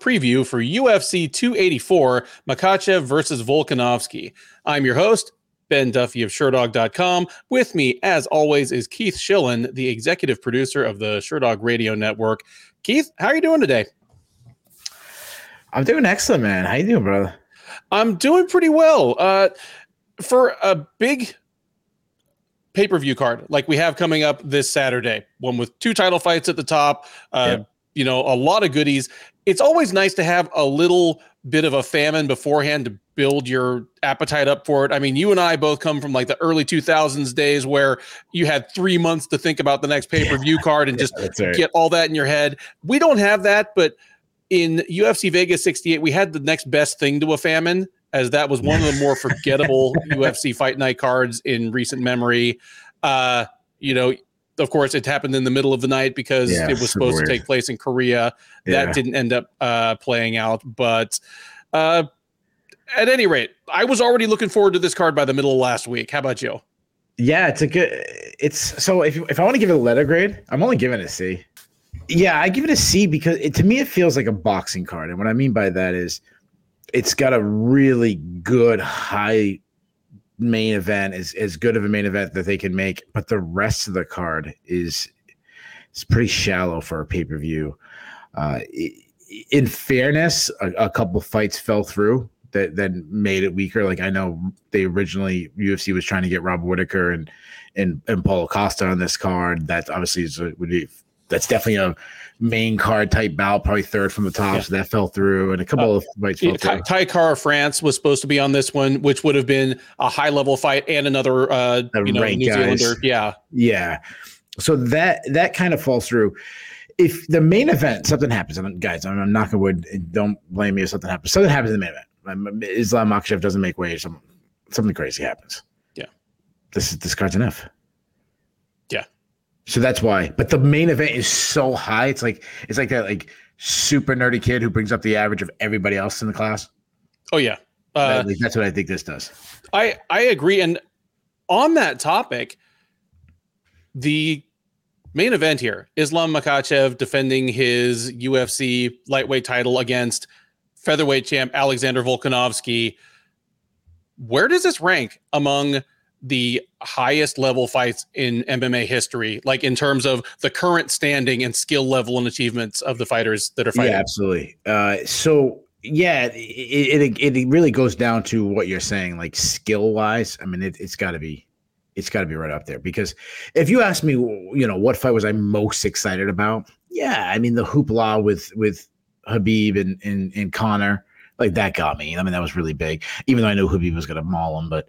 preview for UFC 284 Makhachev versus Volkanovski. I'm your host, Ben Duffy of Sherdog.com. With me, as always, is Keith Shillan, the executive producer of the Sherdog Radio Network. Keith, how are you doing today? I'm doing excellent, man. How you doing, brother? I'm doing pretty well. Uh, for a big pay per view card like we have coming up this Saturday, one with two title fights at the top, uh, yep. You know, a lot of goodies. It's always nice to have a little bit of a famine beforehand to build your appetite up for it. I mean, you and I both come from like the early 2000s days where you had three months to think about the next pay per view card and just right. get all that in your head. We don't have that, but in UFC Vegas 68, we had the next best thing to a famine, as that was one of the more forgettable UFC Fight Night cards in recent memory. Uh, you know, of course, it happened in the middle of the night because yeah, it was supposed weird. to take place in Korea. Yeah. That didn't end up uh, playing out, but uh, at any rate, I was already looking forward to this card by the middle of last week. How about you? Yeah, it's a good. It's so if if I want to give it a letter grade, I'm only giving it a C. Yeah, I give it a C because it, to me it feels like a boxing card, and what I mean by that is it's got a really good high main event is as good of a main event that they can make, but the rest of the card is it's pretty shallow for a pay per view. Uh, in fairness, a, a couple fights fell through that that made it weaker. Like I know they originally UFC was trying to get Rob Whittaker and and and Paulo Costa on this card. That obviously is a, would be that's definitely a main card type bout, probably third from the top. Yeah. So that fell through, and a couple uh, of fights fell through. Ty France was supposed to be on this one, which would have been a high level fight and another uh, you know New guys. Zealander. Yeah, yeah. So that that kind of falls through. If the main event something happens, and guys, I'm, I'm knocking wood. Don't blame me if something happens. Something happens in the main event. Islam Makhachev doesn't make weight. Something something crazy happens. Yeah, this is this card's enough. So that's why. But the main event is so high. It's like it's like that like super nerdy kid who brings up the average of everybody else in the class. Oh yeah. Uh, that, that's what I think this does. I I agree. And on that topic, the main event here, Islam Makhachev defending his UFC lightweight title against featherweight champ Alexander Volkanovski. Where does this rank among the highest level fights in MMA history, like in terms of the current standing and skill level and achievements of the fighters that are fighting. Yeah, absolutely. Uh, so yeah, it, it, it really goes down to what you're saying, like skill wise. I mean, it, it's got to be, it's got to be right up there. Because if you ask me, you know, what fight was I most excited about? Yeah, I mean the hoopla with with Khabib and and, and Conor, like that got me. I mean, that was really big. Even though I knew Khabib was going to maul him, but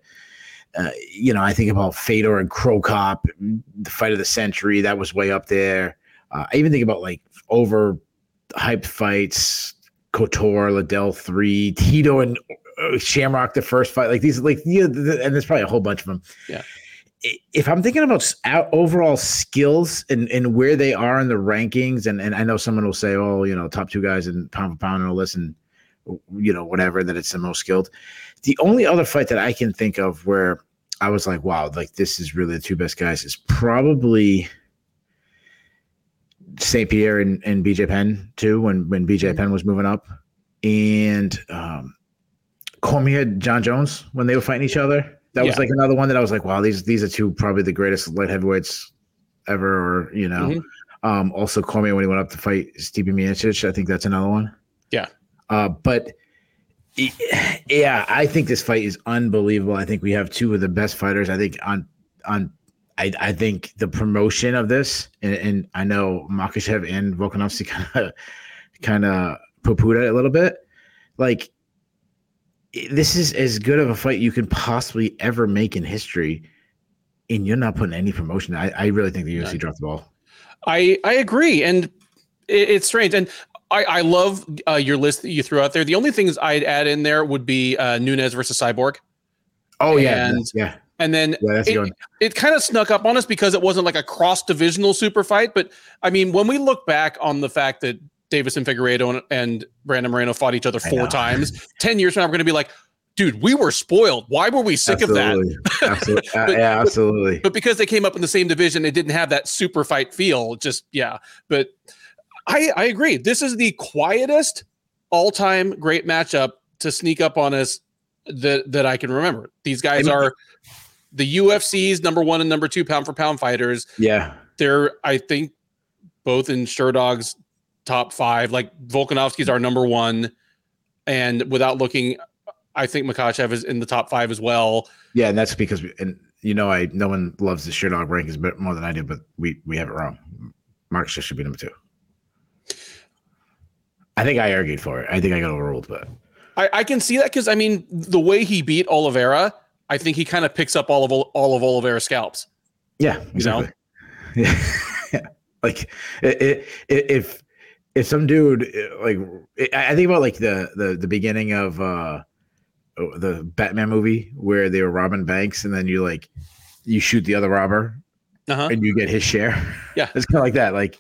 uh, you know, I think about Fedor and Cro Cop, the fight of the century. That was way up there. Uh, I even think about like over hyped fights, Couture, Liddell three, Tito and uh, Shamrock the first fight. Like these, like you know, the, and there's probably a whole bunch of them. Yeah. If I'm thinking about overall skills and, and where they are in the rankings, and, and I know someone will say, oh, you know, top two guys in pound for pound and all this, and you know, whatever, that it's the most skilled. The only other fight that I can think of where I was like, wow, like this is really the two best guys is probably St. Pierre and, and BJ Penn too, when when BJ mm-hmm. Penn was moving up. And um Cormier, John Jones, when they were fighting each other. That yeah. was like another one that I was like, wow, these these are two probably the greatest light heavyweights ever, or you know. Mm-hmm. Um, also Cormier when he went up to fight Stipe Miocic. I think that's another one. Yeah. Uh, but yeah, I think this fight is unbelievable. I think we have two of the best fighters. I think on on I, I think the promotion of this, and, and I know Makhachev and Volkanovski kind of kind of poo it a little bit. Like this is as good of a fight you can possibly ever make in history, and you're not putting any promotion. I, I really think the UFC yeah. dropped the ball. I I agree, and it, it's strange. And I, I love uh, your list that you threw out there. The only things I'd add in there would be uh, Nunes versus Cyborg. Oh yeah, and, yeah. And then yeah, it, it kind of snuck up on us because it wasn't like a cross divisional super fight. But I mean, when we look back on the fact that Figueiredo and, and Brandon Moreno fought each other four times, 10 years from now, we're going to be like, dude, we were spoiled. Why were we sick absolutely. of that? absolutely. but, yeah, absolutely. But, but because they came up in the same division, it didn't have that super fight feel. Just, yeah. But I, I agree. This is the quietest all-time great matchup to sneak up on us that that I can remember. These guys I mean- are the UFC's number one and number two pound for pound fighters. Yeah. They're, I think, both in Sherdog's top five. Like Volkanovski's our number one, and without looking, I think Makhachev is in the top five as well. Yeah, and that's because we, and you know I no one loves the Sherdog rankings bit more than I do, but we we have it wrong. Mark just should be number two. I think I argued for it. I think I got overruled, but I, I can see that because I mean the way he beat Oliveira, I think he kind of picks up all of all of Oliveira's scalps. yeah, You know? exactly. Yeah, like it, it, if if some dude uh, like I I think about like the the the beginning of uh oh, the Batman movie where they were robbing banks and then you like you shoot the other robber Uh-huh. and you get his share. Yeah. it's kind of like that. Like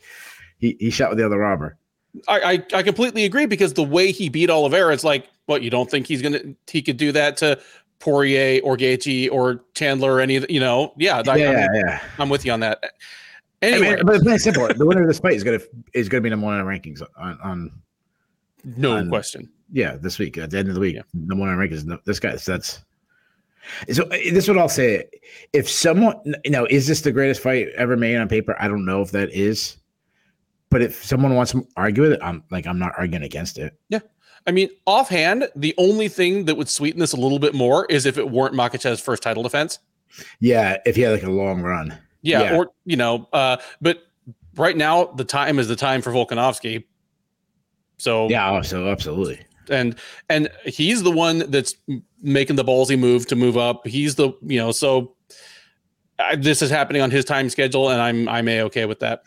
he, he shot with the other robber. I, I I completely agree because the way he beat Oliveira, it's like, what you don't think he's gonna he could do that to Poirier or Gaethje or Chandler or any of the, you know? Yeah, I, yeah, I'm, yeah. I'm with you on that. I Anyway, mean, but plain simple. The winner of this fight is gonna is gonna be number one in the rankings on, on no on- question. yeah this week at the end of the week. Yeah. Number one in rankings. This guy. So that's so. uh, This is what I'll say. If someone, you know, is this the greatest fight ever made on paper? I don't know if that is. But if someone wants to argue with it, I'm like I'm not arguing against it. Yeah. I mean, offhand, the only thing that would sweeten this a little bit more is if it weren't Makhachev's first title defense. Yeah, if he had like a long run. Yeah, Yeah. or you know, uh, but right now the time is the time for Volkanovski. So Yeah, oh, so absolutely. and and he's the one that's making the ballsy move to move up. He's the you know so uh, this is happening on his time schedule, and I'm I'm a okay with that.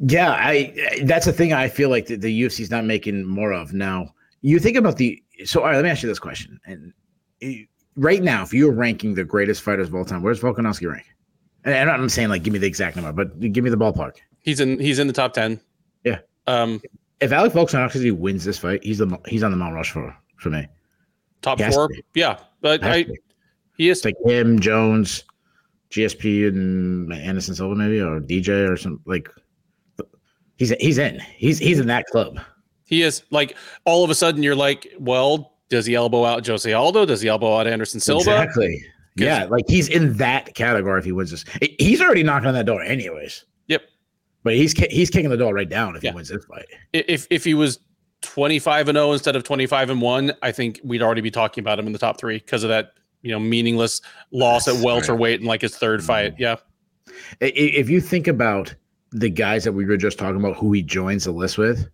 Yeah, I that's the thing I feel like the, the is not making more of now. You think about the so all right, let me ask you this question. And eh, right now, if you're ranking the greatest fighters of all time, where's Volkanovski rank? And I'm saying like give me the exact number, but give me the ballpark. He's in he's in the top ten. Yeah. Um, If Alex Volkanovski wins this fight, he's the he's on the Mount Rushmore for me. top four. Yeah, but I he is like him, Jones, GSP, and Anderson Silva, maybe or DJ or something like. He's he's in. He's he's in that club. he is like all of a sudden you're like, well, does he elbow out Jose Aldo? Does he elbow out Anderson Silva? Exactly. Yeah, like he's in that category if he wins this. He's already knocking on that door, anyways. Yep. But he's he's kicking the door right down if Yeah. he wins this fight. If if he was 25 and 0 instead of 25 and 1, I think we'd already be talking about him in the top 3 because of that, you know, meaningless loss That's at welterweight in like his 3rd mm-hmm. fight. Yeah. If you think about the guys that we were just talking about, who he joins the list with,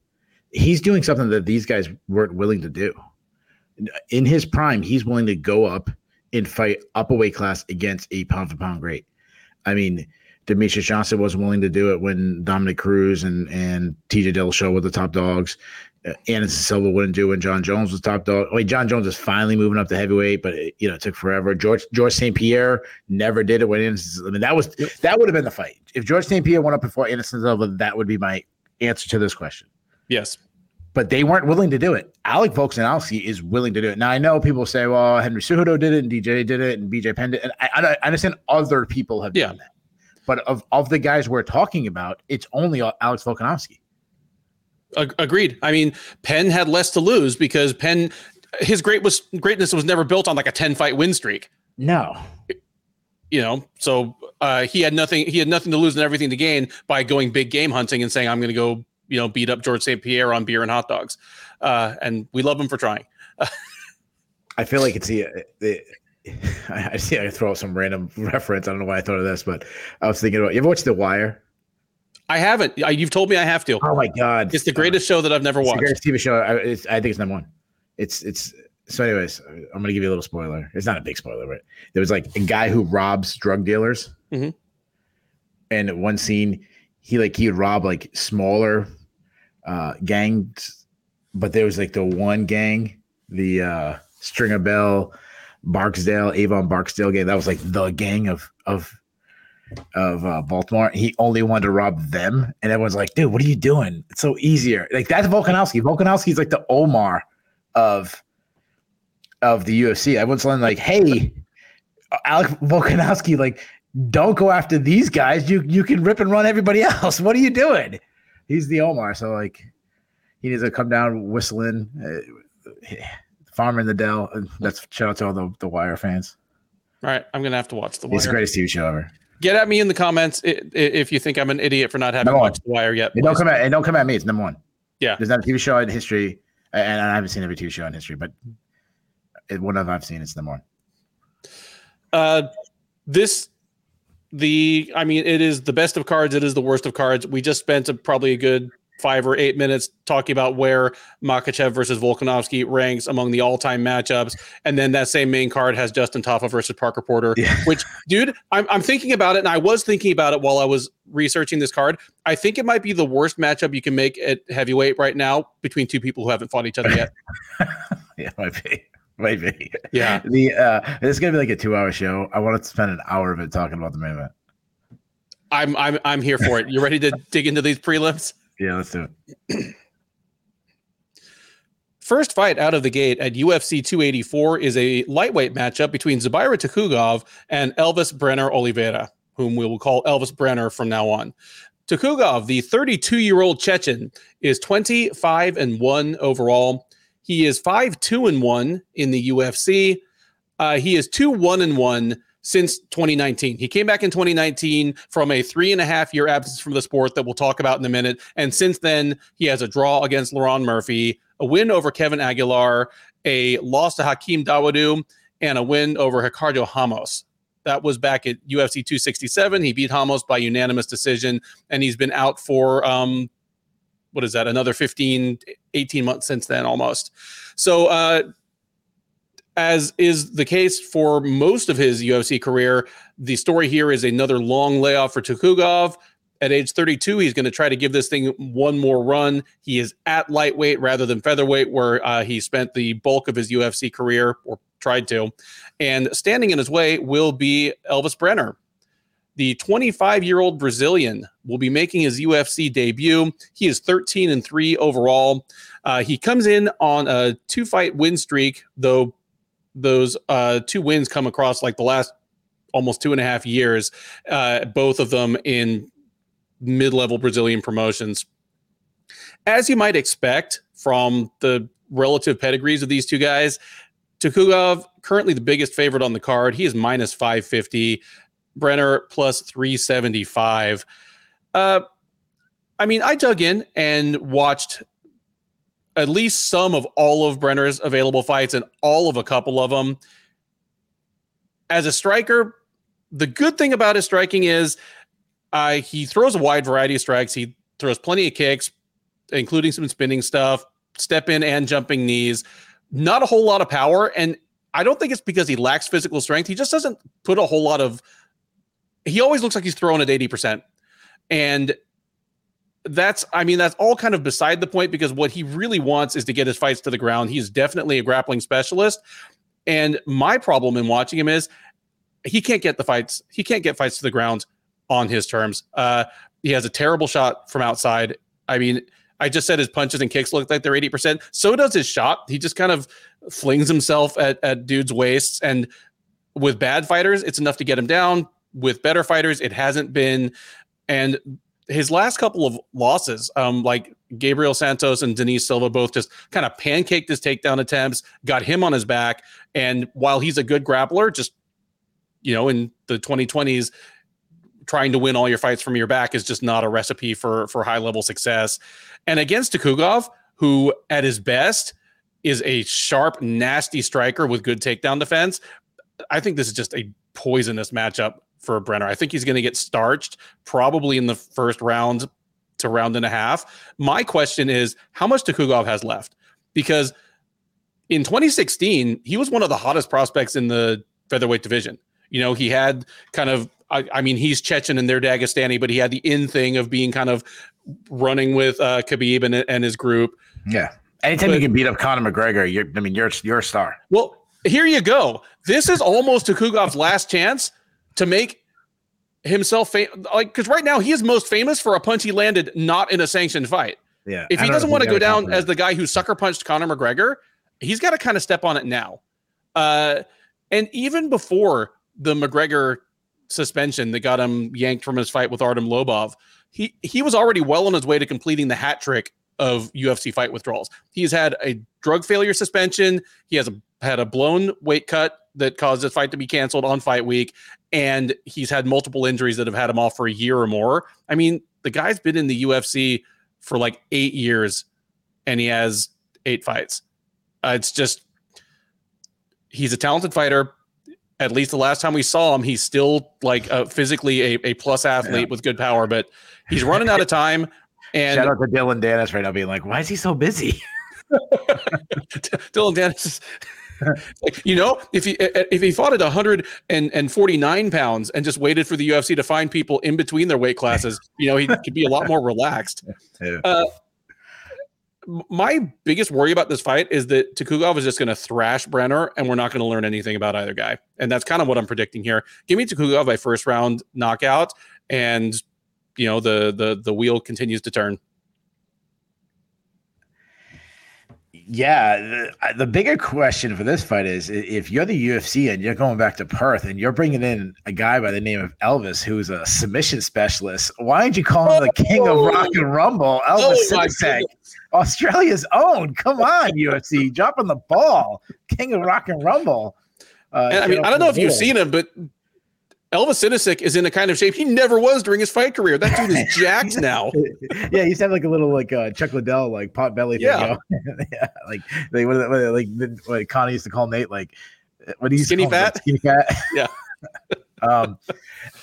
he's doing something that these guys weren't willing to do. In his prime, he's willing to go up and fight up a weight class against a pound for pound great. I mean, Demetrious Johnson wasn't willing to do it when Dominick Cruz and and TJ Dillashaw were the top dogs. Anderson Silva wouldn't do when John Jones was top dog. Wait, John Jones is finally moving up to heavyweight, but it, you know it took forever. George George St. Pierre never did it when Anderson. I mean, that was that would have been the fight if George St. Pierre went up before Anderson Silva. That would be my answer to this question Yes. but they weren't willing to do it. Alec Volkanovski is willing to do it. Now I know people say, "Well, Henry Cejudo did it, and DJ did it, and BJ Penn did," it. and I, I understand other people have Yeah. done that. But of of the guys we're talking about, it's only Alex Volkanovski. Ag- agreed. I mean, Penn had less to lose because Penn his great was greatness was never built on like a 10 fight win streak. No, you know so uh, he had nothing he had nothing to lose and everything to gain by going big game hunting and saying i'm going to go you know beat up george st pierre on beer and hot dogs uh, and we love him for trying I feel like it's the. the I I see. I throw out some random reference. I don't know why I thought of this, but I was thinking about. You ever watch The Wire? I haven't I, you've told me i have to Oh my god, it's the greatest show that i've never It's the watched greatest TV show. I, I think it's number one. It's it's so. Anyways, I'm gonna give you a little spoiler. It's not a big spoiler, but there was like a guy who robs drug dealers, Mhm. and one scene, he like he would rob like smaller uh gangs, but there was like the one gang, the uh Stringer Bell, Barksdale, Avon Barksdale gang. That was like the gang of of of uh, Baltimore. He only wanted to rob them, and everyone's like, "Dude, what are you doing? It's so easier." Like that's Volkanovski. Volkanovski's like the Omar of of the UFC. Everyone's like, "Hey, Alec Volkanovski, like, don't go after these guys. You you can rip and run everybody else. What are you doing?" He's the Omar. So like, he needs to come down whistling, uh, farmer in the Dell. And that's shout out to all the, the Wire fans. All right, I'm gonna have to watch the. It's the greatest TV show ever. Get at me in the comments if you think I'm an idiot for not having Number one. watched the Wire yet. And don't come at and don't come at me. It's number one. Yeah. there's not a TV show in history, and I haven't seen every TV show in history, but it, one of them I've seen. It's number one. Uh, this the I mean it is the best of cards. It is the worst of cards. We just spent a, probably a good five or eight minutes talking about where Makhachev versus Volkanovski ranks among the all-time matchups, and then that same main card has Justin Tafa versus Parker Porter. Yeah. Which, dude, I'm I'm thinking about it, and I was thinking about it while I was researching this card. I think it might be the worst matchup you can make at heavyweight right now between two people who haven't fought each other yet. Yeah, might be. Might be. Yeah. The uh it's gonna be like a two hour show. I want to spend an hour of it talking about the main event. I'm I'm I'm here for it. You ready to dig into these prelims? Yeah, let's do it. First fight out of the gate at UFC 284 is a lightweight matchup between Zubaira Tukhugov and Elvis Brener Oliveira, whom we will call Elvis Brener from now on. Tukhugov, the 32 year old Chechen, is 25 and 1 overall. He is 5 2 and 1 in the UFC. Uh, he is 2 1 and 1 since 2019. He came back in 2019 from a three and a half year absence from the sport that we'll talk about in a minute. And since then, he has a draw against Lerone Murphy, a win over Kevin Aguilar, a loss to Hakeem Dawodu, and a win over Ricardo Ramos. That was back at UFC 267. He beat Ramos by unanimous decision, and he's been out for um, what is that? Another 15, 18 months since then, almost. So, uh, as is the case for most of his UFC career, the story here is another long layoff for Tukhugov. At age 32, he's going to try to give this thing one more run. He is at lightweight rather than featherweight, where uh, he spent the bulk of his UFC career or tried to. And standing in his way will be Elvis Brener. The 25 year old Brazilian will be making his UFC debut. He is 13 and 3 overall. Uh, he comes in on a two fight win streak, though those uh, two wins come across like the last almost two and a half years, uh, both of them in mid level Brazilian promotions. As you might expect from the relative pedigrees of these two guys, Tukhugov, currently the biggest favorite on the card. He is minus 550. Brener plus 375. Uh, I mean, I dug in and watched at least some of all of Brener's available fights and all of a couple of them. As a striker, the good thing about his striking is uh, he throws a wide variety of strikes. He throws plenty of kicks, including some spinning stuff, step in and jumping knees. Not a whole lot of power. And I don't think it's because he lacks physical strength. He just doesn't put a whole lot of. He always looks like he's throwing at 80%. And that's I mean that's all kind of beside the point because what he really wants is to get his fights to the ground. He's definitely a grappling specialist. And my problem in watching him is he can't get the fights. He can't get fights to the ground on his terms. Uh, he has a terrible shot from outside. I mean, I just said his punches and kicks look like they're 80%. So does his shot. He just kind of flings himself at, at dudes' waists. And with bad fighters, it's enough to get him down. With better fighters, it hasn't been. And his last couple of losses, um, like Gabriel Santos and Denise Silva, both just kind of pancaked his takedown attempts, got him on his back. And while he's a good grappler, just, you know, in the 2020s, trying to win all your fights from your back is just not a recipe for for high level success. And against Tukhugov, who at his best is a sharp, nasty striker with good takedown defense, I think this is just a poisonous matchup for Brener. I think he's going to get starched probably in the first round to round and a half. My question is how much Tukhugov has left? Because in 2016, he was one of the hottest prospects in the featherweight division. You know, he had kind of I, I, mean, he's Chechen and they're Dagestani, but he had the in thing of being kind of running with uh, Khabib and, and his group. Yeah. Anytime but, you can beat up Conor McGregor, you're, I mean, you're you're a star. Well, here you go. This is almost Tukhugov's last chance to make himself fam- like because right now he is most famous for a punch he landed not in a sanctioned fight. Yeah. If he doesn't want to go down as the guy who sucker punched Conor McGregor, he's got to kind of step on it now. Uh, and even before the McGregor suspension that got him yanked from his fight with Artem Lobov, he he was already well on his way to completing the hat trick of UFC fight withdrawals. He's had a drug failure suspension. He has a, had a blown weight cut that caused his fight to be canceled on fight week, and he's had multiple injuries that have had him off for a year or more. I mean, the guy's been in the UFC for like eight years, and he has eight fights. Uh, it's just he's a talented fighter. At least the last time we saw him, he's still like uh, physically a, a plus athlete yeah. with good power, but he's running out of time. And shout out to Dillon Danis right now, being like, "Why is he so busy?" Dillon Danis. you know, if he if he fought at 149 pounds and just waited for the UFC to find people in between their weight classes, you know, he could be a lot more relaxed. Uh, my biggest worry about this fight is that Tukhugov is just going to thrash Brener, and we're not going to learn anything about either guy. And that's kind of what I'm predicting here. Give me Tukhugov by first round knockout, and you know the the the wheel continues to turn. Yeah, the, the bigger question for this fight is if you're the UFC and you're going back to Perth and you're bringing in a guy by the name of Elvis who's a submission specialist, why aren't you calling him the king of rock and rumble, Elvis oh Australia's own? Come on, UFC, dropping the ball, king of rock and rumble. Uh, and, I mean, I don't know if you've seen him, but Elvis Sinosic is in a kind of shape he never was during his fight career. That dude is jacked now. yeah, he used to have like a little like uh, Chuck Liddell like pot belly thing. Yeah, yeah like like what, what, like what Connie used to call Nate like what do you skinny fat? Skinny fat. Yeah. um,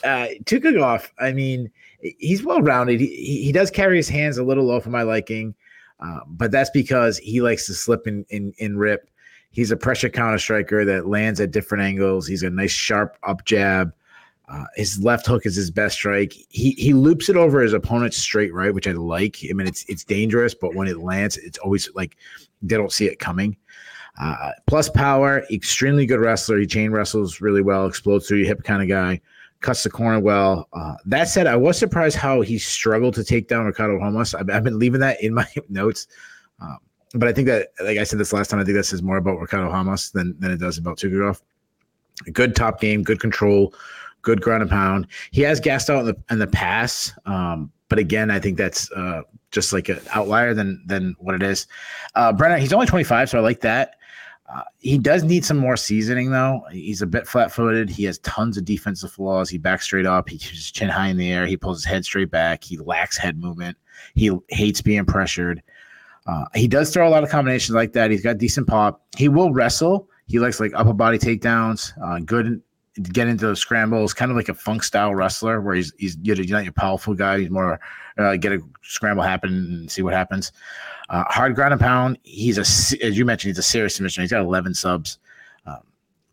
uh, Tukhugov, I mean, he's well rounded. He, he does carry his hands a little low for my liking, uh, but that's because he likes to slip in in, in rip. He's a pressure counter striker that lands at different angles. He's a nice sharp up jab. Uh, his left hook is his best strike. He he loops it over his opponent's straight right, which I like. I mean, it's it's dangerous, but when it lands, it's always like they don't see it coming. Uh, plus power, extremely good wrestler. He chain wrestles really well, explodes through your hip kind of guy, cuts the corner well. Uh, that said, I was surprised how he struggled to take down Ricardo Ramos. I've, I've been leaving that in my notes. Um, but I think that, like I said this last time, I think that says more about Ricardo Ramos than, than it does about Tukhugov. Good top game, good control, good ground and pound. He has gassed out in the in the pass, um, but again, I think that's uh, just like an outlier than than what it is. Uh, Brener, he's only 25, so I like that. Uh, he does need some more seasoning, though. He's a bit flat-footed. He has tons of defensive flaws. He backs straight up. He keeps his chin high in the air. He pulls his head straight back. He lacks head movement. He hates being pressured. Uh, he does throw a lot of combinations like that. He's got decent pop. He will wrestle. He likes like upper body takedowns. Uh, good get into the scrambles, kind of like a funk style wrestler, where he's he's you know, you're not your powerful guy. He's more uh, get a scramble happen and see what happens. Uh, hard ground and pound. He's a as you mentioned, he's a serious submission. He's got 11 subs. Um,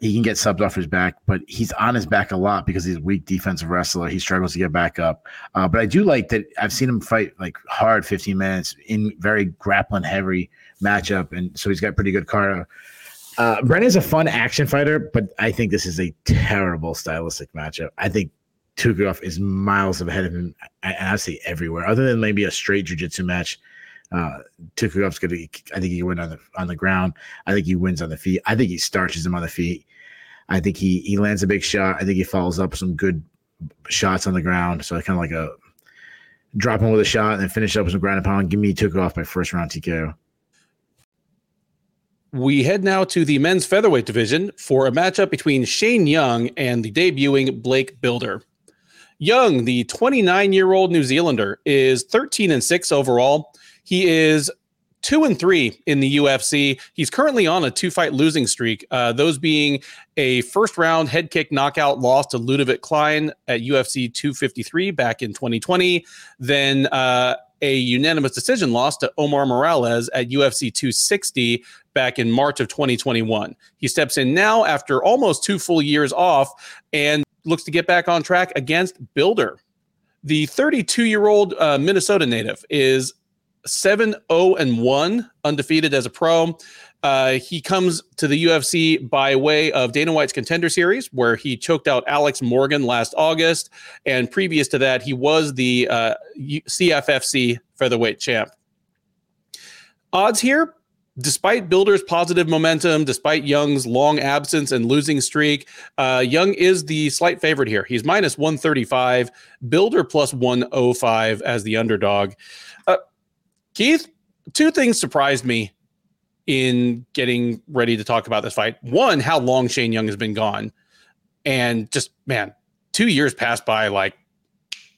he can get subs off his back, but he's on his back a lot because he's a weak defensive wrestler. He struggles to get back up. Uh, but I do like that. I've seen him fight like hard 15 minutes in very grappling heavy matchup, and so he's got pretty good cardio. Uh, Brener's a fun action fighter, but I think this is a terrible stylistic matchup. I think Tukhugov is miles ahead of him. I, I say everywhere, other than maybe a straight jujitsu match. Uh, gonna. I think he wins on the on the ground. I think he wins on the feet. I think he starches him on the feet. I think he he lands a big shot. I think he follows up some good shots on the ground. So kind of like a drop him with a shot and then finish up with some ground and pound. Give me Tukhugov by first round TKO. We head now to the men's featherweight division for a matchup between Shane Young and the debuting Blake Bilder. Young, the 29 year old New Zealander, is 13 and 6 overall. He is two and three in the UFC. He's currently on a two fight losing streak, uh, those being a first round head kick knockout loss to Ludovit Klein at UFC 253 back in 2020. Then uh, a unanimous decision loss to Omar Morales at UFC 260 back in March of 2021. He steps in now after almost two full years off and looks to get back on track against Bilder. The 32 year old uh, Minnesota native is 7 0 and 1, undefeated as a pro. Uh, he comes to the UFC by way of Dana White's Contender Series, where he choked out Alex Morgan last August. And previous to that, he was the uh, CFFC featherweight champ. Odds here, despite Bilder's positive momentum, despite Young's long absence and losing streak, uh, Young is the slight favorite here. He's minus 135, Bilder plus 105 as the underdog. Uh, Keith, two things surprised me in getting ready to talk about this fight. One, how long Shane Young has been gone, and just man, two years passed by like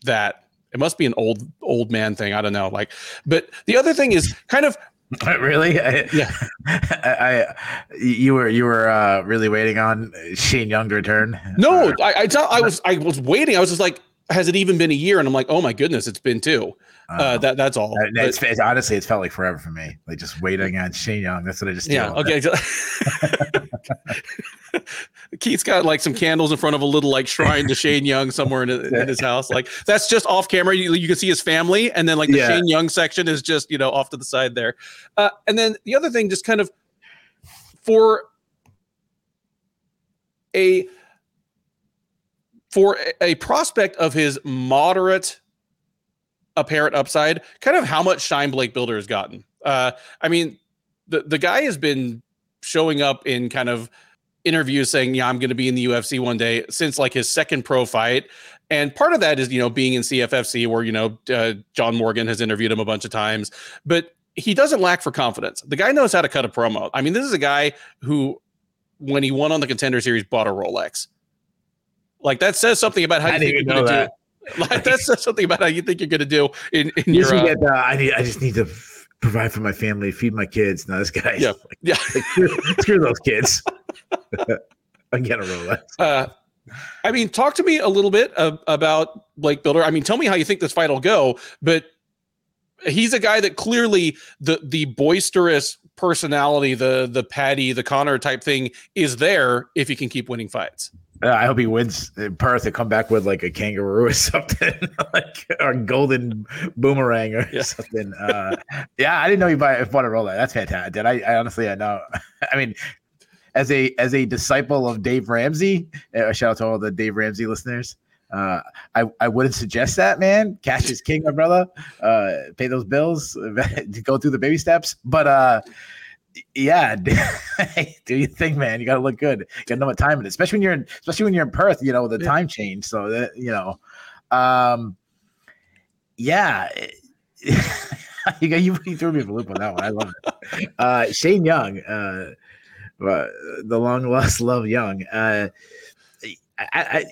that. It must be an old old man thing. I don't know. Like, but the other thing is kind of really I, yeah. I, I, you were you were uh, really waiting on Shane Young to return. No, I I, I was I was waiting. I was just like, has it even been a year? And I'm like, oh my goodness, it's been two. Uh, that that's all. It's, but, it's, honestly, it's felt like forever for me. Like just waiting on Shane Young. That's what I just. Yeah. Okay. Keith's got like some candles in front of a little like shrine to Shane Young somewhere in, in his house. Like that's just off camera. You, you, can see his family, and then like the yeah. Shane Young section is just you know off to the side there. Uh, and then the other thing, just kind of for a for a prospect of his moderate apparent upside, kind of how much shine Blake Bilder has gotten. Uh, I mean, the the guy has been showing up in kind of interviews saying, "Yeah, I'm going to be in the UFC one day." Since like his second pro fight, and part of that is you know being in CFFC, where you know uh, John Morgan has interviewed him a bunch of times, but he doesn't lack for confidence. The guy knows how to cut a promo. I mean, this is a guy who, when he won on the Contender Series, bought a Rolex. Like that says something about how I you think you're going to do. Like that says something about how you think you're going to do in, in your. Uh, get, uh, I need. I just need to provide for my family, feed my kids. Now this guy, yeah, like, yeah, like, screw, screw, those kids. I get a Rolex. Uh, I mean, talk to me a little bit about Blake Bilder. I mean, tell me how you think this fight will go. But he's a guy that clearly the the boisterous personality, the the Paddy, the Conor type thing is there if he can keep winning fights. Uh, I hope he wins in Perth and come back with like a kangaroo or something, like a golden boomerang or yeah. something. Uh, yeah, I didn't know you bought, bought a Rolex. That's fantastic. I, I honestly, I know. I mean, as a as a disciple of Dave Ramsey, uh, shout out to all the Dave Ramsey listeners. Uh, I, I wouldn't suggest that, man. Cash is king, my brother. Uh, pay those bills, go through the baby steps. But uh, yeah, do you think, man? You got to look good. You got to know what time it is, especially when you're in, especially when you're in Perth. You know the yeah. time change, so that you know, um, yeah. you, got, you, you threw me a loop on that one. I love it. Uh, Shane Young, uh, uh, the long lost love Young. Uh, I, I,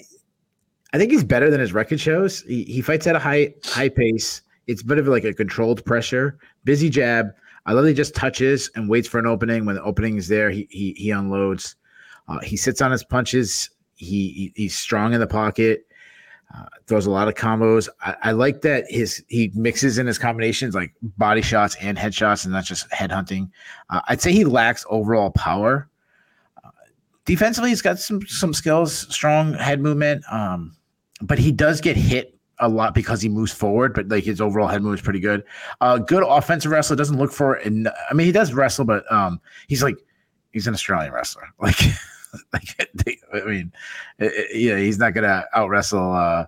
I think he's better than his record shows. He, he fights at a high high pace. It's a bit of like a controlled pressure, busy jab I love that he just touches and waits for an opening. When the opening is there, he he, he unloads. Uh, he sits on his punches. He, he he's strong in the pocket. Uh, throws a lot of combos. I, I, like that his he mixes in his combinations like body shots and headshots, and not just head hunting. Uh, I'd say he lacks overall power. Uh, defensively, he's got some some skills, strong head movement, um, but he does get hit a lot because he moves forward, but like his overall head move is pretty good. Uh, good offensive wrestler doesn't look for I mean he does wrestle, but um, he's like he's an Australian wrestler. Like, like I mean, it, yeah, he's not gonna out wrestle uh,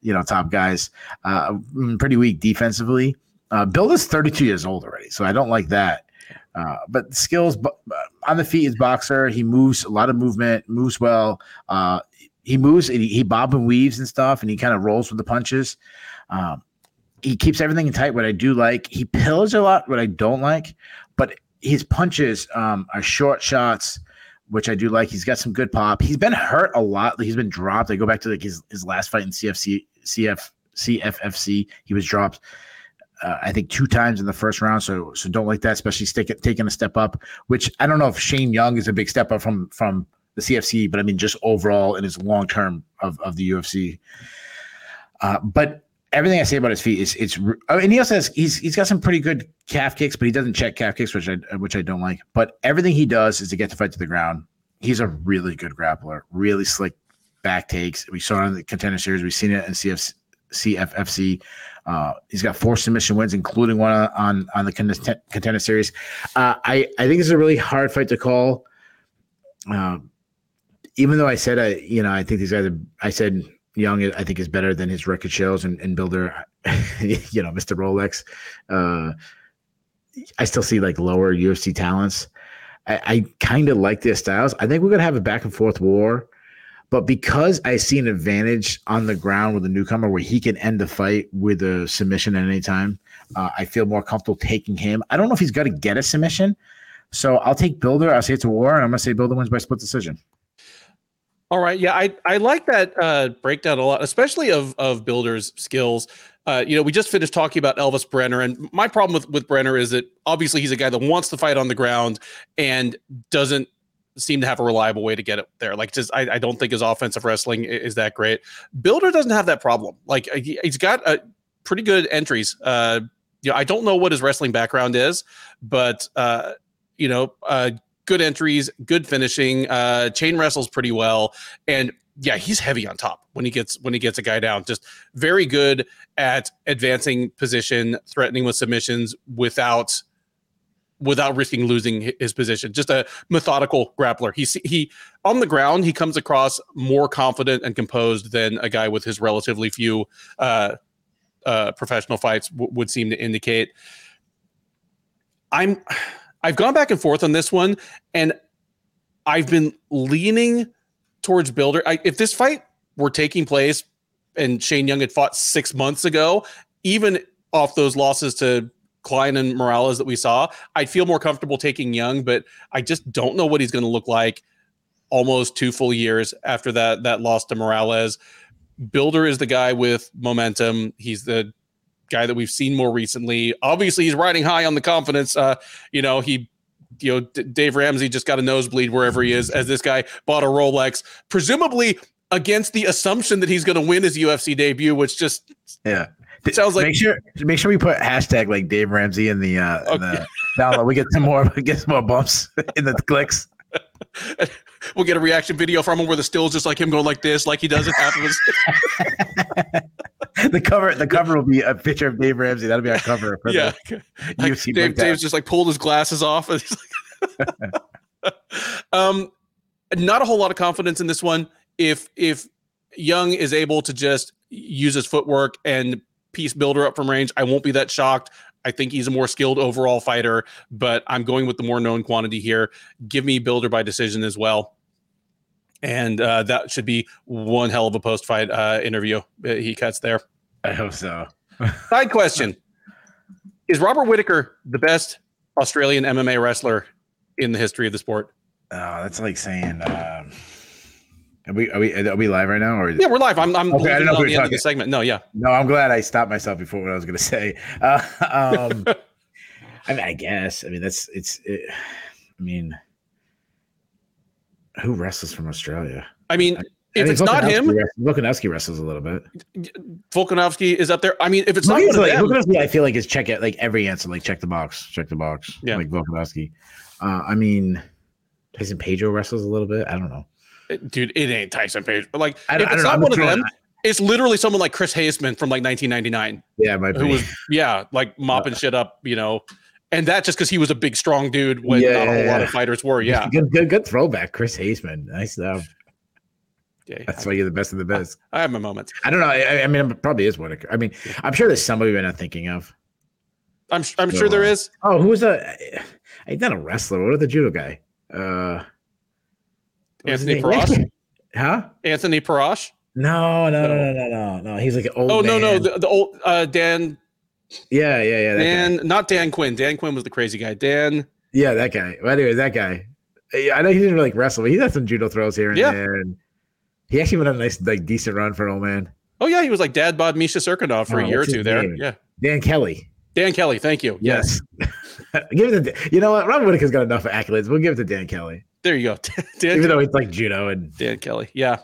you know top guys. Uh, mm, pretty weak defensively. Uh, Bill is 32 years old already, so I don't like that. Uh, but skills on the feet is boxer. He moves a lot of movement, moves well. Uh, he moves, he, he bob and weaves and stuff, and he kind of rolls with the punches. Um, he keeps everything tight. What I do like, he pills a lot. What I don't like, but his punches um, are short shots, which I do like. He's got some good pop. He's been hurt a lot. He's been dropped. I go back to like his, his last fight in CFC, CF, CFFC. He was dropped. Uh, I think two times in the first round, so so don't like that, especially stick, taking a step up. Which I don't know if Shane Young is a big step up from from the CFC, but I mean just overall in his long term of, of the UFC. Uh, but everything I say about his feet is it's and he also has he's he's got some pretty good calf kicks, but he doesn't check calf kicks, which I which I don't like. But everything he does is to get the fight to the ground. He's a really good grappler, really slick back takes. We saw it in the contender series. We've seen it in CF, CFFC. Uh, he's got four submission wins, including one on on the contender series. Uh, I I think it's a really hard fight to call. Um, even though I said I, you know, I think these guys, are, I said Young, I think is better than his record shows and, and Bilder, you know, Mr. Rolex. Uh, I still see like lower UFC talents. I, I kind of like their styles. I think we're gonna have a back and forth war, but because I see an advantage on the ground with a newcomer where he can end the fight with a submission at any time, Uh, I feel more comfortable taking him. I don't know if he's to get a submission. So I'll take Bilder. I'll say it's a war, and I'm to say Bilder wins by split decision. All right. Yeah, I, I like that uh, breakdown a lot, especially of of Bilder's skills. Uh, you know, we just finished talking about Elvis Brener, and my problem with with Brener is that obviously he's a guy that wants to fight on the ground and doesn't seem to have a reliable way to get it there. Like, just I, I don't think his offensive wrestling is that great. Bilder doesn't have that problem. Like, he, has got a pretty good entries. Uh, you know, I don't know what his wrestling background is, but uh, you know, uh, good entries, good finishing, uh, chain wrestles pretty well, and yeah, he's heavy on top when he gets when he gets a guy down. Just very good at advancing position, threatening with submissions without without risking losing his position. Just a methodical grappler. He he on the ground he comes across more confident and composed than a guy with his relatively few uh, uh, professional fights w- would seem to indicate. I'm I've gone back and forth on this one, and I've been leaning towards Bilder. I, if this fight were taking place and Shane Young had fought six months ago, even off those losses to Klein and Morales that we saw, I'd feel more comfortable taking Young, but I just don't know what he's going to look like almost two full years after that that loss to Morales. Bilder is the guy with momentum. He's the guy that we've seen more recently. Obviously, he's riding high on the confidence. Uh, you know, he, you know, D- Dave Ramsey just got a nosebleed wherever he is, as this guy bought a Rolex, presumably against the assumption that he's going to win his UFC debut, which just yeah. It sounds like make sure make sure we put hashtag like Dave Ramsey in the uh okay. in the download. We get some more get some more bumps in the clicks. we'll get a reaction video from him where the stills just like him going like this, like he does it half of his. the cover, the cover will be a picture of Dave Ramsey. That'll be our cover. yeah, like Dave, Dave's just like pulled his glasses off. um, not a whole lot of confidence in this one. If if Young is able to just use his footwork and piece Bilder up from range, I won't be that shocked. I think he's a more skilled overall fighter, but I'm going with the more known quantity here. Give me Bilder by decision as well. And uh, that should be one hell of a post fight uh, interview uh, he cuts there. I hope so. Side question Is Robert Whittaker the best Australian MMA wrestler in the history of the sport? Oh, that's like saying. Um, are we, are we are we live right now? Or yeah, we're live. I'm I'm okay, I don't know on the end of the segment. No, yeah. No, I'm glad I stopped myself before what I was going to say. Uh, um, I mean, I guess. I mean, that's it's. It, I mean, who wrestles from Australia? I mean, I, if I mean, it's not him, Volkanovski wrestles a little bit. Volkanovski is up there. I mean, if it's not one like, Volkanovski, I feel like is check it like every answer, like check the box, check the box. Yeah, like Volkanovski. Uh, I mean, Tyson Pedro wrestles a little bit. I don't know dude, it ain't Tyson. But like, I, if it's not one of them, it's literally someone like Chris Haseman from like 1999. Yeah, who was yeah, like mopping shit up, you know. And that just because he was a big, strong dude when yeah, not a whole lot of fighters were. Yeah, good, good, good throwback, Chris Haseman. Nice stuff. Yeah, that's why you're the best of the best. I have my moments. I don't know. I, I mean, it probably is what. I mean, I'm sure there's somebody we're not thinking of. I'm I'm sure there is. Oh, who's a? He's not a wrestler. What are the judo guy? Uh, Anthony Perosh? huh? Anthony Perosh? No, no, no, no, no, no, no. He's like an old. Oh man. no, no, the, the old uh, Dan. Yeah, yeah, yeah. Dan, guy. not Dan Quinn. Dan Quinn was the crazy guy. Dan. Yeah, that guy. Well, anyway, that guy. I know he didn't really like wrestle, but he had some judo throws here and yeah. there. And he actually went on a nice, like, decent run for an old man. Oh yeah, he was like dad bod Misha Cirkunov for oh, a year or two there. Name? Yeah. Dan Kelly. Dan Kelly, thank you. Yes. give it to you know what? Ron Whittaker's got enough accolades. We'll give it to Dan Kelly. There you go. Dan Even though he's like judo and Dan Kelly. Yeah.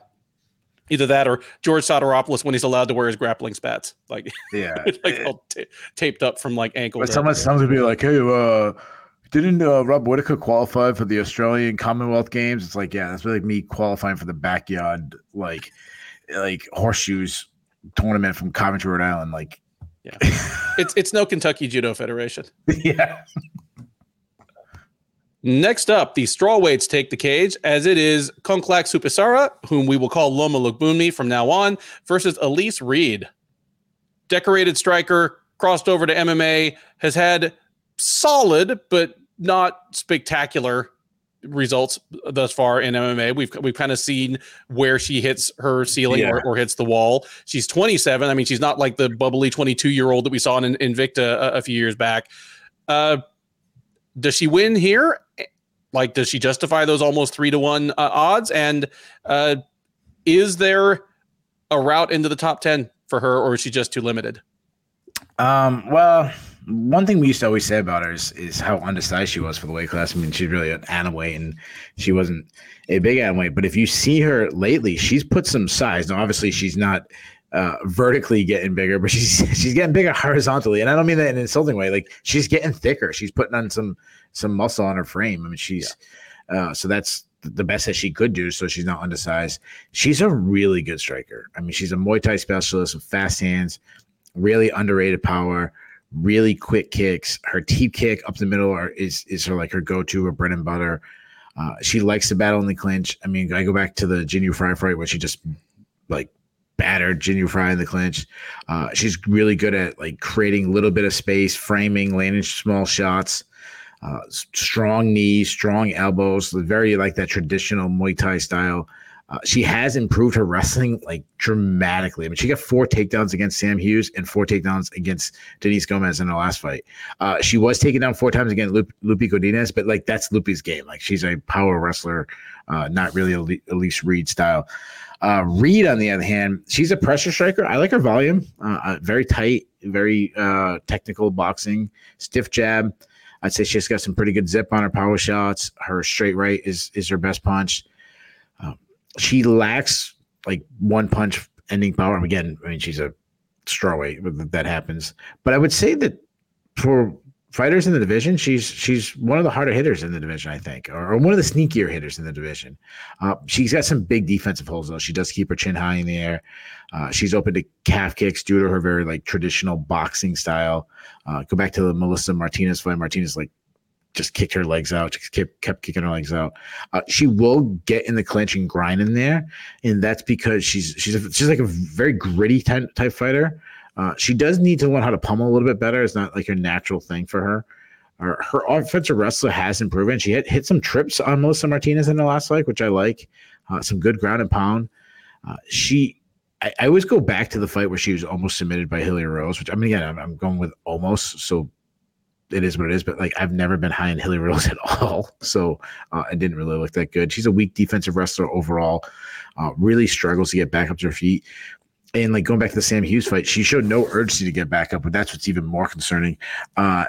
Either that or George Soteropoulos when he's allowed to wear his grappling spats. Like yeah, like all t- taped up from like ankle. But someone someone would be like, hey, uh, didn't uh, Rob Whittaker qualify for the Australian Commonwealth Games? It's like, yeah, that's like me qualifying for the backyard like like horseshoes tournament from Coventry, Rhode Island. Like, yeah, it's it's no Kentucky Judo Federation. yeah. Next up, the strawweights take the cage as it is Konklak Suphisara, whom we will call Loma Lookboonmee from now on, versus Elise Reed. Decorated striker, crossed over to MMA, has had solid but not spectacular results thus far in MMA. We've we've kind of seen where she hits her ceiling yeah. or, or, hits the wall. She's 27. I mean, she's not like the bubbly 22 year old that we saw in Invicta a, a few years back. Uh, does she win here? Like, does she justify those almost three to one uh, odds? And uh, is there a route into the top 10 for her, or is she just too limited? Um, well, one thing we used to always say about her is, is how undersized she was for the weight class. I mean, she's really an atomweight and she wasn't a big atomweight. But if you see her lately, she's put some size. Now, obviously, she's not uh, vertically getting bigger, but she's she's getting bigger horizontally. And I don't mean that in an insulting way. Like she's getting thicker. She's putting on some some muscle on her frame. I mean, she's yeah. uh, so that's the best that she could do. So she's not undersized. She's a really good striker. I mean, she's a Muay Thai specialist with fast hands, really underrated power really quick kicks. Her teep kick up the middle are, is is her like her go to, or bread and butter. Uh, she likes to battle in the clinch. I mean, I go back to the Jinh Frey fight where she just like battered Jinh Frey in the clinch. Uh, she's really good at like creating a little bit of space, framing, landing small shots. Uh, strong knees, strong elbows, very like that traditional Muay Thai style. Uh, she has improved her wrestling like dramatically. I mean, she got four takedowns against Sam Hughes and four takedowns against Denise Gomez in the last fight. Uh, she was taken down four times against Lupe, Lupe Godinez, but like that's Lupe's game. Like she's a power wrestler, uh, not really a Elise Reed style. Uh, Reed, on the other hand, she's a pressure striker. I like her volume, uh, uh, very tight, very uh technical boxing, stiff jab. I'd say she's got some pretty good zip on her power shots. Her straight right is is her best punch um, she lacks like one punch ending power. Again, I mean, she's a strawweight, that happens. But I would say that for fighters in the division, she's she's one of the harder hitters in the division, I think, or, or one of the sneakier hitters in the division. Uh, she's got some big defensive holes though. She does keep her chin high in the air. Uh, she's open to calf kicks due to her very like traditional boxing style. Uh, go back to the Melissa Martinez fight. Martinez like just kicked her legs out. She kept, kept kicking her legs out. Uh, she will get in the clinch and grind in there, and that's because she's she's a, she's like a very gritty type, type fighter. Uh, she does need to learn how to pummel a little bit better. It's not like a natural thing for her. Her, her offensive wrestler has improved. She hit, hit some trips on Melissa Martinez in the last fight, which I like. Uh, some good ground and pound. Uh, she I, I, always go back to the fight where she was almost submitted by Hilly Rose, which I mean, again, I'm, I'm, going with almost. So it is what it is. But like I've never been high in Hilly Rose at all, so uh, it didn't really look that good. She's a weak defensive wrestler overall. Uh, really struggles to get back up to her feet. And like going back to the Sam Hughes fight, she showed no urgency to get back up, but that's what's even more concerning. Uh,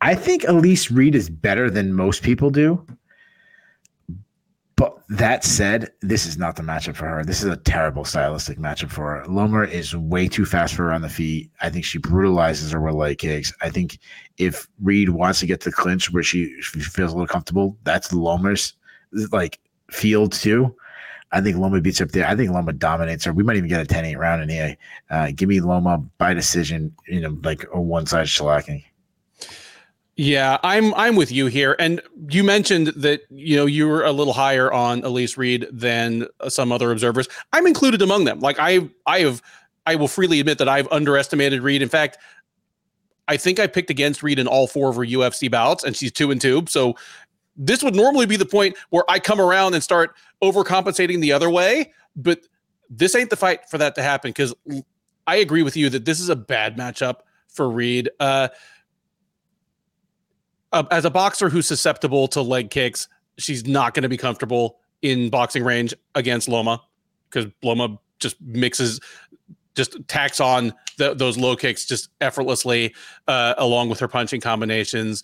I think Elise Reed is better than most people do. But that said, this is not the matchup for her. This is a terrible stylistic matchup for her. Loma is way too fast for her on the feet. I think she brutalizes her with leg kicks. I think if Reed wants to get to the clinch where she, she feels a little comfortable, that's Loma's like field too. I think Loma beats up there. I think Loma dominates her. We might even get a 10 8 round in here. Uh, give me Loma by decision, you know, like a one side shellacking. Yeah, I'm I'm with you here. And you mentioned that you know you were a little higher on Elise Reed than some other observers. I'm included among them. Like I I have I will freely admit that I've underestimated Reed. In fact, I think I picked against Reed in all four of her UFC bouts, and she's two and two. So this would normally be the point where I come around and start overcompensating the other way. But this ain't the fight for that to happen because I agree with you that this is a bad matchup for Reed. Uh, uh, as a boxer who's susceptible to leg kicks, she's not going to be comfortable in boxing range against Loma because Loma just mixes, just tacks on the, those low kicks just effortlessly, uh, along with her punching combinations.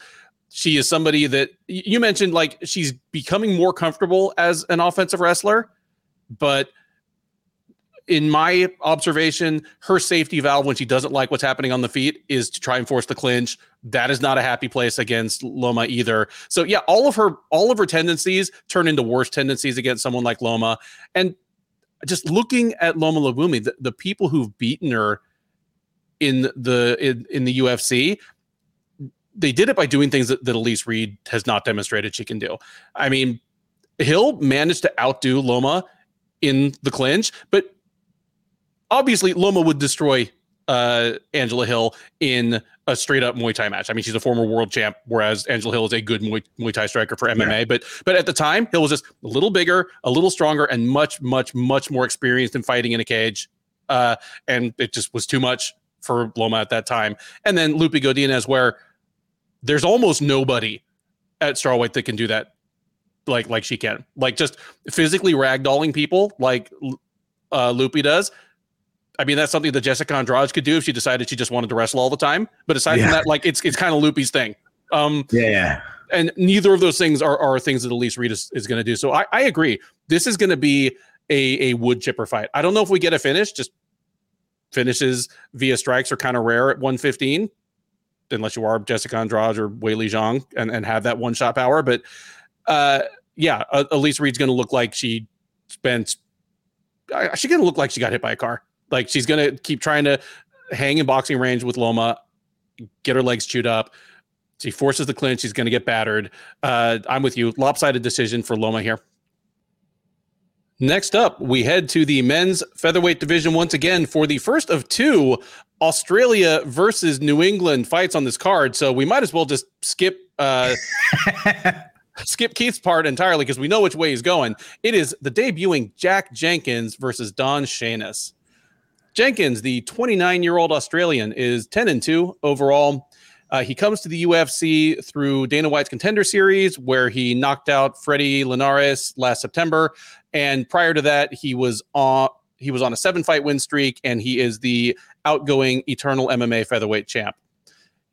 She is somebody that you mentioned, like she's becoming more comfortable as an offensive wrestler, but in my observation, her safety valve when she doesn't like what's happening on the feet is to try and force the clinch. That is not a happy place against Loma either. So yeah, all of her all of her tendencies turn into worse tendencies against someone like Loma. And just looking at Loma Lookboonmee, the, the people who've beaten her in the in, in the UFC, they did it by doing things that, that Elise Reed has not demonstrated she can do. I mean, Hill managed to outdo Loma in the clinch, but obviously Loma would destroy uh, Angela Hill in a straight up Muay Thai match. I mean, she's a former world champ, whereas Angela Hill is a good Muay, Muay Thai striker for MMA. Yeah. But but at the time, Hill was just a little bigger, a little stronger, and much much much more experienced in fighting in a cage. Uh, and it just was too much for Loma at that time. And then Lupi Godinez, where there's almost nobody at strawweight that can do that like like she can. Like just physically ragdolling people like uh, Lupi does I mean, that's something that Jessica Andrade could do if she decided she just wanted to wrestle all the time. But aside yeah. from that, like it's it's kind of Loopy's thing. Um, yeah. And neither of those things are, are things that Elise Reed is, is going to do. So I, I agree. This is going to be a, a wood chipper fight. I don't know if we get a finish. Just finishes via strikes are kind of rare at 115, unless you are Jessica Andrade or Weili Zhang and, and have that one shot power. But uh, yeah, Elise Reed's going to look like she spent. She's going to look like she got hit by a car. Like she's gonna keep trying to hang in boxing range with Loma, get her legs chewed up. She forces the clinch. She's going to get battered. Uh, I'm with you. Lopsided decision for Loma here. Next up, we head to the men's featherweight division once again for the first of two Australia versus New England fights on this card. So we might as well just skip uh, skip Keith's part entirely because we know which way he's going. It is the debuting Jack Jenkins versus Don Shainis. Jenkins, the 29 year old Australian, is 10 and 2 overall. Uh, he comes to the UFC through Dana White's Contender Series, where he knocked out Freddie Linares last September, and prior to that, he was on he was on a seven fight win streak, and he is the outgoing Eternal MMA featherweight champ.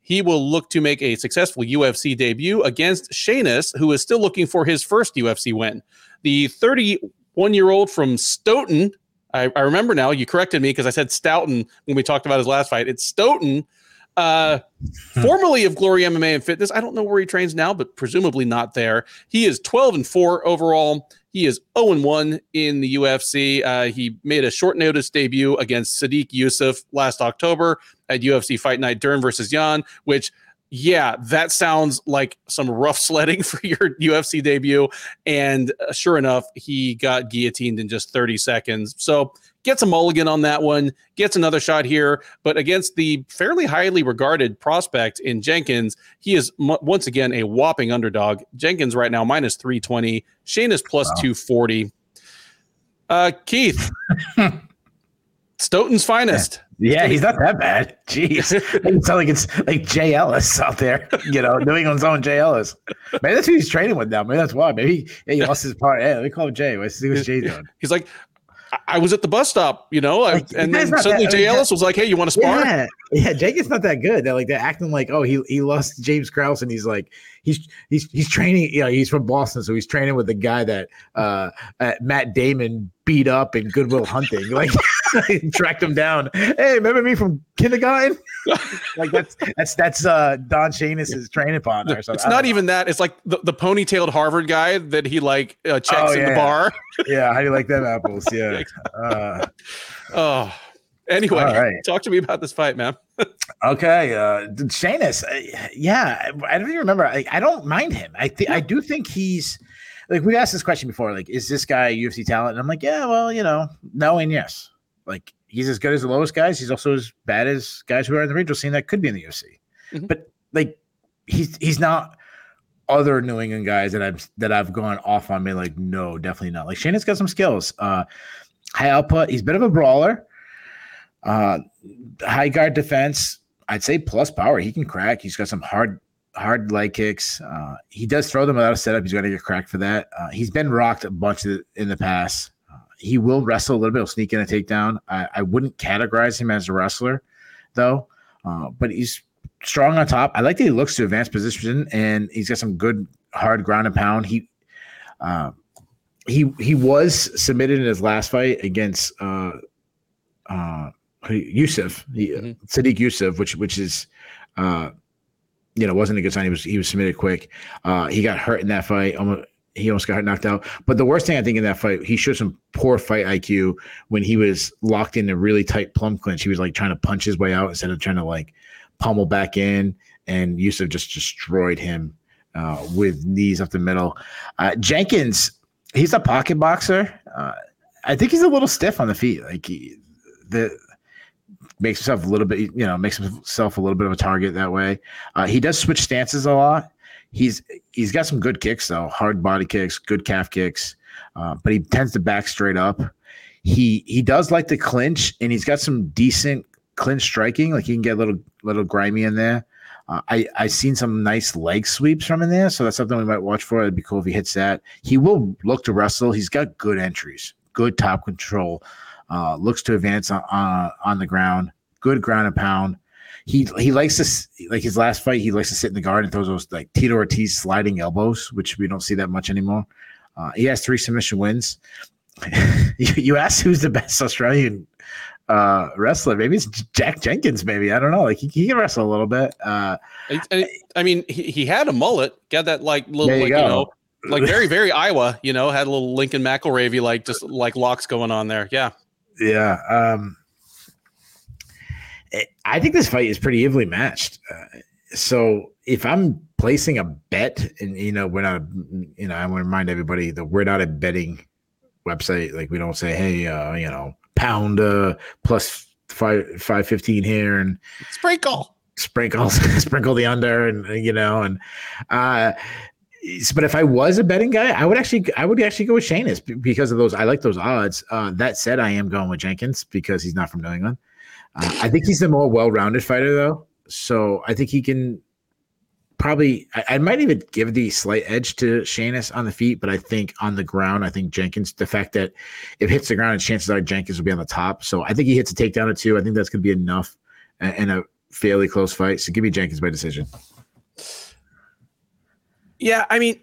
He will look to make a successful UFC debut against Shainis, who is still looking for his first UFC win. The 31 year old from Stoughton, I, I remember now. You corrected me because I said Stoughton when we talked about his last fight. It's Stoughton, uh, hmm. formerly of Glory MMA and Fitness. I don't know where he trains now, but presumably not there. He is 12 and 4 overall. He is 0 and 1 in the UFC. Uh, he made a short notice debut against Sodiq Yusuff last October at UFC Fight Night Dern versus Yan, which yeah, that sounds like some rough sledding for your UFC debut. And uh, sure enough, he got guillotined in just 30 seconds. So gets a mulligan on that one, gets another shot here. But against the fairly highly regarded prospect in Jenkins, he is m- once again a whopping underdog. Jenkins right now minus 320, Shainis plus wow. 240. Uh, Keith, Stoughton's finest. Yeah, he's not that bad. Jeez, it sounds like it's like Jay Ellis out there. You know, New England's own Jay Ellis. Maybe that's who he's training with now. Maybe that's why. Maybe he, he lost his part. Hey, let me call him Jay. Let's see what Jay doing. He's like, I was at the bus stop, you know, like, and then suddenly that, Jay Ellis was like, "Hey, you want to spar?" Yeah, yeah. Jacob's not that good. They're like they're acting like, "Oh, he he lost James Krause," and he's like, he's he's he's training. You know, he's from Boston, so he's training with the guy that uh, uh Matt Damon beat up in Goodwill Hunting. Like, tracked him down. Hey, remember me from kindergarten? like that's that's that's uh Don Shainis' training partner. So it's not even that. It's like the, the ponytailed Harvard guy that he like uh, checks oh, yeah. in the bar. yeah, how do you like them apples? Yeah. Uh, oh. Anyway, right. talk to me about this fight, man. okay, uh Shainis, uh, yeah, I don't even remember. I, I don't mind him. I think yeah. I do think he's like we asked this question before. Like, is this guy UFC talent? And I'm like, yeah, well, you know, no and yes. Like, he's as good as the lowest guys. He's also as bad as guys who are in the regional scene that could be in the UFC. Mm-hmm. But like, he's he's not other New England guys that I've that I've gone off on. Me like, no, definitely not. Like, Shannon's got some skills. Uh, high output. He's a bit of a brawler. Uh, high guard defense. I'd say plus power. He can crack. He's got some hard hard leg kicks. Uh, he does throw them without a setup. He's going to get cracked for that. Uh, he's been rocked a bunch in the past. Uh, he will wrestle a little bit. He'll sneak in a takedown. I, I wouldn't categorize him as a wrestler, though. Uh, but he's strong on top. I like that he looks to advanced position, and he's got some good hard ground and pound. He uh, he he was submitted in his last fight against uh, uh, Yusuff, he, mm-hmm. Sodiq Yusuff, which which is uh, you know, wasn't a good sign. He was he was submitted quick. Uh, he got hurt in that fight. Almost, he almost got knocked out. But the worst thing I think in that fight, he showed some poor fight IQ when he was locked in a really tight plum clinch. He was like trying to punch his way out instead of trying to like pummel back in. And Yusuff just destroyed him uh, with knees up the middle. Uh, Jenkins, he's a pocket boxer. Uh, I think he's a little stiff on the feet. Like he, the makes himself a little bit, you know, makes himself a little bit of a target that way. Uh, he does switch stances a lot. He's he's got some good kicks though, hard body kicks, good calf kicks, uh, but he tends to back straight up. He he does like to clinch, and he's got some decent clinch striking. Like he can get a little little grimy in there. Uh, I I seen some nice leg sweeps from in there, so that's something we might watch for. It'd be cool if he hits that. He will look to wrestle. He's got good entries, good top control. Uh, looks to advance on, on on the ground. Good ground and pound. He he likes to like his last fight. He likes to sit in the guard and throws those like Tito Ortiz sliding elbows, which we don't see that much anymore. Uh, he has three submission wins. you, you asked who's the best Australian uh, wrestler. Maybe it's Jack Jenkins. Maybe I don't know. Like he, he can wrestle a little bit. Uh, I, I mean, he, he had a mullet. Got that like little you like go. you know like very very Iowa. You know, had a little Lincoln McIlravy like just like locks going on there. Yeah. Yeah. Um, I think this fight is pretty evenly matched. Uh, so if I'm placing a bet, and you know, we're not, you know, I want to remind everybody that we're not a betting website. Like we don't say, hey, uh, you know, pound uh plus five five fifteen here and sprinkle sprinkle sprinkle the under and you know and uh but if I was a betting guy, I would actually I would actually go with Shainis because of those. I like those odds. Uh, that said, I am going with Jenkins because he's not from New England. Uh, I think he's the more well-rounded fighter though, so I think he can probably I, I, might even give the slight edge to Shainis on the feet, but I think on the ground, I think Jenkins, the fact that it hits the ground chances are Jenkins will be on the top. So I think he hits a takedown or two. I think that's gonna be enough in a fairly close fight. So give me Jenkins by decision. Yeah, I mean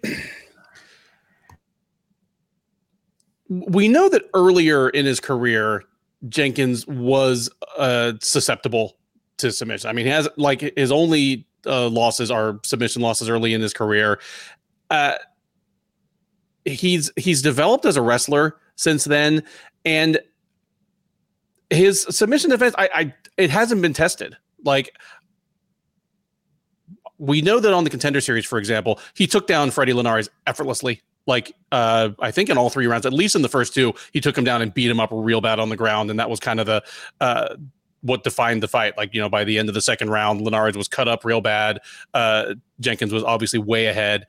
we know that earlier in his career, Jenkins was uh, susceptible to submission. I mean, he has like his only uh, losses are submission losses early in his career. Uh, he's he's developed as a wrestler since then, and his submission defense, I, I it hasn't been tested. Like we know that on the contender series, for example, he took down Freddie Linares effortlessly. Like uh, I think in all three rounds, at least in the first two, he took him down and beat him up real bad on the ground, and that was kind of the uh, what defined the fight. Like, you know, by the end of the second round, Linares was cut up real bad. Uh, Jenkins was obviously way ahead.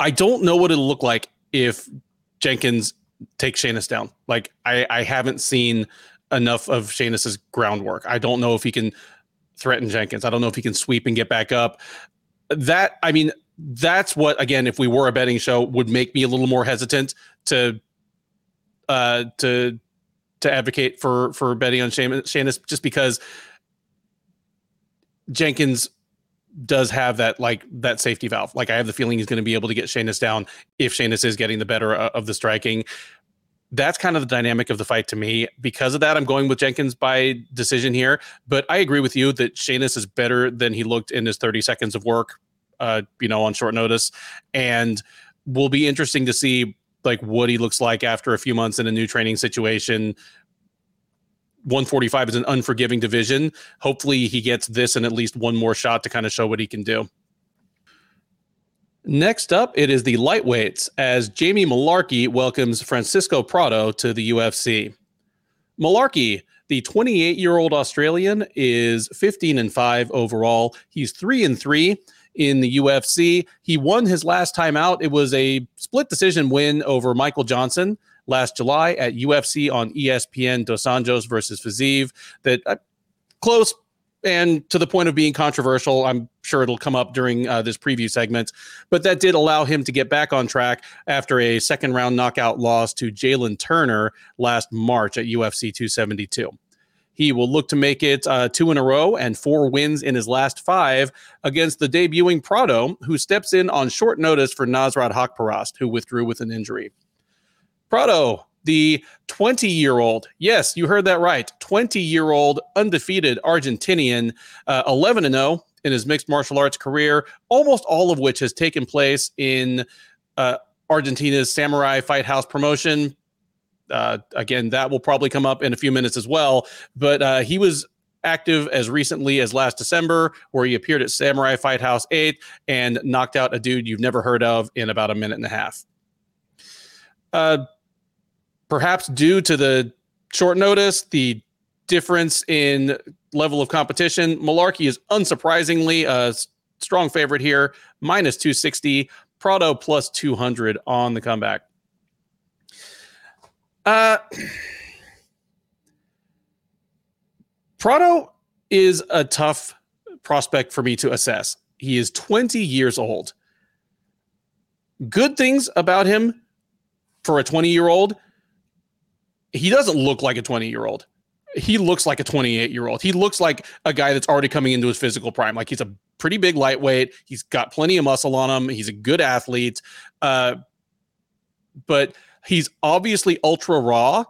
I don't know what it'll look like if Jenkins takes Shainis down. Like, I, I haven't seen enough of Shainis's groundwork. I don't know if he can threaten Jenkins. I don't know if he can sweep and get back up. That, I mean, that's what, again, if we were a betting show, would make me a little more hesitant to uh to to advocate for for betting on Shainis just because Jenkins does have that like that safety valve. Like I have the feeling he's going to be able to get Shainis down if Shainis is getting the better uh, of the striking. That's kind of the dynamic of the fight to me. Because of that, I'm going with Jenkins by decision here. But I agree with you that Shainis is better than he looked in his 30 seconds of work, uh, you know, on short notice, and will be interesting to see like what he looks like after a few months in a new training situation. 145 is an unforgiving division. Hopefully, he gets this and at least one more shot to kind of show what he can do. Next up, it is the lightweights as Jamie Mullarkey welcomes Francisco Prado to the UFC. Mullarkey, the 28 year old Australian, is 15 and 5 overall. He's 3 and 3 in the UFC. He won his last time out. It was a split decision win over Michael Johnson last July at UFC on ESPN Dos Anjos versus Fiziev. That uh, close and to the point of being controversial. I'm sure it'll come up during uh, this preview segment, but that did allow him to get back on track after a second round knockout loss to Jalen Turner last March at UFC 272. He will look to make it uh, two in a row and four wins in his last five against the debuting Prado, who steps in on short notice for Nasrat Haqparast, who withdrew with an injury. Prado, the 20 year old, yes, you heard that right, 20 year old undefeated Argentinian, uh, 11 and 0 in his mixed martial arts career, almost all of which has taken place in uh, Argentina's Samurai Fight House promotion, uh, again, that will probably come up in a few minutes as well. But uh, he was active as recently as last December, where he appeared at Samurai Fight House 8 and knocked out a dude you've never heard of in about a minute and a half. Uh, perhaps due to the short notice, the difference in level of competition. Mullarkey is unsurprisingly a strong favorite here, minus 260. Prado plus 200 on the comeback. Uh, Prado is a tough prospect for me to assess. He is 20 years old. Good things about him for a 20 year old. He doesn't look like a 20 year old. He looks like a 28 year old. He looks like a guy that's already coming into his physical prime. Like he's a pretty big lightweight. He's got plenty of muscle on him. He's a good athlete. Uh, but he's obviously ultra raw.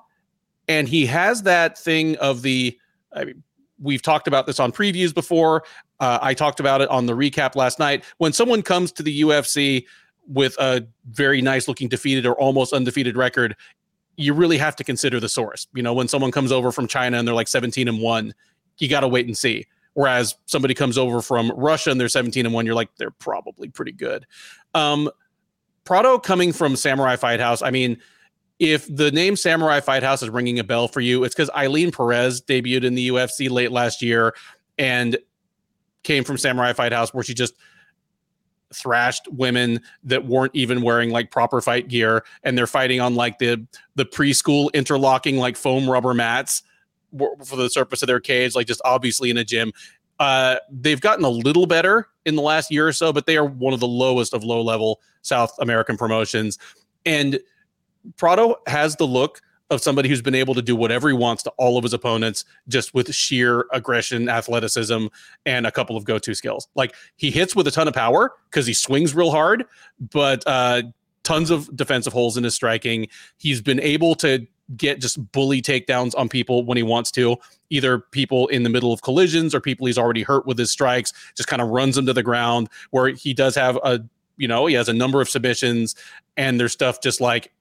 And he has that thing of the, I mean, we've talked about this on previews before. Uh, I talked about it on the recap last night. When someone comes to the UFC with a very nice looking defeated or almost undefeated record, you really have to consider the source. You know, when someone comes over from China and they're like 17 and 1, you got to wait and see. Whereas somebody comes over from Russia and they're 17 and 1, you're like they're probably pretty good. Um Prado coming from Samurai Fight House, I mean, if the name Samurai Fight House is ringing a bell for you, it's because Ailin Perez debuted in the UFC late last year and came from Samurai Fight House, where she just thrashed women that weren't even wearing like proper fight gear, and they're fighting on like the the preschool interlocking like foam rubber mats for the surface of their cage, like just obviously in a gym. Uh, they've gotten a little better in the last year or so, but they are one of the lowest of low level South American promotions. And Prado has the look of somebody who's been able to do whatever he wants to all of his opponents just with sheer aggression, athleticism, and a couple of go to skills. Like he hits with a ton of power because he swings real hard, but uh, tons of defensive holes in his striking. He's been able to get just bully takedowns on people when he wants to, either people in the middle of collisions or people he's already hurt with his strikes, just kind of runs them to the ground where he does have a, you know, he has a number of submissions and there's stuff just like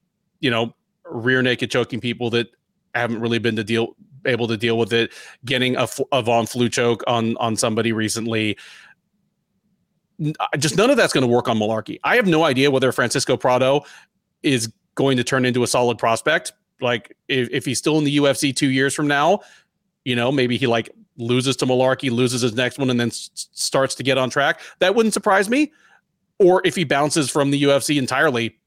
you know, rear naked choking people that haven't really been to deal able to deal with it. Getting a, a Von Flue choke on on somebody recently. Just none of that's going to work on Mullarkey. I have no idea whether Francisco Prado is going to turn into a solid prospect. Like if, if he's still in the UFC two years from now, you know, maybe he like loses to Mullarkey, loses his next one, and then s- starts to get on track. That wouldn't surprise me. Or if he bounces from the UFC entirely,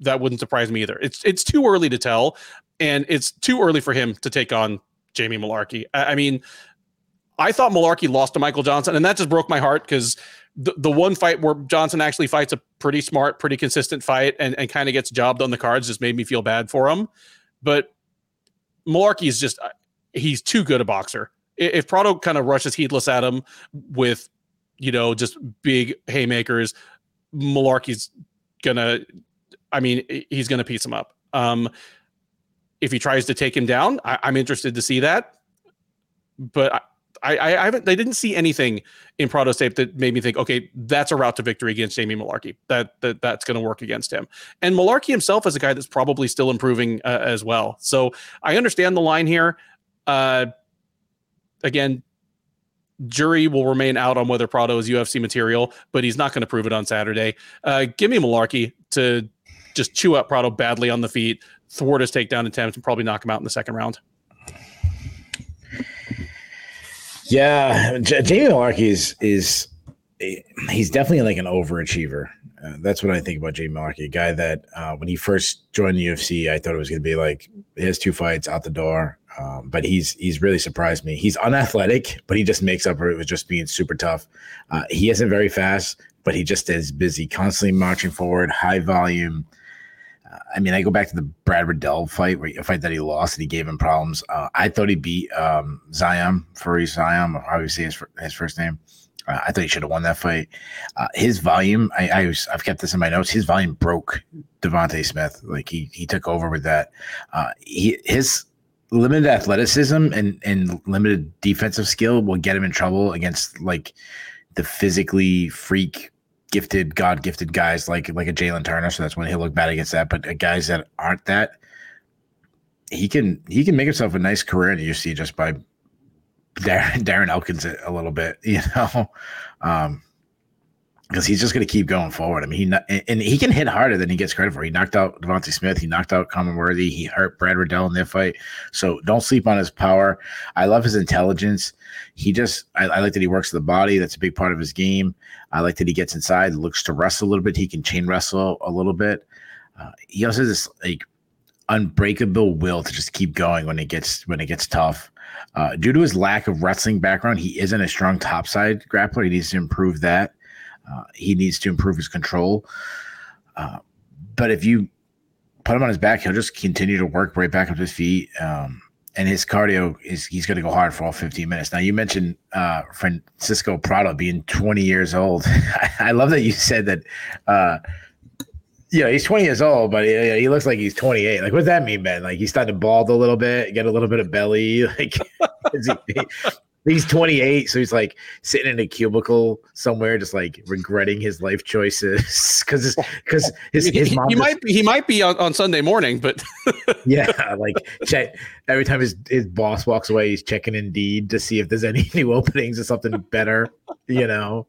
that wouldn't surprise me either. It's it's too early to tell, and it's too early for him to take on Jamie Mullarkey. I, I mean, I thought Mullarkey lost to Michael Johnson, and that just broke my heart because the, the one fight where Johnson actually fights a pretty smart, pretty consistent fight and, and kind of gets jobbed on the cards just made me feel bad for him. But Mullarkey is just, uh, he's too good a boxer. If Prado kind of rushes heedless at him with, you know, just big haymakers, Mullarkey's going to I mean, he's going to piece him up. Um, if he tries to take him down, I, am interested to see that. But I, I, haven't. They didn't see anything in Prado's tape that made me think, okay, that's a route to victory against Jamie Mullarkey. That that that's going to work against him. And Mullarkey himself is a guy that's probably still improving uh, as well. So I understand the line here. Uh, again, jury will remain out on whether Prado is UFC material, but he's not going to prove it on Saturday. Uh, give me Mullarkey to just chew up Prado badly on the feet, thwart his takedown attempts, and probably knock him out in the second round. Yeah, J- Jamie Mullarkey is is he's definitely like an overachiever. Uh, that's what I think about Jamie Mullarkey, a guy that uh, when he first joined the UFC, I thought it was going to be like his two fights out the door. Um, but he's he's really surprised me. He's unathletic, but he just makes up for it with just being super tough. Uh, he isn't very fast, but he just is busy, constantly marching forward, high volume. I mean, I go back to the Brad Riddell fight, where a fight that he lost and he gave him problems. Uh, I thought he beat um, Ziam, Fares Ziam, obviously his, his first name. Uh, I thought he should have won that fight. Uh, his volume, I, I was, I've kept this in my notes. His volume broke Devonte Smith. Like he he took over with that. Uh, he his limited athleticism and and limited defensive skill will get him in trouble against like the physically freak gifted, God gifted guys like like a Jalen Turner. So that's when he'll look bad against that. But uh, guys that aren't that, he can he can make himself a nice career in the UFC just by Darren, Darren Elkins a little bit, you know. Um, because he's just going to keep going forward. I mean, he and he can hit harder than he gets credit for. He knocked out Devonte Smith. He knocked out Khama Worthy. He hurt Brad Riddell in their fight. So don't sleep on his power. I love his intelligence. He just, I, I like that he works the body. That's a big part of his game. I like that he gets inside, looks to wrestle a little bit. He can chain wrestle a little bit. Uh, he also has this like unbreakable will to just keep going when it gets when it gets tough. Uh, due to his lack of wrestling background, he isn't a strong topside grappler. He needs to improve that. Uh, he needs to improve his control. Uh, but if you put him on his back, he'll just continue to work right back up his feet. Um, and his cardio is he's going to go hard for all 15 minutes. Now you mentioned uh, Francisco Prado being 20 years old. I love that you said that. Uh, yeah, he's 20 years old, but he, he, looks like he's 28. Like, what does that mean, man? Like, he's starting to bald a little bit, get a little bit of belly. Like, he, he's 28 so he's like sitting in a cubicle somewhere just like regretting his life choices because because his, his, mom he, just, might be he might be on, on sunday morning but yeah like check every time his, his boss walks away he's checking indeed to see if there's any new openings or something better you know?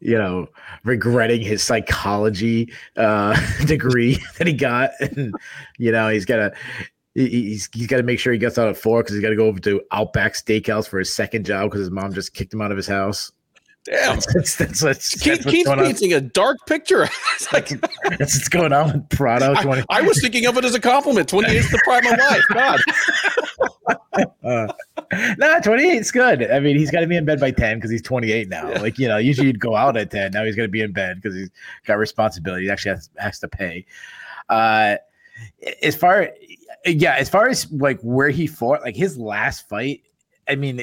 You know regretting his psychology uh degree that he got and you know he's got to he's he's got to make sure he gets out at four because he's got to go over to Outback Steakhouse for his second job because his mom just kicked him out of his house. Damn, that's, that's, that's, that's Keith, Keith's painting a dark picture. like, that's what's going on with Prado. I, I, was thinking of it as a compliment. Twenty eight is the prime of life. God. uh, nah, 28 is good. I mean, he's got to be in bed by 10 because he's 28 now. Yeah. Like, you know, usually you'd go out at 10. Now he's going to be in bed because he's got responsibility. He actually has, has to pay. Uh, as far yeah, as far as like where he fought, like his last fight, I mean,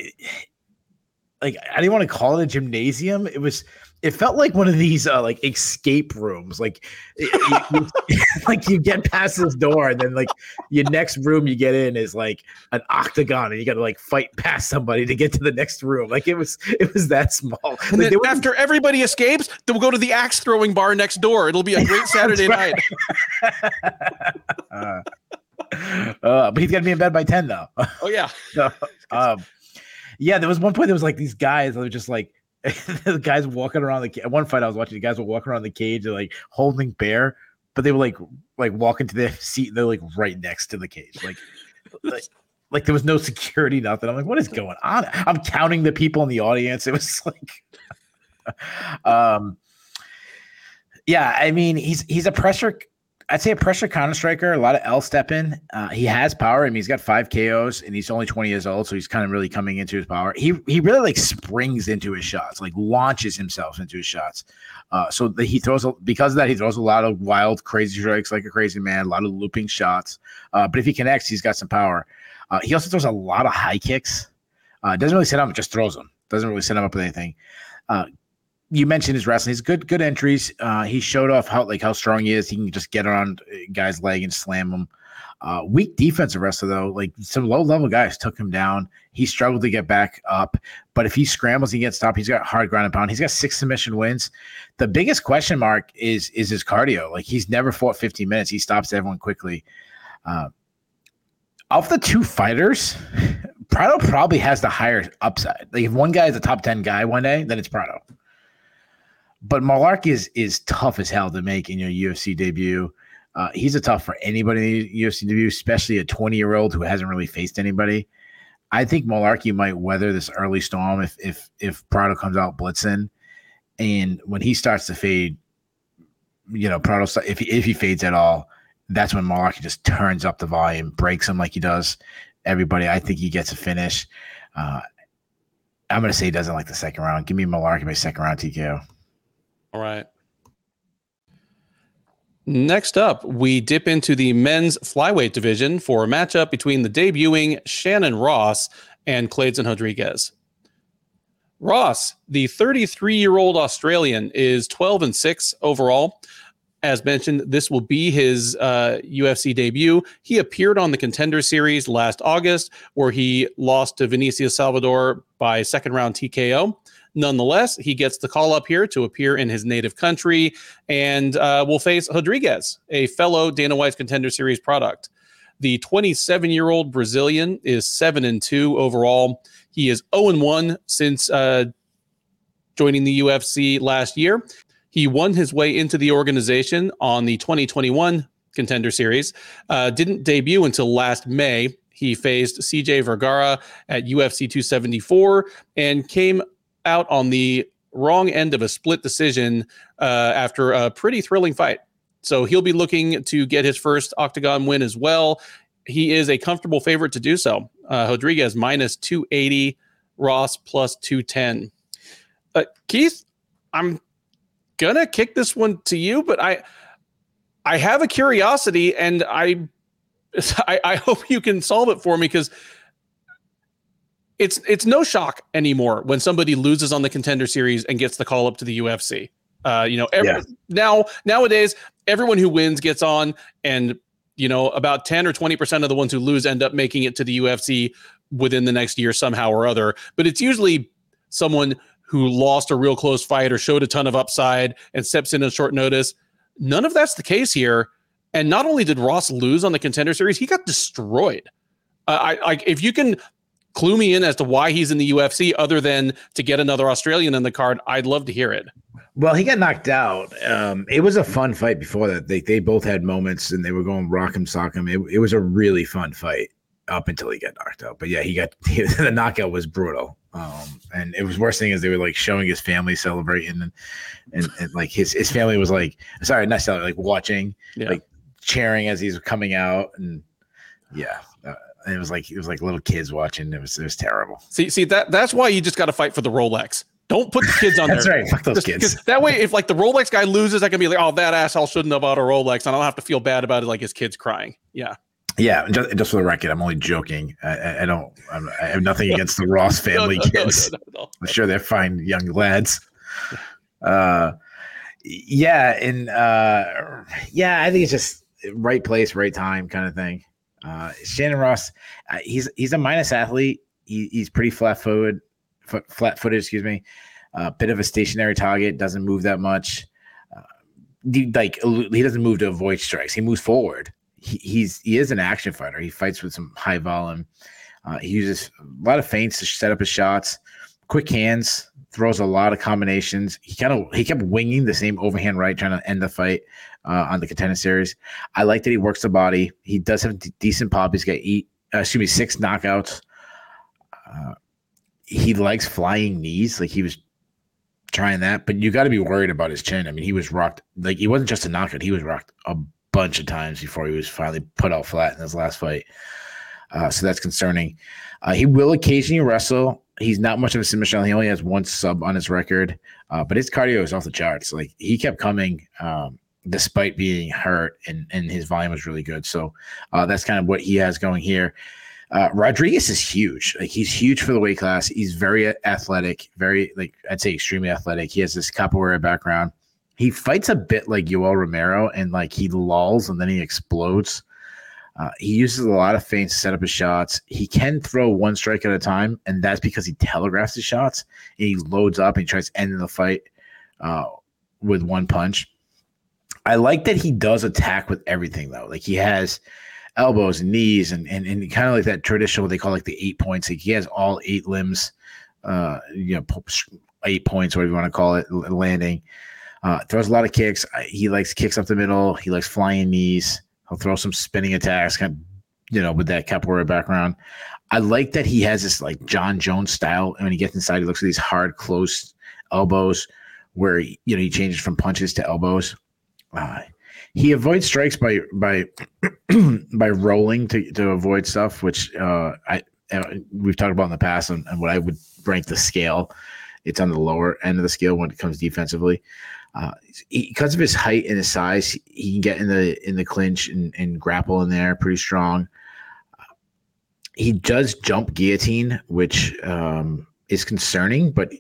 like I didn't want to call it a gymnasium. It was it felt like one of these uh, like escape rooms. Like you, you, like you get past this door and then like your next room you get in is like an octagon and you got to like fight past somebody to get to the next room. Like it was it was that small. And like, then after everybody escapes they'll go to the axe throwing bar next door. It'll be a great saturday night. Uh, uh, but he's got to be in bed by 10 though. Oh yeah. So, um, yeah there was one point there was like these guys that were just like the guys walking around the at one fight I was watching the guys were walking around the cage they're like holding bear but they were like like walking to their seat they're like right next to the cage like like like there was no security nothing. I'm like what is going on? I'm counting the people in the audience. It was like um yeah I mean he's he's a pressure I'd say a pressure counter striker, a lot of L step in. Uh, he has power. I mean, he's got five KOs and he's only 20 years old, so he's kind of really coming into his power. He he really like springs into his shots, like launches himself into his shots. Uh, so the, he throws a, because of that, he throws a lot of wild, crazy strikes like a crazy man, a lot of looping shots. Uh, but if he connects, he's got some power. Uh, he also throws a lot of high kicks. Uh, doesn't really set up, just throws them. Doesn't really set him up with anything. Uh, you mentioned his wrestling. He's good, good entries. Uh, he showed off how like how strong he is. He can just get around guys' leg and slam them. Uh, weak defensive wrestler though, like some low level guys took him down. He struggled to get back up, but if he scrambles, he gets stopped. He's got hard ground and pound. He's got six submission wins. The biggest question mark is is his cardio. Like he's never fought 15 minutes. He stops everyone quickly. Uh, of the two fighters, Prado probably has the higher upside. Like if one guy is a top 10 guy one day, then it's Prado but Mullarkey is is tough as hell to make in your UFC debut. Uh, he's a tough for anybody in the UFC debut, especially a 20 year old who hasn't really faced anybody. I think Mullarkey might weather this early storm if if if Prado comes out blitzing, and when he starts to fade, you know, Prado if he, if he fades at all, that's when Mullarkey just turns up the volume, breaks him like he does everybody. I think he gets a finish. Uh, I'm gonna say he doesn't like the second round. Give me Mullarkey by second round TKO. All right. Next up, we dip into the men's flyweight division for a matchup between the debuting Shannon Ross and Kleydson Rodrigues. Ross, the 33 year old Australian, is 12 and 6 overall. As mentioned, this will be his uh, UFC debut. He appeared on the Contender Series last August, where he lost to Vinicius Salvador by second round TKO. Nonetheless, he gets the call up here to appear in his native country and uh, will face Rodrigues, a fellow Dana White's Contender Series product. The 27 year old Brazilian is 7 and 2 overall. He is 0 and 1 since uh, joining the UFC last year. He won his way into the organization on the 2021 Contender Series. Uh, didn't debut until last May. He faced CJ Vergara at UFC 274 and came out on the wrong end of a split decision uh, after a pretty thrilling fight. So he'll be looking to get his first octagon win as well. He is a comfortable favorite to do so. Uh, Rodrigues minus 280, Ross plus 210. Uh, Keith, I'm gonna kick this one to you, but I I have a curiosity and I I, I hope you can solve it for me because it's it's no shock anymore when somebody loses on the contender series and gets the call up to the UFC. Uh, you know, every, yeah. now nowadays everyone who wins gets on, and you know about ten or twenty percent of the ones who lose end up making it to the UFC within the next year somehow or other. But it's usually someone who lost a real close fight or showed a ton of upside and steps in on short notice. None of that's the case here. And not only did Ross lose on the contender series, he got destroyed. Uh, I like if you can clue me in as to why he's in the UFC other than to get another Australian in the card. I'd love to hear it. Well, he got knocked out. Um, it was a fun fight before that. They they both had moments and they were going rock him, sock him. It, it was a really fun fight up until he got knocked out. But yeah, he got he, the knockout was brutal. Um, and it was worst thing is they were like showing his family celebrating and, and, and like his, his family was like, sorry, not celebrating, like watching, yeah. like cheering as he's coming out. And yeah, it was like, it was like little kids watching. It was, it was terrible. See, see that that's why you just got to fight for the Rolex. Don't put the kids on That's there. right. Fuck those just, kids. That way, if like the Rolex guy loses, I can be like, oh, that asshole shouldn't have bought a Rolex. And I don't have to feel bad about it like his kid's crying. Yeah. Yeah, just, just for the record, I'm only joking. I, I don't. I'm, i have nothing against the Ross family no, no, kids. No, I'm sure they're fine young lads. Uh, yeah, and uh, yeah, I think it's just right place, right time kind of thing. Uh, Shannon Ross, uh, he's he's a minus athlete. He, he's pretty flat footed, flat footed. Excuse me. A uh, bit of a stationary target. Doesn't move that much. Uh, he, like he doesn't move to avoid strikes. He moves forward he, he's he is an action fighter. He fights with some high volume. Uh, he uses a lot of feints to set up his shots. Quick hands, throws a lot of combinations. He kind of he kept winging the same overhand right, trying to end the fight uh, on the contender series. I like that he works the body. He does have decent pop. He's got eight, uh, excuse me, six knockouts. Uh, he likes flying knees. Like he was trying that, but you got to be worried about his chin. I mean, he was rocked. Like he wasn't just a knockout; he was rocked a bunch of times before he was finally put out flat in his last fight. Uh, so that's concerning. Uh, he will occasionally wrestle. He's not much of a submission. He only has one sub on his record, uh, but his cardio is off the charts. Like he kept coming um, despite being hurt, and and his volume was really good. So uh, that's kind of what he has going here. Uh, Rodrigues is huge. Like he's huge for the weight class. He's very athletic, very like I'd say extremely athletic. He has this capoeira background he fights a bit like Yoel Romero and like he lulls and then he explodes. Uh, he uses a lot of feints to set up his shots. He can throw one strike at a time, and that's because he telegraphs his shots. and he loads up and he tries to end the fight uh, with one punch. I like that he does attack with everything though. Like he has elbows and knees and and, and kind of like that traditional they call like the eight points. Like he has all eight limbs, uh, you know, eight points, whatever you want to call it, landing. Uh, throws a lot of kicks. He likes kicks up the middle. He likes flying knees. He'll throw some spinning attacks, kind of, you know, with that capoeira background. I like that he has this like Jon Jones style. And when he gets inside, he looks at these hard, close elbows where, you know, he changes from punches to elbows. Uh, he avoids strikes by by by rolling to, to avoid stuff, which uh, I uh, we've talked about in the past, and, and, what I would rank the scale. It's on the lower end of the scale when it comes defensively. Uh, because of his height and his size, he can get in the in the clinch and, and grapple in there pretty strong. he does jump guillotine, which um, is concerning, but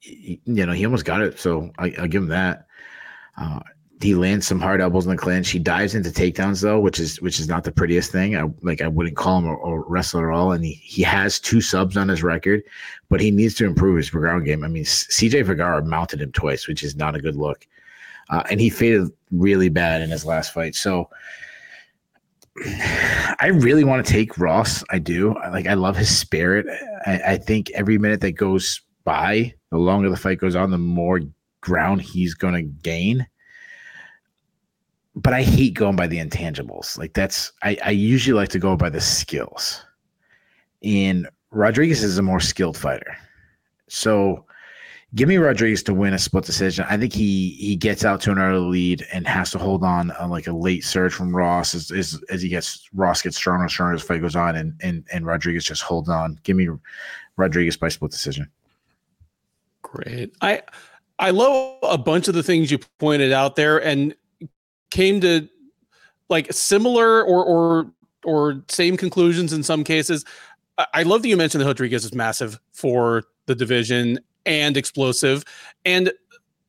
he, you know he almost got it, so I, will give him that. Uh, he lands some hard elbows in the clinch. He dives into takedowns though, which is which is not the prettiest thing. I like I wouldn't call him a, a, wrestler at all. And he he has two subs on his record, but he needs to improve his ground game. I mean, CJ Vergara mounted him twice, which is not a good look. Uh, and he faded really bad in his last fight. So I really want to take Ross. I do. I, like I love his spirit. I, I think every minute that goes by The longer the fight goes on, the more ground he's going to gain. But I hate going by the intangibles. Like that's I, I usually like to go by the skills. And Rodrigues is a more skilled fighter. So give me Rodrigues to win a split decision. I think he he gets out to an early lead and has to hold on on like a late surge from Ross as, as, as he gets Ross gets stronger and stronger as the fight goes on and and and Rodrigues just holds on. Give me Rodrigues by split decision. Great. I I love a bunch of the things you pointed out there and came to like similar or or or same conclusions in some cases. I love that you mentioned that Rodrigues is massive for the division and explosive. And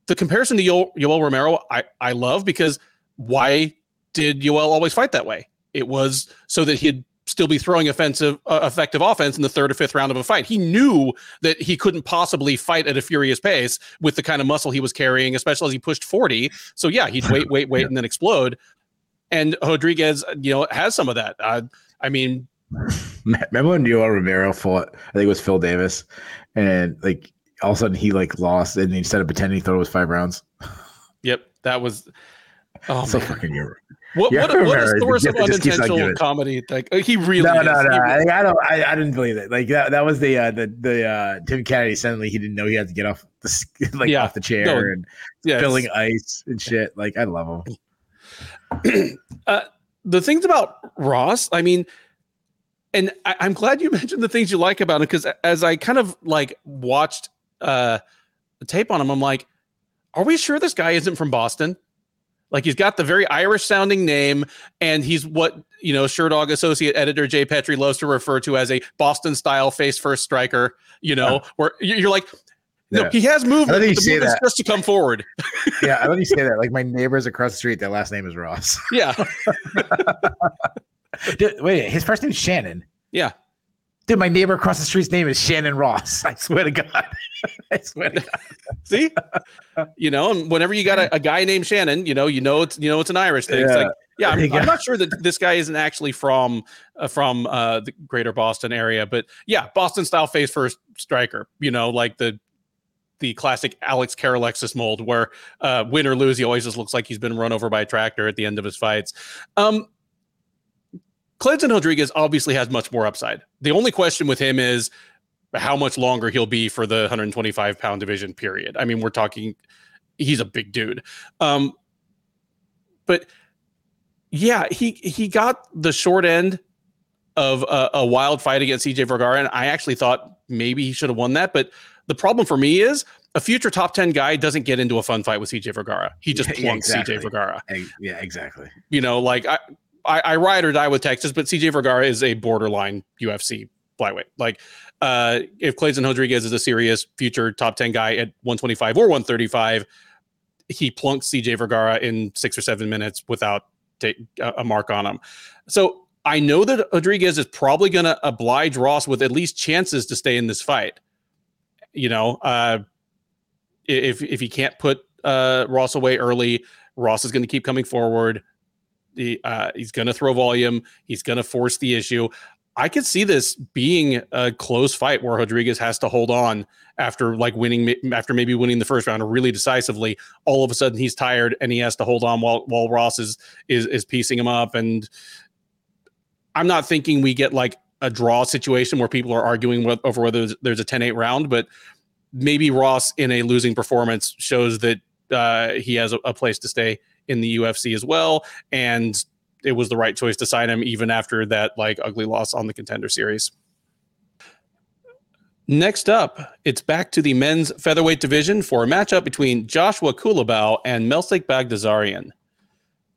the comparison to Yoel, Yoel Romero, I, I love because why did Yoel always fight that way? It was so that he'd still be throwing offensive, uh, effective offense in the third or fifth round of a fight. He knew that he couldn't possibly fight at a furious pace with the kind of muscle he was carrying, especially as he pushed 40. So yeah, he'd wait, wait, wait, yeah. and then explode. And Rodrigues, you know, has some of that. Uh, I mean, remember when Yoel Romero fought? I think it was Phil Davis, and like all of a sudden he like lost, and instead of pretending he thought it was five rounds. Yep, that was. Oh, so man. fucking Euro. What, what, what a source of unintentional comedy? Like uh, he really. No, is. no, no. Really I, don't. I, I didn't believe it. Like that. That was the uh, the the uh, Tim Kennedy suddenly he didn't know he had to get off the like yeah. off the chair no, and yes. filling ice and shit. Like I love him. uh, the things about Ross, I mean, and I, am glad you mentioned the things you like about him because as I kind of like watched uh, the tape on him, I'm like, are we sure this guy isn't from Boston? Like he's got the very Irish sounding name, and he's what you know, Sherdog associate editor Jay Pettry loves to refer to as a Boston style face first striker. You know, where you're like, no, yeah. he has movement. I think you say that just to come forward. yeah, I let you say that. Like my neighbors across the street, their last name is Ross. Yeah. Dude, wait, his first name's Shannon. Yeah. Dude, my neighbor across the street's name is Shannon Ross. I swear to God. I swear to God. See, you know, and whenever you got a, a, guy named Shannon, you know, you know it's you know it's an Irish thing. Yeah. It's like, yeah, I'm, I'm, not sure that this guy isn't actually from uh, from uh, the greater Boston area, but yeah, Boston style face first striker. You know, like the the classic Alex Karalexis mold, where uh, win or lose, he always just looks like he's been run over by a tractor at the end of his fights. Um, Kleydson Rodrigues obviously has much more upside. The only question with him is how much longer he'll be for the 125 pound division period. I mean, we're talking, he's a big dude. Um, but yeah, he he got the short end of a, a wild fight against CJ Vergara, and I actually thought maybe he should have won that. But the problem for me is a future top 10 guy doesn't get into a fun fight with CJ Vergara. He just plunks yeah, exactly. CJ Vergara. Yeah, exactly. You know, like I, I, I ride or die with Texas, but CJ Vergara is a borderline UFC flyweight. Like, uh, if Kleydson Rodrigues is a serious future top 10 guy at 125 or 135, he plunks CJ Vergara in six or seven minutes without take a mark on him. So I know that Rodrigues is probably going to oblige Ross with at least chances to stay in this fight. You know, uh, if if he can't put uh, Ross away early, Ross is going to keep coming forward uh, he's going to throw volume. He's going to force the issue. I could see this being a close fight where Rodrigues has to hold on after like winning after maybe winning the first round really decisively. All of a sudden he's tired and he has to hold on while while Ross is is is piecing him up. And I'm not thinking we get like a draw situation where people are arguing over whether there's a 10-8 round, but maybe Ross in a losing performance shows that uh, he has a, a place to stay in the UFC as well. And it was the right choice to sign him even after that like ugly loss on the contender series. Next up, it's back to the men's featherweight division for a matchup between Joshua Culibao and Melsik Baghdasaryan.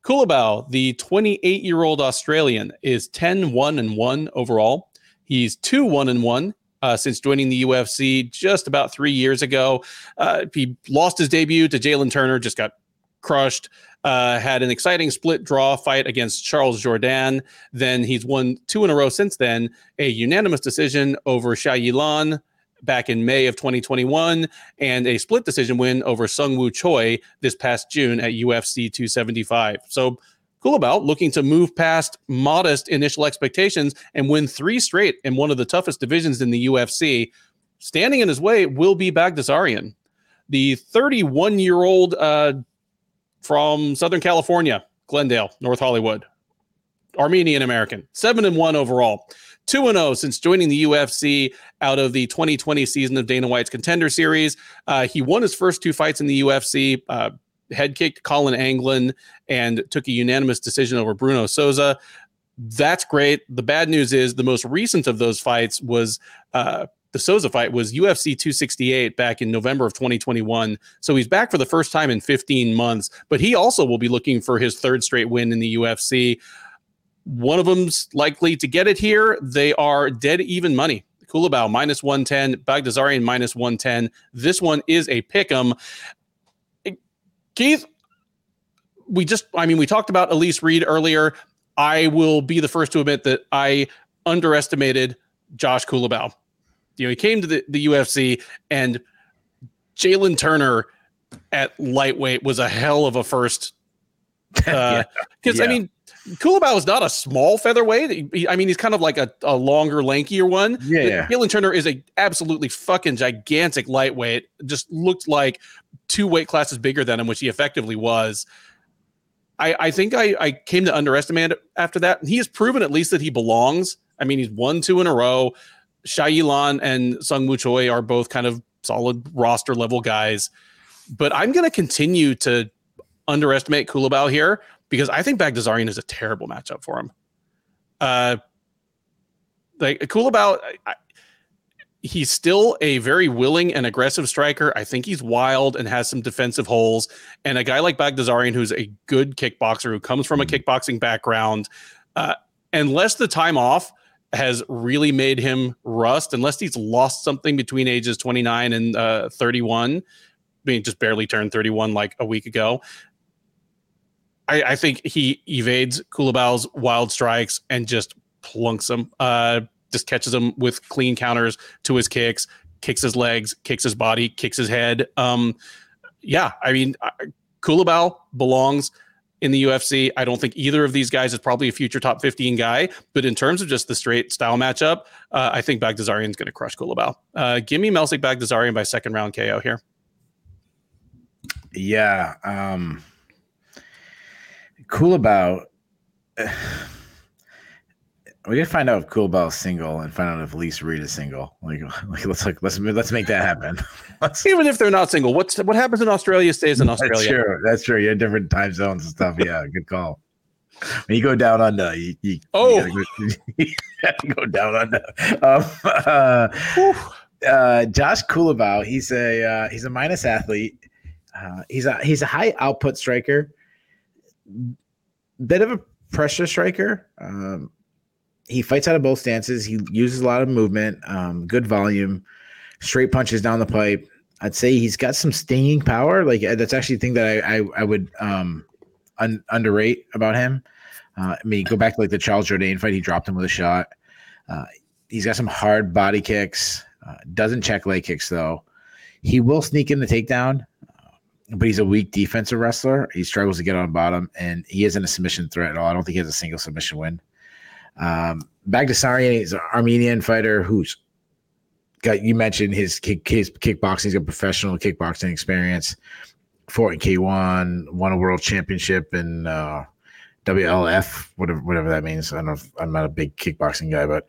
Culibao, the 28 year old Australian, is 10 1 and 1 overall. He's 2 1 and 1 uh, since joining the UFC just about three years ago. Uh, he lost his debut to Jalen Turner, just got crushed. Uh, had an exciting split draw fight against Charles Jourdain. Then he's won two in a row since then, a unanimous decision over Shayilan back in May of 2021, and a split decision win over Sung Woo Choi this past June at UFC 275. So Culibao looking to move past modest initial expectations and win three straight in one of the toughest divisions in the UFC. standing in his way will be Baghdasaryan, the 31 year old uh, from Southern California, Glendale, North Hollywood, Armenian American, seven and one overall. 2 0 since joining the UFC out of the 2020 season of Dana White's Contender Series. Uh, he won his first two fights in the UFC, uh, head kicked Colin Anglin, and took a unanimous decision over Bruno Souza. That's great. The bad news is the most recent of those fights was uh, the Souza fight was UFC 268 back in November of 2021. So he's back for the first time in 15 months, but he also will be looking for his third straight win in the UFC. One of them's likely to get it here. They are dead even money. Culibao minus 110, Baghdasaryan minus 110. This one is a pick 'em. Keith, we just, I mean, we talked about Elise Reed earlier. I will be the first to admit that I underestimated Josh Culibao. You know, he came to the, the UFC and Jalen Turner at lightweight was a hell of a first. Because, uh, yeah. yeah. I mean, Culibao is not a small featherweight. He, I mean, he's kind of like a, a longer, lankier one. Yeah. yeah. Jalen Turner is a absolutely fucking gigantic lightweight. Just looked like two weight classes bigger than him, which he effectively was. I, I think I, I came to underestimate it after that. He has proven at least that he belongs. I mean, he's won two in a row. Shayilan and Sung Woo Choi are both kind of solid roster level guys. But I'm going to continue to underestimate Culibao here because I think Baghdasaryan is a terrible matchup for him. Uh, like Culibao, I, he's still a very willing and aggressive striker. I think he's wild and has some defensive holes. And a guy like Baghdasaryan, who's a good kickboxer, who comes from a mm-hmm. kickboxing background, uh, unless the time off has really made him rust, unless he's lost something between ages 29 and uh, 31, I mean, just barely turned 31 like a week ago. I, I think he evades Culibao's wild strikes and just plunks him. Uh, just catches him with clean counters to his kicks, kicks his legs, kicks his body, kicks his head. Um, yeah, I mean, Culibao belongs in the UFC. I don't think either of these guys is probably a future top 15 guy, but in terms of just the straight style matchup, uh, I think Baghdasaryan is going to crush Culibao. Uh, give me Melsik Baghdasaryan by second round KO here. Yeah. Um, Culibao. We gotta find out if Culibao is single and find out if Elise Reed is single. Like, like let's like let's let's make that happen. Even if they're not single, what's what happens in Australia stays in Australia. That's true. That's true. You have different time zones and stuff. Yeah, good call. When you go down under, you, you oh, you gotta go, go down under. Um, uh, uh, Josh Culibao, he's a uh, he's a minus athlete. Uh, he's a he's a high output striker, bit of a pressure striker. Um, he fights out of both stances. He uses a lot of movement, um, good volume, straight punches down the pipe. I'd say he's got some stinging power. Like uh, that's actually the thing that I I, I would um, un- underrate about him. Uh, I mean, go back to like the Charles Jourdain fight. He dropped him with a shot. Uh, he's got some hard body kicks. Uh, doesn't check leg kicks though. He will sneak in the takedown, uh, but he's a weak defensive wrestler. He struggles to get on bottom, and he isn't a submission threat at all. I don't think he has a single submission win. Um, Baghdasaryan is an Armenian fighter who's got you mentioned his kick, his kickboxing. He's got professional kickboxing experience. Fought in K1, won a world championship in uh, WLF, whatever whatever that means. I don't know. If, I'm not a big kickboxing guy, but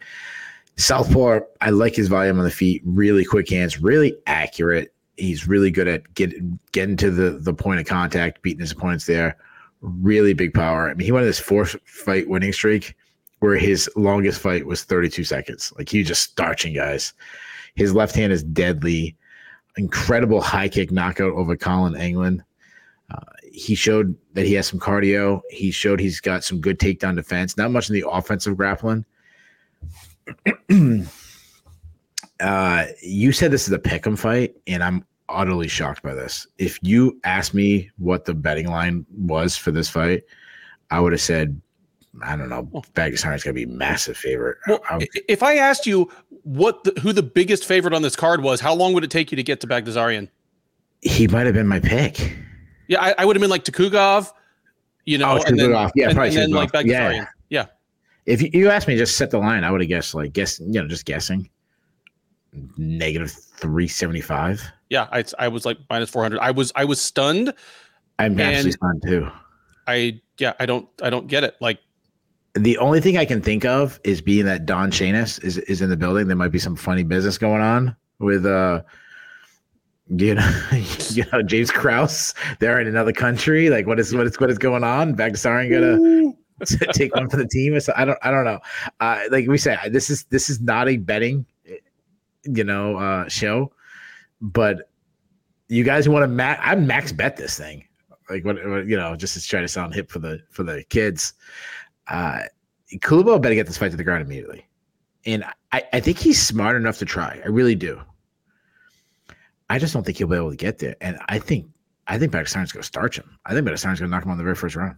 Southpaw. I like his volume on the feet. Really quick hands. Really accurate. He's really good at getting getting to the the point of contact, beating his opponents there. Really big power. I mean, he won this fourth fight winning streak where his longest fight was 32 seconds. Like he was just starching guys. His left hand is deadly. Incredible high kick knockout over Colin Anglin. Uh, he showed that he has some cardio. He showed he's got some good takedown defense. Not much in the offensive grappling. uh, you said this is a pick'em fight, and I'm utterly shocked by this. If you asked me what the betting line was for this fight, I would have said I don't know. Vegas is gonna be massive favorite. Well, if I asked you what the, who the biggest favorite on this card was, how long would it take you to get to Baghdasaryan? He might have been my pick. Yeah, I, I would have been like Tukhugov, you know, oh, and then, yeah, and, and then like Baghdasaryan. Yeah. yeah. If you, you asked me just set the line, I would have guessed like guess you know just guessing. negative three seventy five. Yeah, I I was like minus four hundred. I was I was stunned. I'm actually stunned too. I yeah, I don't I don't get it. Like The only thing I can think of is being that Don Shainis is is in the building. There might be some funny business going on with uh you know, you know James Krause. They're in another country. Like what is what is what is going on? Baghdasaryan gonna take one for the team. So I don't I don't know. Uh, like we say, this is this is not a betting, you know, uh, show, but you guys want to max? I max bet this thing. Like what, what you know, just to try to sound hip for the for the kids. Uh, Kubo better get this fight to the ground immediately, and I I think he's smart enough to try. I really do. I just don't think he'll be able to get there, and I think I think Baghdasaryan's going to starch him. I think Baghdasaryan's going to knock him on the very first round.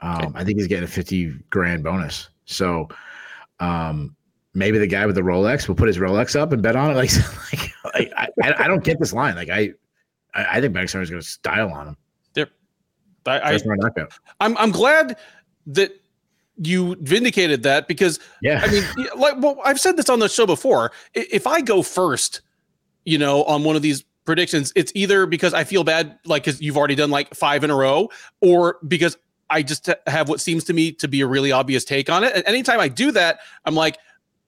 Um, Okay. I think he's getting a 50 grand bonus. So um, maybe the guy with the Rolex will put his Rolex up and bet on it. Like, like, I, I, I don't get this line. Like I, I, I think Baghdasaryan's going to style on him. I, I First. I'm I'm glad that you vindicated that because Yeah. I mean, like, well, I've said this on the show before. If I go first, you know, on one of these predictions, it's either because I feel bad, like, because you've already done like five in a row, or because I just have what seems to me to be a really obvious take on it. And anytime I do that, I'm like,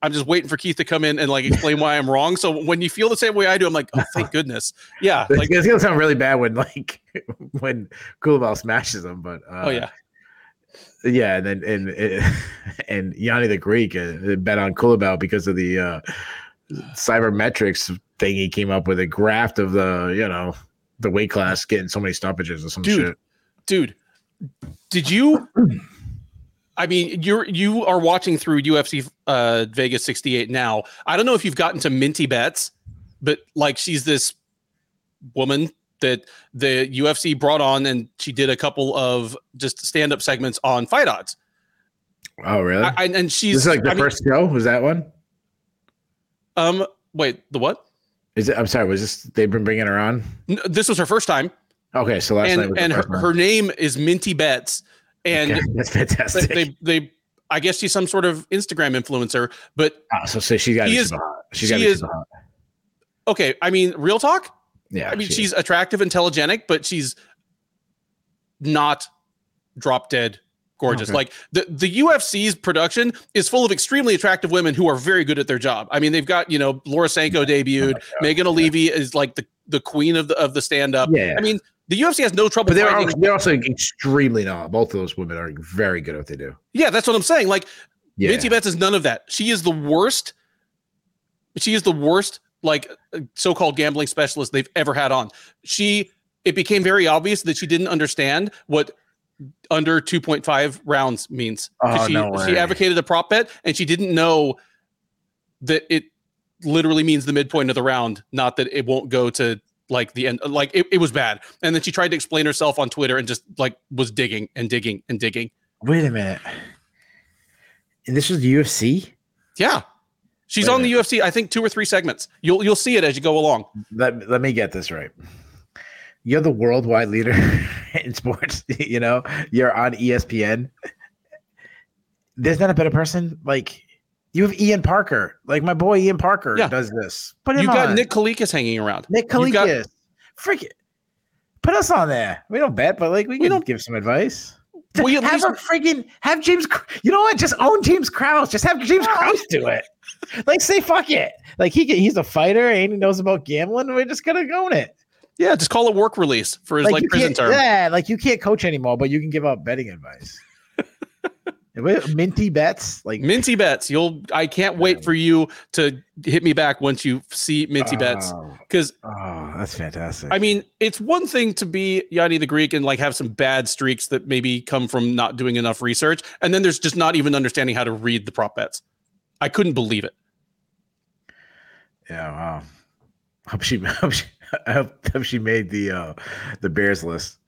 I'm just waiting for Keith to come in and like explain why I'm wrong. So when you feel the same way I do, I'm like, oh, thank goodness. Yeah. Like, it's gonna sound really bad when like when Culibao smashes him, but uh, oh, yeah. Yeah, and then and and Yanni the Greek uh, bet on Culibao because of the uh, cybermetrics thing he came up with a graft of the you know the weight class getting so many stoppages or some Dude. shit. dude did you i mean you're you are watching through ufc uh vegas 68 now i don't know if you've gotten to minty bets but like she's this woman that the ufc brought on and she did a couple of just stand-up segments on fight odds Oh really? I, and this she's is like the I mean, first show. Was that one? um wait the what Is it? I'm sorry. Was this they've been bringing her on? N- this was her first time Okay, so last night and was and her, one. her name is minty bets and Okay, that's fantastic. they they i guess she's some sort of instagram influencer but Oh, so, so she got He to is-. She got she is- hot. okay i mean real talk Yeah, i mean she's is. attractive intelligent but she's not drop dead gorgeous Okay. like the the ufc's production is full of extremely attractive women who are very good at their job i mean they've got you know laura sanko debuted oh megan Olivi is like the the queen of the of the stand up Yeah. i mean the ufc has no trouble But they're also, they're also extremely not. Both of those women are very good at what they do. yeah that's what i'm saying like Yeah. Minty Betts is none of that. She is the worst. She is the worst, like uh, so-called gambling specialist they've ever had on. She. It became very obvious that she didn't understand what under 2.5 rounds means. Oh, she, no she advocated a prop bet, and she didn't know that it literally means the midpoint of the round, not that it won't go to like the end. Like it, it was bad. And then she tried to explain herself on Twitter and just like was digging and digging and digging. Wait a minute. And this was the UFC. Yeah. She's Wait on the UFC, I think two or three segments. You'll you'll see it as you go along. Let, let me get this right. You're the worldwide leader in sports. You know, you're on ESPN. There's not a better person. Like you have Ian Parker. Like my boy Ian Parker Yeah. does this. But You've got on. Nick Kalikas hanging around. Nick you've got- Freak it. Put us on there. We don't bet, but like we, We can don't- give some advice. Well, you have least- a freaking have James. You know what? Just own James Krause. Just have James Krause do it. Like say fuck it. Like he can, he's a fighter and he knows about gambling. We're just gonna own it. Yeah, just call it work release for his like, you prison term. Yeah, like you can't coach anymore, but you can give out betting advice. Minty bets, like Minty bets. You'll I can't wait for you to hit me back once you see Minty bets. Oh, Because oh, that's fantastic. I mean, it's one thing to be Yanni the Greek and like have some bad streaks that maybe come from not doing enough research. And then there's just not even understanding how to read the prop bets. I couldn't believe it. yeah, wow. Hope she, I hope she, I hope, hope she made the uh the Bears list.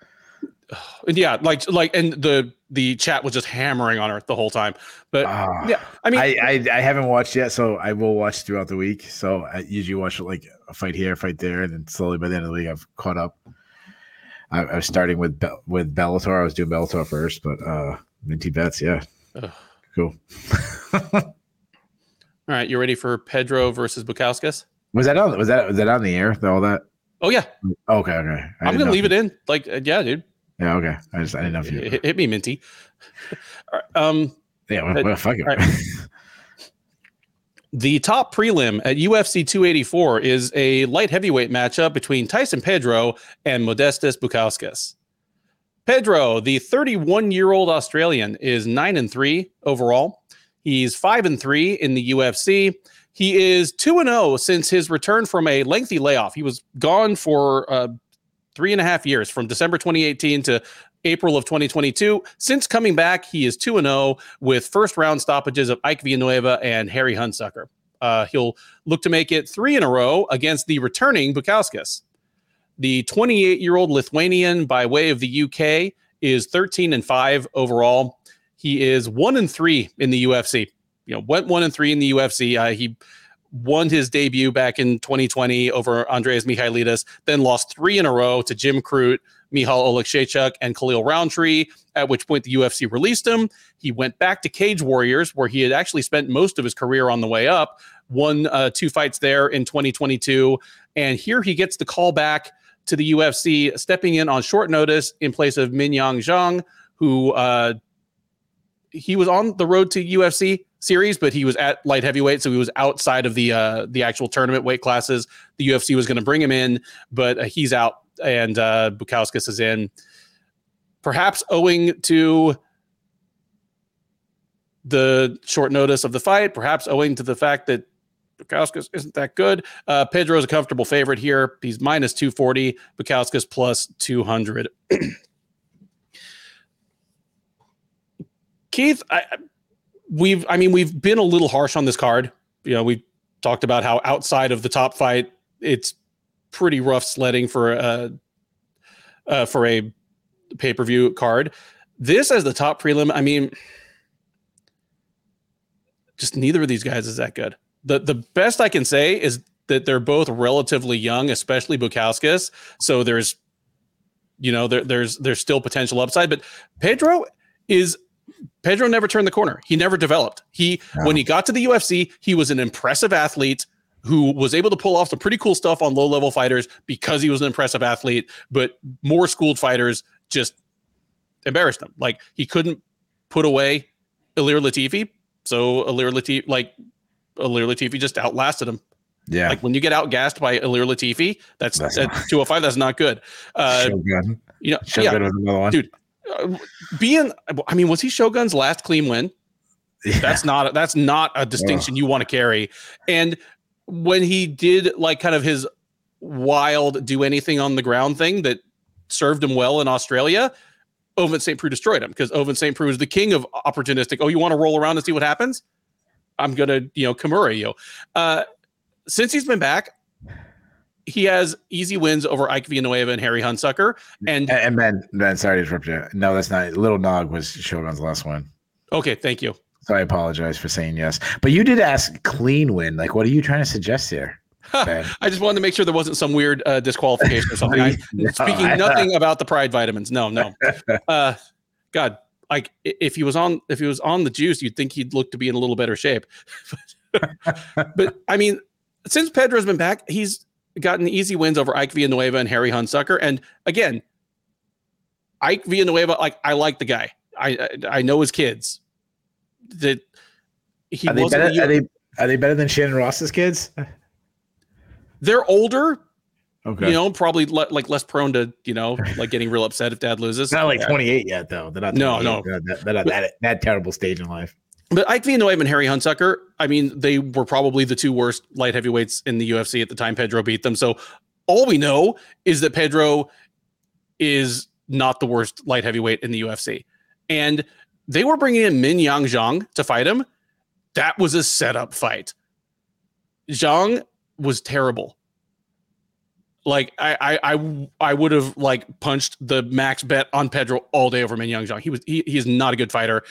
And yeah, like like and the the chat was just hammering on her the whole time. But Ah. yeah, I mean I, I I haven't watched yet, so I will watch throughout the week. So I usually watch like a fight here, a fight there, and then slowly by the end of the week, I've caught up. I, I was starting with Be- with Bellator. I was doing Bellator first, but uh Minty bets, yeah, Ugh. cool. All right, you ready for Pedro versus Bukauskas? Was that on? Was that was that on the air? All that? Oh yeah. Okay, okay. I am gonna leave it in. Like, uh, yeah, dude. Yeah, okay. I just I didn't know if you hit, hit me, Minty. um. Yeah. Well, well fuck it. Right. the top prelim at UFC 284 is a light heavyweight matchup between Tyson Pedro and Modestas Bukauskas. Pedro, the 31 year old Australian, is 9 and 3 overall. He's 5 and 3 in the UFC. He is 2 and 0 since his return from a lengthy layoff. He was gone for uh, three and a half years from December 2018 to April of 2022. Since coming back, he is 2 0 with first round stoppages of Ike Villanueva and Harry Hunsucker. Uh, he'll look to make it three in a row against the returning Bukauskas. The 28 year old Lithuanian, by way of the UK, is 13 and 5 overall. He is 1 and 3 in the UFC. You know, went 1 and 3 in the UFC. Uh, he won his debut back in 2020 over Andreas Michailidis, then lost three in a row to Jim Crute, Michal Oleksiejczuk, and Khalil Rountree, at which point the UFC released him. He went back to Cage Warriors, where he had actually spent most of his career on the way up, won uh, two fights there in 2022. And here he gets the call back to the UFC, stepping in on short notice in place of Mingyang Zhang, who uh, he was on the road to UFC series, but he was at light heavyweight, so he was outside of the uh, the actual tournament weight classes. The UFC was going to bring him in, but uh, he's out, and uh, Bukauskas is in. Perhaps owing to the short notice of the fight, perhaps owing to the fact that Bukauskas isn't that good. Uh, Pedro is a comfortable favorite here. He's minus 240, Bukauskas plus 200. Keith, I, we've I mean we've been a little harsh on this card. You know, we talked about how outside of the top fight, it's pretty rough sledding for a uh, for a pay per view card. This as the top prelim, I mean, just neither of these guys is that good. the The best I can say is that they're both relatively young, especially Bukauskas. So there's, you know, there, there's there's still potential upside, but Pedro is Pedro never turned the corner. He never developed. He no. when he got to the UFC, he was an impressive athlete who was able to pull off some pretty cool stuff on low level fighters because he was an impressive athlete, but more schooled fighters just embarrassed him. Like he couldn't put away Ilir Latifi, so Ilir Latifi like Ilir Latifi just outlasted him. Yeah. Like when you get outgassed by Ilir Latifi, that's, that's at 205, that's not good. Uh, you know, yeah, dude, being I mean, was he Shogun's last clean win? Yeah. That's not that's not a distinction you want to carry. And when he did like kind of his wild do anything on the ground thing that served him well in Australia, Ovince St. Preux destroyed him because Ovince St. Preux is the king of opportunistic. Oh, you want to roll around and see what happens? I'm gonna, you know, Kimura you. Uh, since he's been back, he has easy wins over Ike Villanueva and Harry Hunsucker. And and Ben, Ben, sorry to interrupt you. No, that's not. Little Nog was Shogun's last one. Okay, thank you. So I apologize for saying yes, but you did ask clean win. Like, what are you trying to suggest here? I just wanted to make sure there wasn't some weird uh, disqualification or something. I, no, speaking I, nothing about the Pride vitamins. No, no. Uh, God, like if he was on if he was on the juice, you'd think he'd look to be in a little better shape. but I mean, since Pedro's been back, he's gotten easy wins over Ike Villanueva and Harry Hunsucker. And again, Ike Villanueva, like I like the guy. I I, know his kids. That he are they, better, are they are they better than Shannon Ross's kids? They're older. Okay. You know, probably le- like less prone to, you know, like getting real upset if dad loses. Not like 28 yet, though. They're not no, no. They're, they're, they're not that, that terrible stage in life. But Ike Villanueva and Harry Hunsucker, I mean, they were probably the two worst light heavyweights in the UFC at the time Pedro beat them. So all we know is that Pedro is not the worst light heavyweight in the UFC. And they were bringing in Min Yang Zhang to fight him. That was a setup fight. Zhang was terrible. Like I, I, I, I would have like punched the max bet on Pedro all day over Min Yang Zhang. He was, he, he is not a good fighter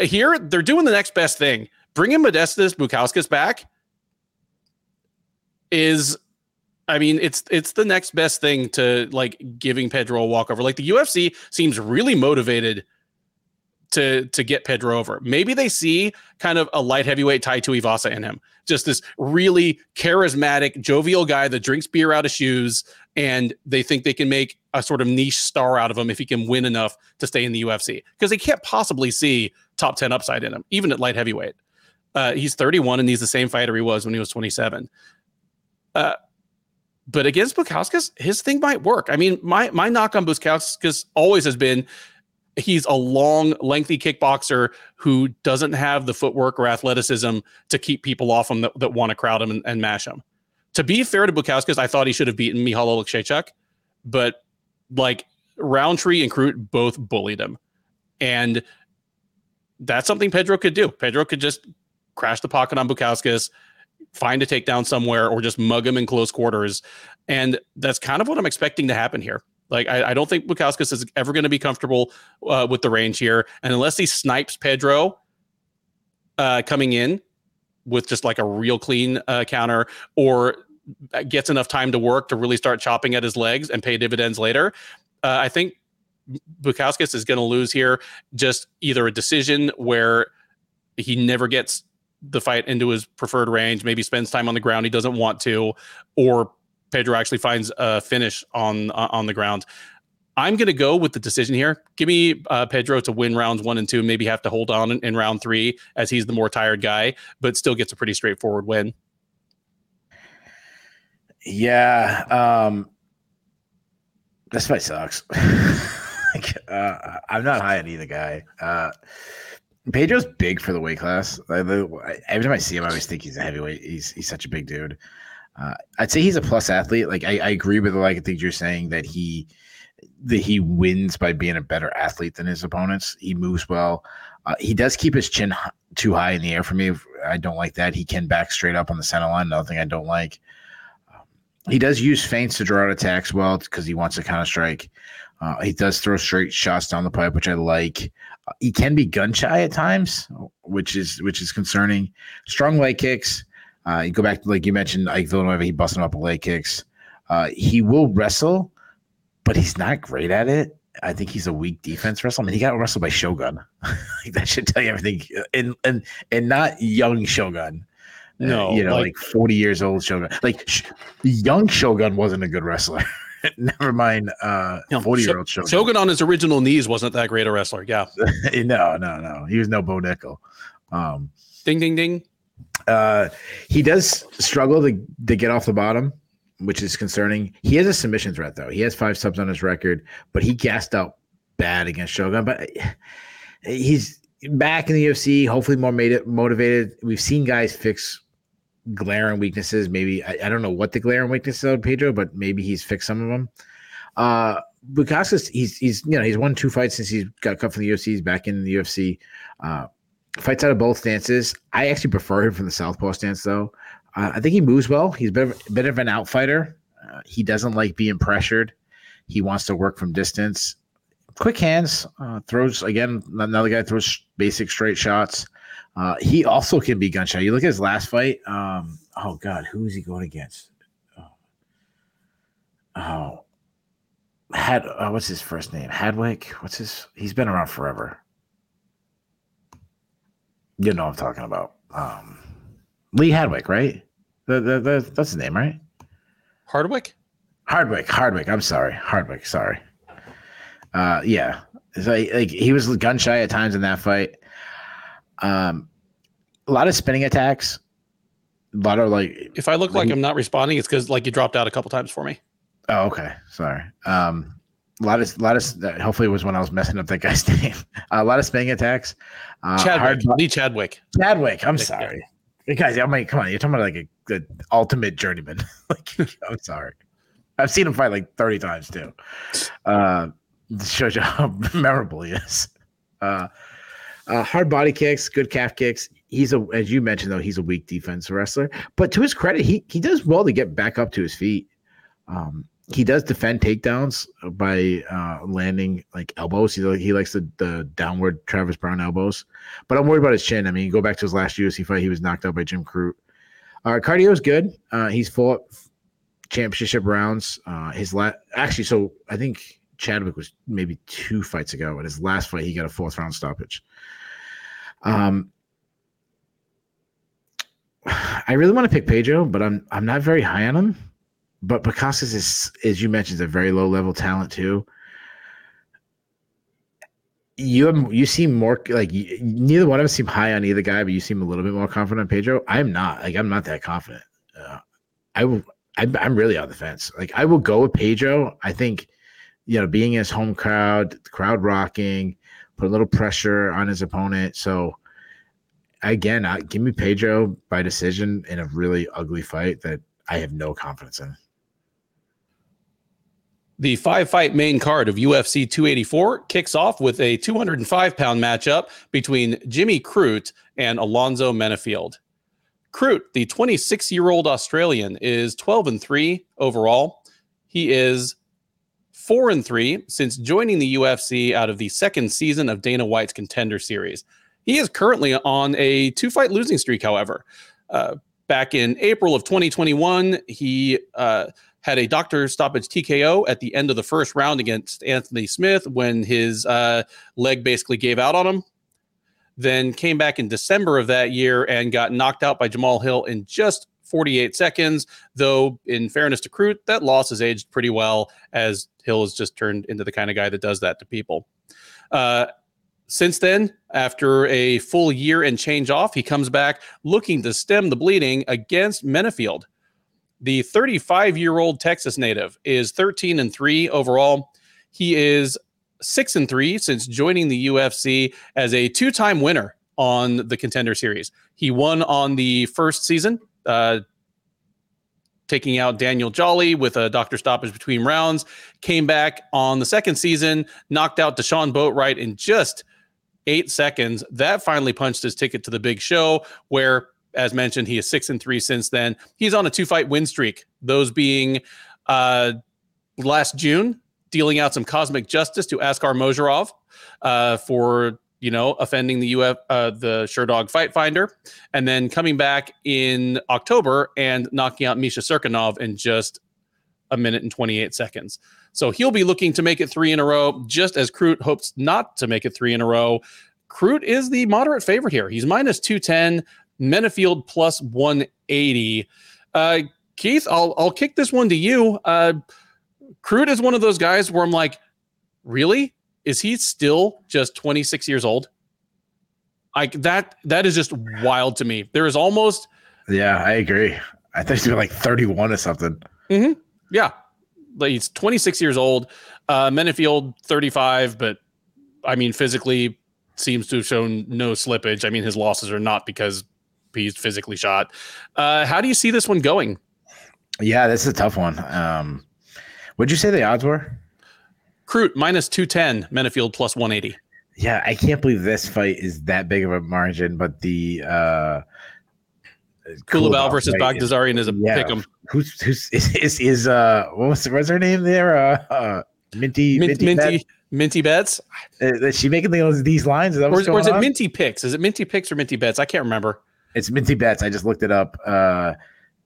here they're doing the next best thing. Bringing Modestas Bukauskas back is I mean, it's it's the next best thing to like giving Pedro a walkover. Like the UFC seems really motivated to to get Pedro over. Maybe they see kind of a light heavyweight tie to Tuivasa in him, just this really charismatic, jovial guy that drinks beer out of shoes, and they think they can make a sort of niche star out of him if he can win enough to stay in the UFC because they can't possibly see top ten upside in him, even at light heavyweight. Uh, he's 31 and he's the same fighter he was when he was 27. Uh, but against Bukauskas, his thing might work. I mean, my my knock on Bukauskas always has been he's a long, lengthy kickboxer who doesn't have the footwork or athleticism to keep people off him that, that want to crowd him and, and, mash him. To be fair to Bukauskas, I thought he should have beaten Michal Oleksiejczuk, but like Rountree and Crute both bullied him. And that's something Pedro could do. Pedro could just crash the pocket on Bukauskas, find a takedown somewhere, or just mug him in close quarters. And that's kind of what I'm expecting to happen here. Like I, I don't think Bukauskas is ever going to be comfortable uh, with the range here, and unless he snipes Pedro uh, coming in with just like a real clean uh, counter, or gets enough time to work to really start chopping at his legs and pay dividends later, uh, I think Bukauskas is going to lose here. Just either a decision where he never gets the fight into his preferred range, maybe spends time on the ground he doesn't want to, or Pedro actually finds a finish on on the ground. I'm going to go with the decision here. Give me uh, Pedro to win rounds one and two, maybe have to hold on in, in, round three as he's the more tired guy, but still gets a pretty straightforward win. Yeah. Um, this fight sucks. uh, I'm not high on either guy. Uh, Pedro's big for the weight class. every time I see him, I always think he's a heavyweight. He's he's such a big dude. Uh, I'd say he's a plus athlete. Like I, I agree with like I think you're saying that he that he wins by being a better athlete than his opponents. He moves well. Uh, he does keep his chin too high in the air for me. I don't like that. He can back straight up on the center line. Another thing I don't like. He does use feints to draw out attacks well because he wants to counter strike. Uh, he does throw straight shots down the pipe, which I like. Uh, he can be gun shy at times, which is which is concerning. Strong leg kicks. Uh, you go back to like you mentioned, Ike Villanueva. He busted up leg kicks. Uh, he will wrestle, but he's not great at it. I think he's a weak defense wrestler. I mean, he got wrestled by Shogun. that should tell you everything. And and and not young Shogun. Uh, no, uh, you know, like, like, forty years old Shogun. Like sh- young Shogun wasn't a good wrestler. Never mind, uh, forty year old Shogun. Shogun on his original knees wasn't that great a wrestler. Yeah. no, no, no. He was no Bo Nickal. Um, ding, ding, ding. Uh, he does struggle to, to get off the bottom, which is concerning. He has a submission threat though. He has five subs on his record, but he gassed out bad against Shogun. But he's back in the UFC. Hopefully, more made it motivated. We've seen guys fix glaring weaknesses. Maybe I, I don't know what the glaring weaknesses are, Pedro, but maybe he's fixed some of them. Uh, Bukauskas, he's he's you know he's won two fights since he's got cut from the UFC. He's back in the UFC. Uh, fights out of both stances. I actually prefer him from the southpaw stance, though. Uh, I think he moves well. He's a bit of, bit of an outfighter. Uh, he doesn't like being pressured. He wants to work from distance. Quick hands. Uh, throws again. Another guy throws basic straight shots. Uh, he also can be gunshot. You look at his last fight. Um, oh God, who is he going against? Oh, oh. had uh, what's his first name? Hadwick. What's his? He's been around forever. You know what I'm talking about. Um, Lee Hadwick, right? The, the, the, that's his name, right? Hardwick? Hardwick, Hardwick. I'm sorry. Hardwick, sorry. Uh, yeah. So, like he was gun shy at times in that fight. Um, a lot of spinning attacks. A lot of like. If I look like, like I'm not responding, it's because like you dropped out a couple times for me. Oh, okay. Sorry. Um, a lot of, a lot of. Hopefully, it was when I was messing up that guy's name. a lot of spinning attacks. Uh, Chadwick, hard, Lee Chadwick. Chadwick. I'm sorry, guys. I mean, come on. You're talking about like a the ultimate journeyman. like, I'm sorry. I've seen him fight like 30 times too. Uh, shows you how memorable he is. Uh, uh, hard body kicks, good calf kicks. He's a, as you mentioned though, he's a weak defense wrestler. But to his credit, he he does well to get back up to his feet. Um, he does defend takedowns by uh, landing like elbows. He he likes the, the downward Travis Browne elbows, but I'm worried about his chin. I mean, go back to his last UFC fight, he was knocked out by Jim Crute. Uh, cardio is good. Uh, he's fought championship rounds. Uh, his last actually, so I think Chadwick was maybe two fights ago. In his last fight, he got a fourth round stoppage. Um, I really want to pick Pedro, but I'm I'm not very high on him. But Bukauskas is, as you mentioned, is a very low level talent too. You have, you seem more like you, neither one of us seem high on either guy, but you seem a little bit more confident on Pedro. I'm not like I'm not that confident. Uh, I will. I'm, I'm really on the fence. Like I will go with Pedro. I think you know being his home crowd, crowd rocking, put a little pressure on his opponent. So again, I, give me Pedro by decision in a really ugly fight that I have no confidence in. The five fight main card of UFC 284 kicks off with a 205 pound matchup between Jimmy Crute and Alonzo Menifield. Crute, the 26 year old Australian, is 12 and 3 overall. He is 4 and 3 since joining the UFC out of the second season of Dana White's Contender Series. He is currently on a two fight losing streak, however. Uh, back in April of 2021, he uh, had a doctor stoppage TKO at the end of the first round against Anthony Smith when his uh, leg basically gave out on him. Then came back in December of that year and got knocked out by Jamahal Hill in just 48 seconds. Though, in fairness to Crute, that loss has aged pretty well as Hill has just turned into the kind of guy that does that to people. Uh, since then, after a full year and change off, he comes back looking to stem the bleeding against Menifield. The 35 year old Texas native is 13 and 3 overall. He is 6 and 3 since joining the UFC as a two time winner on the contender series. He won on the first season, uh, taking out Daniel Jolly with a doctor stoppage between rounds. Came back on the second season, knocked out Deshaun Boatwright in just eight seconds. That finally punched his ticket to the big show, where, as mentioned, he is six and three since then. He's on a two fight win streak, those being uh, last June, dealing out some cosmic justice to Askar Mozharov uh, for you know offending the UF uh, the Sherdog Fight Finder, and then coming back in October and knocking out Misha Cirkunov in just a minute and 28 seconds. So he'll be looking to make it three in a row, just as Crute hopes not to make it three in a row. Crute is the moderate favorite here. He's minus 210, Menifield plus 180. Uh, Keith, I'll, I'll kick this one to you. Uh, Crute is one of those guys where I'm like, really? Is he still just 26 years old? Like that, that is just wild to me. There is almost. Yeah, I agree. I think he's like 31 or something. Mm-hmm. Yeah, he's 26 years old. Uh, Menifield 35, but I mean physically seems to have shown no slippage. I mean his losses are not because he's physically shot. Uh, how do you see this one going? Yeah, this is a tough one. Um, what'd you say the odds were? Crute minus 210, Menifield plus 180. Yeah, I can't believe this fight is that big of a margin, but the uh Culibao versus right? Is a yeah. pick 'em. Who's who's is is, is uh what was what's her name there? Uh, uh Minty Minty Minty, Minty, Minty Bets. Uh, is she making those these lines? Is or, is, or is it on? Minty Picks? Is it Minty Picks or Minty Bets? I can't remember. It's Minty Bets. I just looked it up. Uh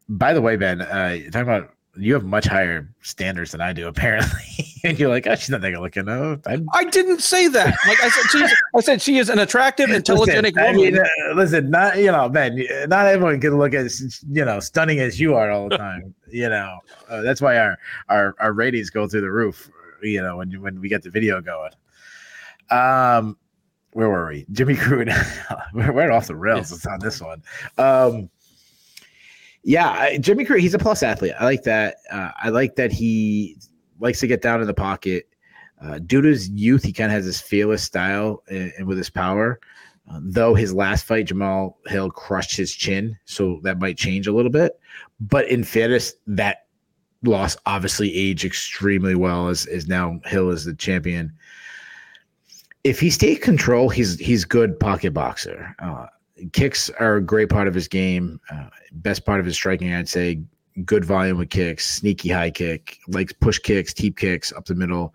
by the way, Ben, uh talking about you have much higher standards than I do, apparently. and you're like, oh, she's not that good looking. No, I'm... I did not say that. Like I said, she's, I said she is an attractive, intelligent listen, woman. I mean, uh, listen, not you know, man, not everyone can look as you know stunning as you are all the time. you know, uh, that's why our our our ratings go through the roof. You know, when when we get the video going. Um, where were we? Jimmy Crute. we're, we're off the rails. It's on this one. Um yeah, Jimmy Crute, he's a plus athlete. I like that. Uh, I like that he likes to get down in the pocket. Uh, due to his youth, he kind of has this fearless style and, and with his power. Uh, though his last fight, Jamahal Hill crushed his chin, so that might change a little bit. But in fairness, that loss obviously aged extremely well. As is now Hill is the champion. If he stays control, he's he's good pocket boxer. Uh, kicks are a great part of his game. Uh, best part of his striking, I'd say. Good volume with kicks, sneaky high kick, likes push kicks, teep kicks up the middle.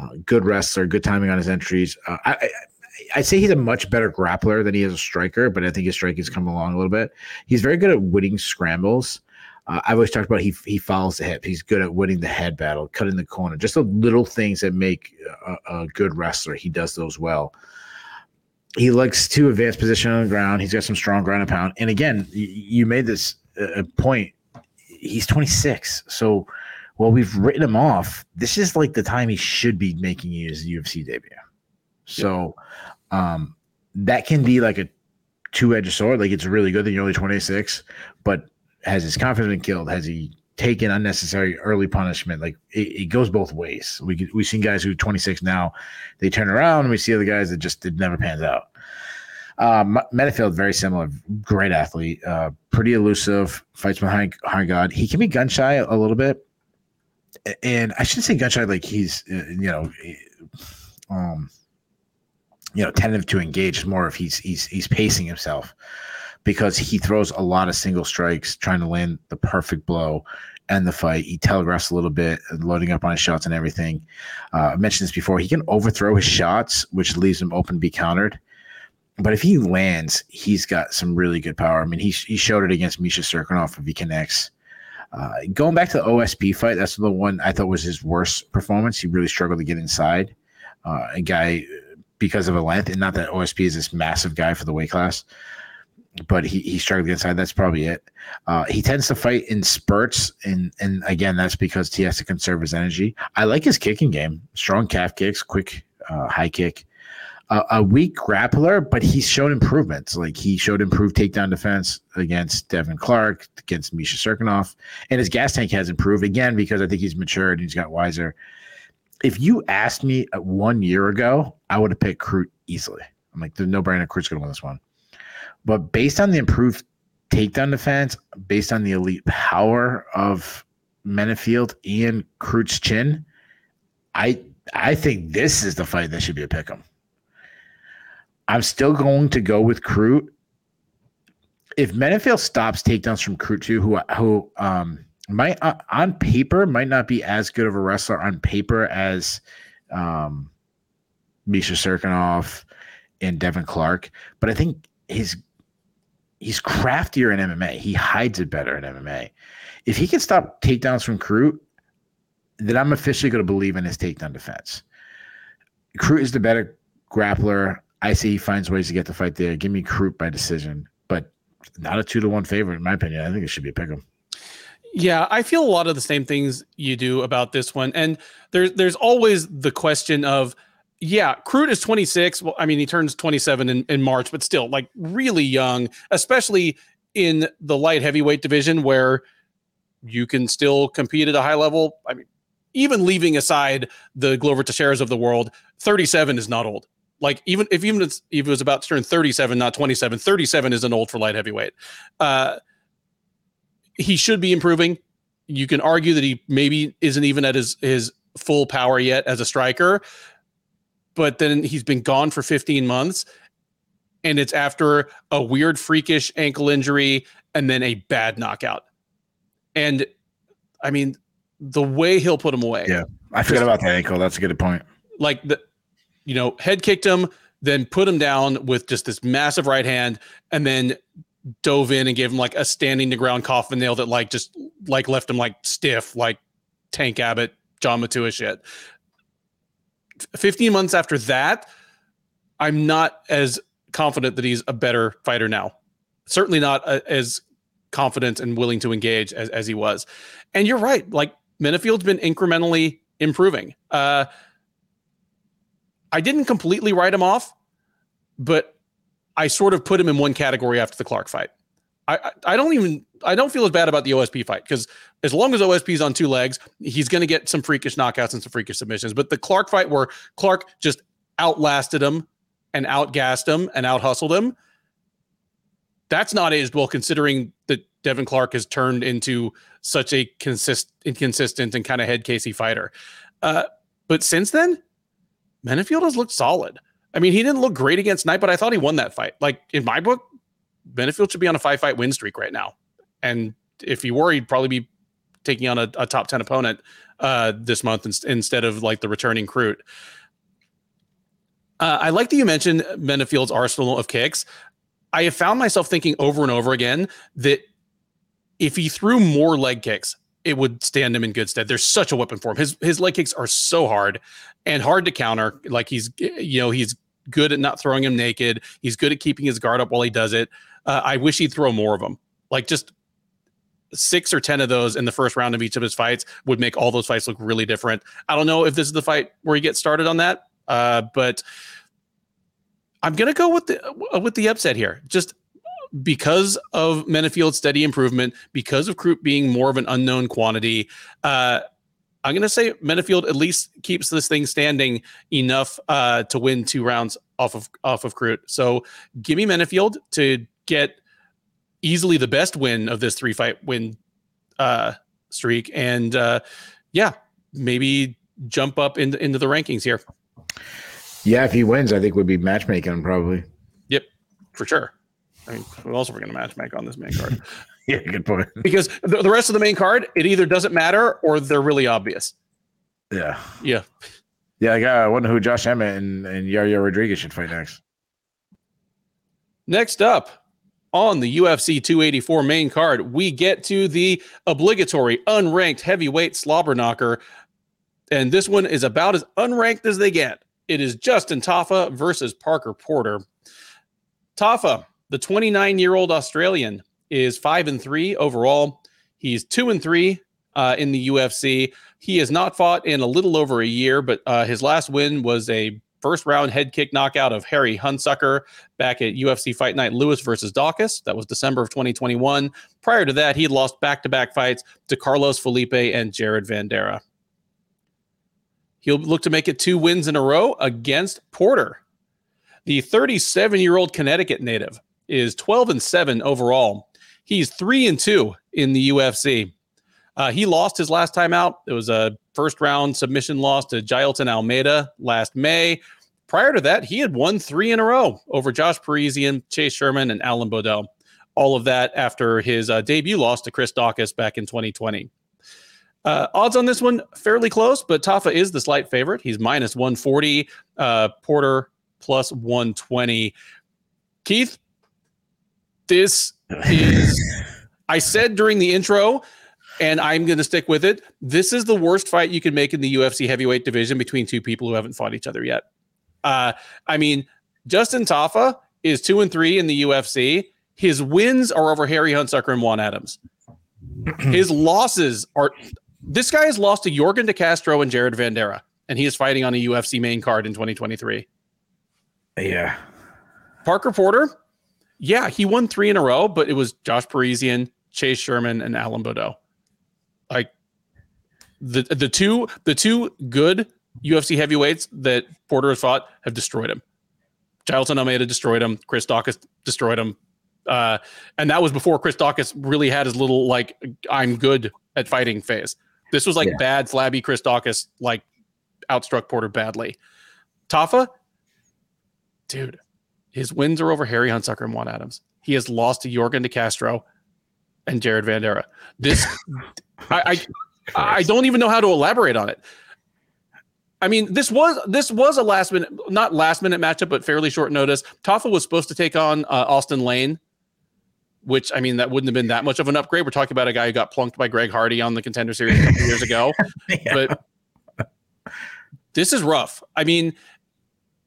Uh, good wrestler, good timing on his entries. Uh, I, I, I'd say he's a much better grappler than he is a striker, but I think his striking's come along a little bit. He's very good at winning scrambles. Uh, I've always talked about he he follows the hip. He's good at winning the head battle, cutting the corner. Just the little things that make a, a good wrestler. He does those well. He likes to advance position on the ground. He's got some strong ground and pound. And again, you made this uh, point. He's 26, so while we've written him off, this is like the time he should be making his UFC debut. So, um, that can be like a two-edged sword. Like it's really good that you're only 26, but has his confidence been killed? Has he taken unnecessary early punishment? Like it, it goes both ways. We we've seen guys who are 26 now, they turn around, and we see other guys that just it never pans out. Um, Menifield, very similar, great athlete, uh, pretty elusive, fights behind high God. He can be gun shy a, a little bit, and I shouldn't say gun shy like he's uh, you know, um, you know, tentative to engage. More if he's he's he's pacing himself because he throws a lot of single strikes trying to land the perfect blow and the fight. He telegraphs a little bit, loading up on his shots and everything. Uh, I mentioned this before. He can overthrow his shots, which leaves him open to be countered. But if he lands, he's got some really good power. I mean, he, he showed it against Misha Cirkunov if he connects. Uh, going back to the OSP fight, that's the one I thought was his worst performance. He really struggled to get inside. Uh, a guy because of a length, and not that OSP is this massive guy for the weight class, but he, he struggled inside. That's probably it. Uh, he tends to fight in spurts, and and again, that's because he has to conserve his energy. I like his kicking game, strong calf kicks, quick uh, high kick. Uh, a weak grappler, but he's shown improvements. Like he showed improved takedown defense against Devin Clark, against Misha Cirkunov, and his gas tank has improved again because I think he's matured and he's got wiser. If you asked me uh, one year ago, I would have picked Crute easily. I'm like, there's no brainer. Crute's going to win this one. But based on the improved takedown defense, based on the elite power of Menifield and Crute's chin, I I think this is the fight that should be a pick 'em. I'm still going to go with Crute. If Menifield stops takedowns from Crute too, who who um might uh, on paper might not be as good of a wrestler on paper as um Misha Cirkunov and Devin Clark, but I think his he's craftier in MMA. He hides it better in MMA. If he can stop takedowns from Crute, then I'm officially going to believe in his takedown defense. Crute is the better grappler. I see he finds ways to get the fight there. Give me Crute by decision, but not a two to one favorite in my opinion. I think it should be a pick 'em. Yeah, I feel a lot of the same things you do about this one, and there's there's always the question of yeah, Crute is 26. Well, I mean, he turns 27 in, in March, but still, like, really young, especially in the light heavyweight division where you can still compete at a high level. I mean, even leaving aside the Glover Teixeiras of the world, 37 is not old. Like, even if even if it was about to turn 37, not 27, 37 isn't old for light heavyweight. Uh, he should be improving. You can argue that he maybe isn't even at his his full power yet as a striker but then he's been gone for 15 months and it's after a weird freakish ankle injury and then a bad knockout. And i mean the way he'll put him away yeah i forgot about the ankle. That's a good point. Like the you know head kicked him then put him down with just this massive right hand and then dove in and gave him like a standing to ground coffin nail that like just like left him like stiff like tank abbott john matua shit 15 months after that, I'm not as confident that he's a better fighter now. Certainly not a, uh, as confident and willing to engage as, as he was. And you're right. Like Menifield's been incrementally improving. Uh, I didn't completely write him off, but I sort of put him in one category after the Clark fight. I, I don't even I don't feel as bad about the OSP fight because as long as OSP's on two legs, he's going to get some freakish knockouts and some freakish submissions. But the Clark fight where Clark just outlasted him and outgassed him and out hustled him, that's not aged well considering that Devin Clark has turned into such a consist inconsistent and kind of head casey fighter. Uh, but since then, Menifield has looked solid. I mean, he didn't look great against Knight, but I thought he won that fight. Like in my book, Menifield should be on a five fight win streak right now. And if he were, he'd probably be taking on a, a top 10 opponent uh, this month in, instead of like the returning Crute. Uh, I like that you mentioned Menifield's arsenal of kicks. I have found myself thinking over and over again that if he threw more leg kicks, it would stand him in good stead. There's such a weapon for him. His his leg kicks are so hard and hard to counter. Like he's you know he's good at not throwing him naked. He's good at keeping his guard up while he does it. Uh, I wish he'd throw more of them. Like just six or ten of those in the first round of each of his fights would make all those fights look really different. I don't know if this is the fight where he gets started on that, uh, but I'm gonna go with the with the upset here. Just because of Menifield's steady improvement, because of Crute being more of an unknown quantity, uh, I'm to say Menifield at least keeps this thing standing enough uh, to win two rounds off of off of Crute. So give me Menifield to get easily the best win of this three fight win uh, streak, and uh, yeah, maybe jump up into into the rankings here. Yeah, if he wins, I think we'd be matchmaking probably. Yep, for sure. I mean, who else are we going to match make on this main card? yeah, good point. Because the, the rest of the main card, it either doesn't matter or they're really obvious. Yeah. Yeah. Yeah, like, I wonder who Josh Emmett and, and Yair Rodriguez should fight next. Next up on the UFC 284 main card, we get to the obligatory unranked heavyweight slobber knocker. And this one is about as unranked as they get. It is Justin Tafa versus Parker Porter. Tafa the 29 year old Australian is five and three overall. He's two and three uh, in the UFC. He has not fought in a little over a year, but uh, his last win was a first round head kick knockout of Harry Hunsucker back at UFC Fight Night Lewis versus Daukaus. That was December of 2021. Prior to that, he lost back to back fights to Carlos Felipe and Jared Vanderaa. He'll look to make it two wins in a row against Porter. The 37 year old Connecticut native is 12 and 7 overall. He's 3 and 2 in the UFC. Uh, he lost his last time out. It was a first round submission loss to Jailton Almeida last May. Prior to that, he had won three in a row over Josh Parisian, Chase Sherman, and Alan Baudot. All of that after his uh, debut loss to Chris Daukaus back in 2020. Uh, odds on this one fairly close, but Tafa is the slight favorite. He's minus 140. Uh, Porter plus 120. Keith, this is, I said during the intro, and I'm going to stick with it. This is the worst fight you can make in the UFC heavyweight division between two people who haven't fought each other yet. Uh, I mean, Justin Tafa is two and three in the UFC. His wins are over Harry Hunsucker and Juan Adams. His losses are this guy has lost to Yorgan De Castro and Jared Vanderaa, and he is fighting on a UFC main card in 2023. Yeah. Parker Porter, yeah, he won three in a row, but it was Josh Parisian, Chase Sherman, and Alan Baudot. Like the the two the two good UFC heavyweights that Porter has fought have destroyed him. Jailton Almeida destroyed him. Chris Daukaus destroyed him. Uh, and that was before Chris Daukaus really had his little like I'm good at fighting phase. This was like yeah. bad flabby Chris Daukaus like outstruck Porter badly. Tafa, dude, his wins are over Harry Hunsucker and Juan Adams. He has lost to Yorgan De Castro and Jared Vanderaa. This, I, I, I don't even know how to elaborate on it. I mean, this was this was a last minute, not last minute matchup, but fairly short notice. Tafa was supposed to take on uh, Austin Lane, which I mean, that wouldn't have been that much of an upgrade. We're talking about a guy who got plunked by Greg Hardy on the Contender Series a couple years ago, yeah. but this is rough. I mean,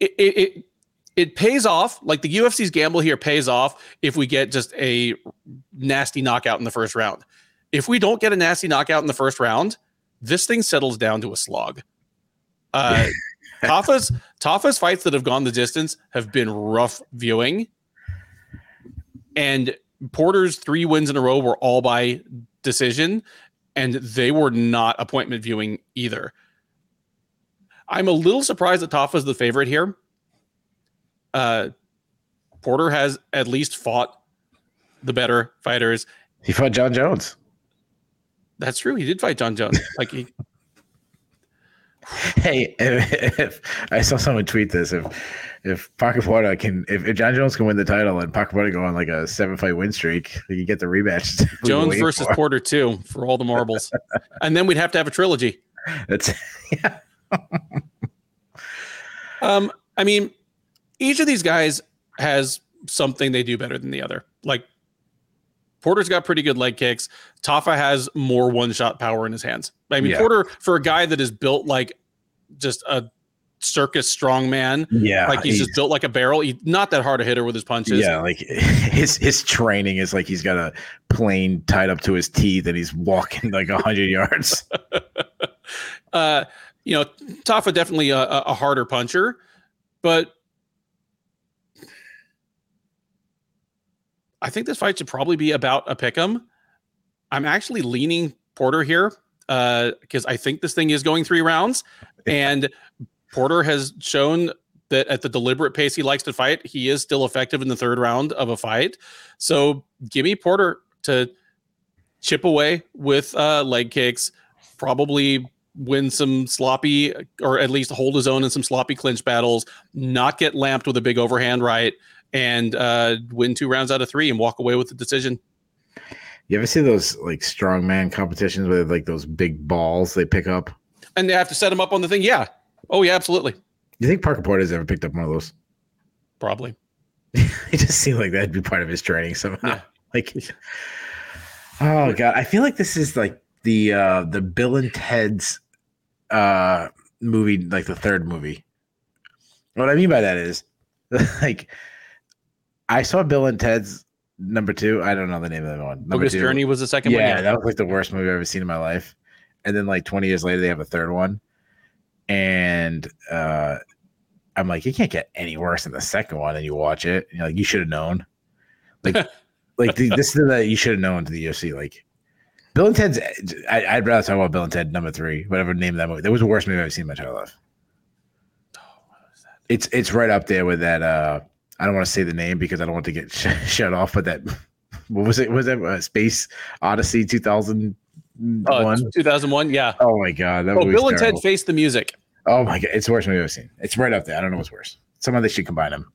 it, it, it it pays off. Like the UFC's gamble here pays off if we get just a nasty knockout in the first round. If we don't get a nasty knockout in the first round, this thing settles down to a slog. Uh, Tafa's Tafa's fights that have gone the distance have been rough viewing, and Porter's three wins in a row were all by decision, and they were not appointment viewing either. I'm a little surprised that Tafa's the favorite here uh, Porter has at least fought the better fighters. He fought Jon Jones. That's true. He did fight Jon Jones. Like he. hey, if, if, I saw someone tweet this, if if Parker Porter can, if, if Jon Jones can win the title and Parker Porter go on like a seven fight win streak, he can get the rematch. Jones versus for. Porter too for all the marbles, and then we'd have to have a trilogy. That's yeah. um, I mean, each of these guys has something they do better than the other. Like Porter's got pretty good leg kicks. Tafa has more one shot power in his hands. I mean, Yeah. Porter for a guy that is built like just a circus strongman, Yeah, like he's, just built like a barrel. He's not that hard a hitter with his punches. yeah, like his his training is like he's got a plane tied up to his teeth and he's walking like hundred yards. uh, you know, Tafa definitely a a harder puncher, but I think this fight should probably be about a pick'em. I'm actually leaning Porter here because I think this thing is going three rounds, and Porter has shown that at the deliberate pace he likes to fight, he is still effective in the third round of a fight. So give me Porter to chip away with uh, leg kicks, probably win some sloppy or at least hold his own in some sloppy clinch battles, not get lamped with a big overhand right, and uh, win two rounds out of three and walk away with the decision. You ever see those like strongman competitions with like those big balls they pick up? And they have to set them up on the thing. Yeah. Oh yeah, absolutely. You think Parker Porter's ever picked up one of those? Probably. it just seemed like that'd be part of his training somehow. Yeah. Like, oh god, I feel like this is like the uh the Bill and Ted's uh movie, like the third movie. What I mean by that is, like, I saw Bill and Ted's number two. I don't know the name of the one. Number Bogus two. Journey was the second yeah, one. Yeah. that was like the worst movie I've ever seen in my life. And then like 20 years later, they have a third one. And uh I'm like, you can't get any worse than the second one. And you watch it, and you're like, you should have known. Like, like the, this is the you should have known to the UFC. Like Bill and Ted's I, I'd rather talk about Bill and Ted number three, whatever name that movie. That was the worst movie I've ever seen in my entire life. It's it's right up there with that uh I don't want to say the name because I don't want to get sh- shut off, but that what was it? Was that uh, Space Odyssey 2001? Uh, 2001. Yeah. oh my god, that Oh, Bill and Ted face the music. Oh my god, it's the worst movie I've ever seen. It's right up there. I don't know what's worse. Somehow they should combine them.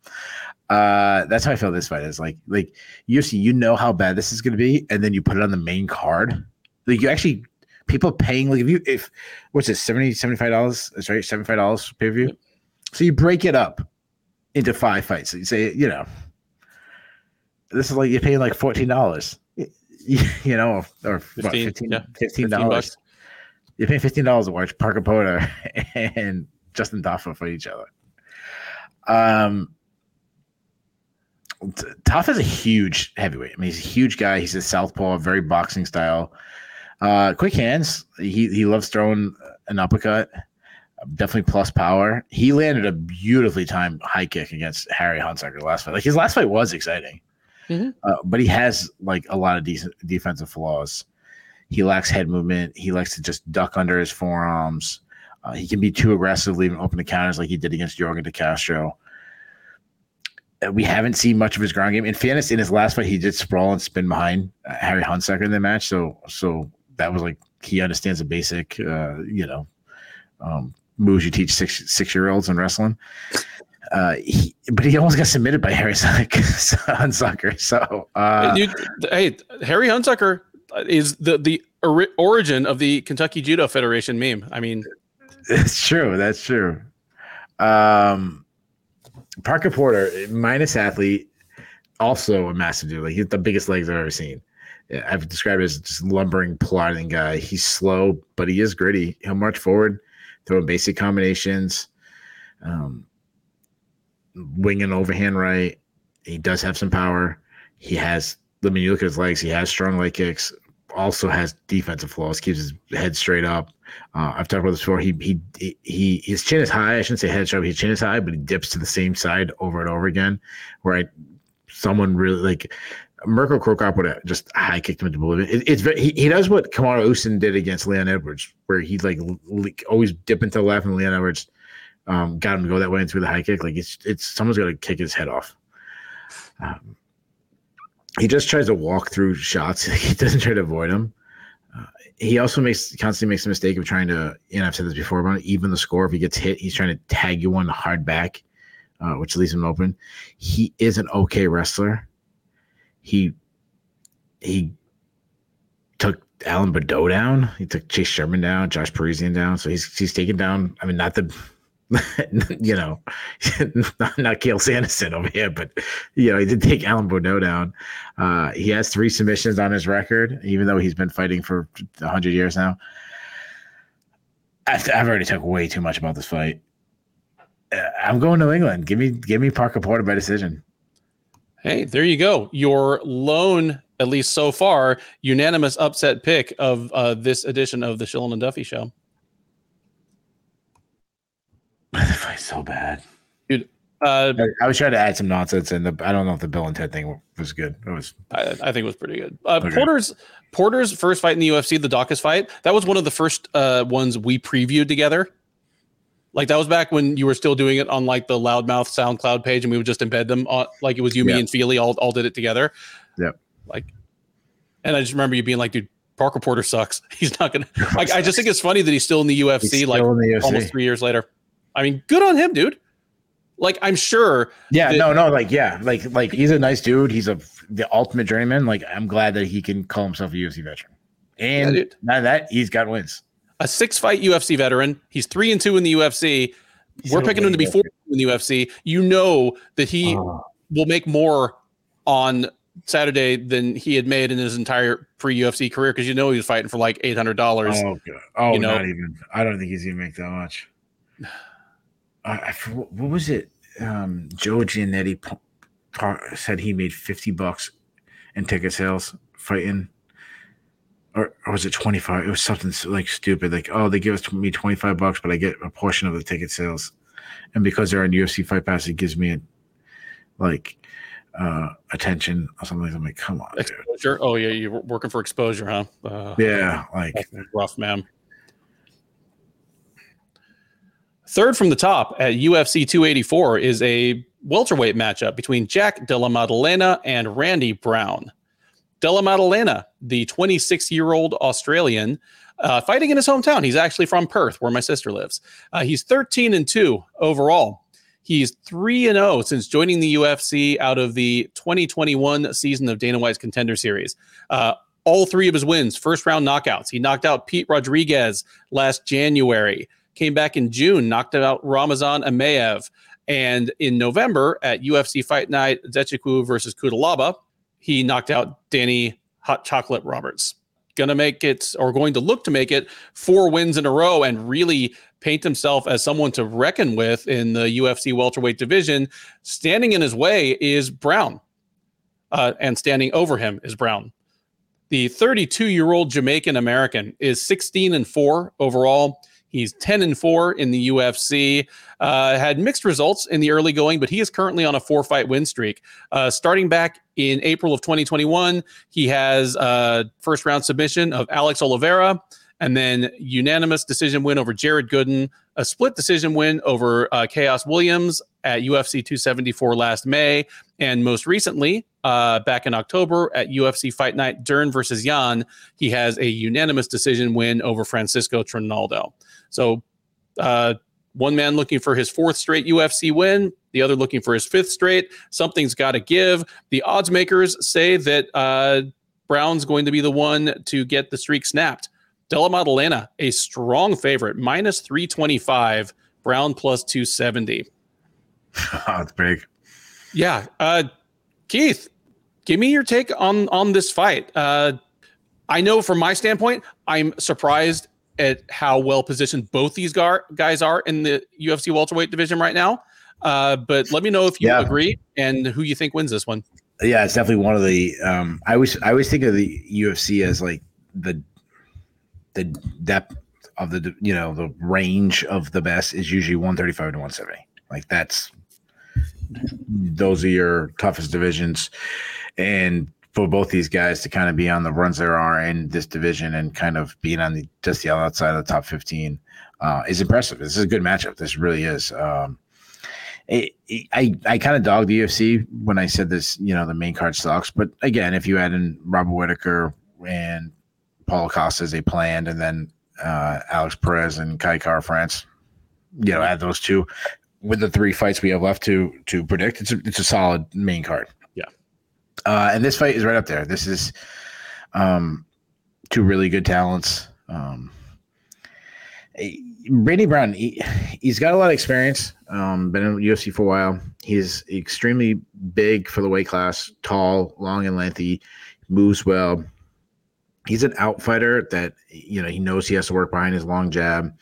Uh, that's how I feel this fight is like like UFC. You know how bad this is going to be, and then you put it on the main card. Like you actually people paying like if you if what's it 70 75 dollars that's right 75 dollars pay per view so you break it up into five fights you say you know this is like you're paying like 14 dollars you know or 15, what, 15 yeah, 15 15 dollars you're paying fifteen dollars to watch Parker Porter and Justin Tafa fight each other. Um, T- Tafa's a huge heavyweight. I mean, he's a huge guy. He's a southpaw, very boxing style. Uh, quick hands. He he loves throwing an uppercut. Definitely plus power. He landed a beautifully timed high kick against Harry Hunsucker last fight. Like his last fight was exciting, Mhm. uh, but he has like a lot of decent defensive flaws. He lacks head movement. He likes to just duck under his forearms. Uh, he can be too aggressive, leaving open the counters like he did against Yorgan De Castro. Uh, We haven't seen much of his ground game. In fairness, in his last fight, he did sprawl and spin behind uh, Harry Hunsucker in the match. So, so that was like he understands the basic, uh, you know, um, moves you teach six six year olds in wrestling. Uh, he, but he almost got submitted by Harry Hunsucker. So, uh, Dude, hey, Harry Hunsucker is the the ori- origin of the Kentucky Judo Federation meme. I mean, That's true. That's true. Um, Parker Porter, minus athlete, also a massive dude. Like he's the biggest legs I've ever seen. Yeah, I've described him as just lumbering, plodding guy. He's slow, but he is gritty. He'll march forward, throwing basic combinations, um, wing and overhand right. He does have some power. He has. I mean, you look at his legs. He has strong leg kicks. Also has defensive flaws. Keeps his head straight up. Uh, I've talked about this before. He, he he his chin is high. I shouldn't say head sharp. His chin is high, but he dips to the same side over and over again. Where I, someone really like Mirko Cro Cop would have just high kicked him into oblivion. It, it's he, he does what Kamaru Usman did against Leon Edwards, where he like always dip into the left, and Leon Edwards um, got him to go that way and through the high kick. Like it's it's someone's got to kick his head off. Um, he just tries to walk through shots. he doesn't try to avoid them he also makes constantly makes the mistake of trying to, and I've said this before, about even the score. If he gets hit, he's trying to tag you one hard back, uh, which leaves him open. He is an okay wrestler. He he took Alan Baudot down. He took Chase Sherman down, Josh Parisian down. So he's he's taken down. I mean, not the you know, not, not Cael Sanderson over here, but you know, he did take Alan Baudot down. Uh, he has three submissions on his record, even though he's been fighting for hundred years now. I've, I've already talked way too much about this fight. Uh, I'm going to England. Give me, give me Parker Porter by decision. Hey, there you go. Your lone, at least so far, unanimous upset pick of uh, this edition of the Shillan and Duffy Show. The fight's so bad, dude. Uh, I, I, was trying to add some nonsense, and the I don't know if the Bill and Ted thing was good. It was. I, I think it was pretty good. Uh, okay. Porter's Porter's first fight in the UFC, the Daukaus fight, that was one of the first uh, ones we previewed together. Like that was back when you were still doing it on like the Loudmouth SoundCloud page, and we would just embed them on like it was you, me, and Feely all all did it together. Yep. Like, and I just remember you being like, dude, Parker Porter sucks. He's not gonna. Like, I just think it's funny that he's still in the UFC. like the UFC. almost three years later. I mean, good on him, dude. Like, I'm sure. Yeah. That, no. No. Like, yeah. Like, like he's a nice dude. He's a the ultimate journeyman. Like, I'm glad that he can call himself a UFC veteran. And yeah, now that he's got wins a six fight UFC veteran. He's three and two in the UFC. He's We're picking him to be four in the UFC. You know that he oh. will make more on Saturday than he had made in his entire pre UFC career because you know he was fighting for like eight hundred dollars. Oh, God. oh, you know? not even. I don't think he's gonna make that much. I, I what was it? Um, Joe Giannetti said he made fifty bucks in ticket sales fighting or, or was it 25 it was something like stupid like oh they give us me 25 bucks but i get a portion of the ticket sales. And because they're on ufc fight pass it gives me a, like uh attention or something i'm like come on exposure? Dude. oh yeah you're working for exposure huh? Uh, yeah like rough man. Third from the top at ufc 284 is a welterweight matchup between jack della maddalena and randy brown Della Maddalena, the 26 year old Australian, uh, fighting in his hometown. He's actually from Perth, where my sister lives. Uh, he's 13 and 2 overall. He's 3 and 0 since joining the UFC out of the 2021 season of Dana White's Contender Series. Uh, all three of his wins, first round knockouts. He knocked out Pete Rodriguez last January, came back in June, knocked out Ramazan Emeev. And in November at UFC Fight Night, Nzechukwu versus Cutelaba, he knocked out Danny Hot Chocolate Roberts. Gonna make it, or going to look to make it, four wins in a row and really paint himself as someone to reckon with in the UFC welterweight division. Standing in his way is Brown, uh, and standing over him is Brown. The 32 year old Jamaican American is 16 and 4 overall. He's 10 and 4 in the UFC. Uh, had mixed results in the early going, but he is currently on a four fight win streak. Uh, starting back in April of 2021, he has a first round submission of Alex Oliveira, and then unanimous decision win over Jared Gooden, a split decision win over uh, Khaos Williams at UFC 274 last May, and most recently, uh, back in October at UFC Fight Night, Dern versus Yan, he has a unanimous decision win over Francisco Trinaldo. So, uh, one man looking for his fourth straight UFC win, the other looking for his fifth straight. Something's got to give. The odds makers say that uh, Brown's going to be the one to get the streak snapped. Della Maddalena, a strong favorite, minus 325, Brown plus 270. That's big. Yeah. Uh, Keith, give me your take on on this fight. Uh, I know from my standpoint, I'm surprised at how well positioned both these gar- guys are in the UFC welterweight division right now. Uh, but let me know if you yeah. agree and who you think wins this one. Yeah, it's definitely one of the. Um, I always I always think of the UFC as like the the depth of the you know the range of the best is usually 135 to 170. Like that's those are your toughest divisions, and for both these guys to kind of be on the runs there are in this division and kind of being on the just the outside of the top 15 uh, is impressive. This is a good matchup. This really is. Um, it, it, I I kind of dogged the UFC when I said this. You know, the main card sucks. But again, if you add in Robert Whittaker and Paulo Costa as they planned, and then uh, Alex Perez and Kai Kara-France, you know, add those two with the three fights we have left to to predict, it's a, it's a solid main card. Yeah, uh, and this fight is right up there. This is um, two really good talents. Um, Randy Brown, he, has got a lot of experience. Um, been in UFC for a while. He's extremely big for the weight class, tall, long, and lengthy. Moves well. He's an outfighter that you know he knows he has to work behind his long jab,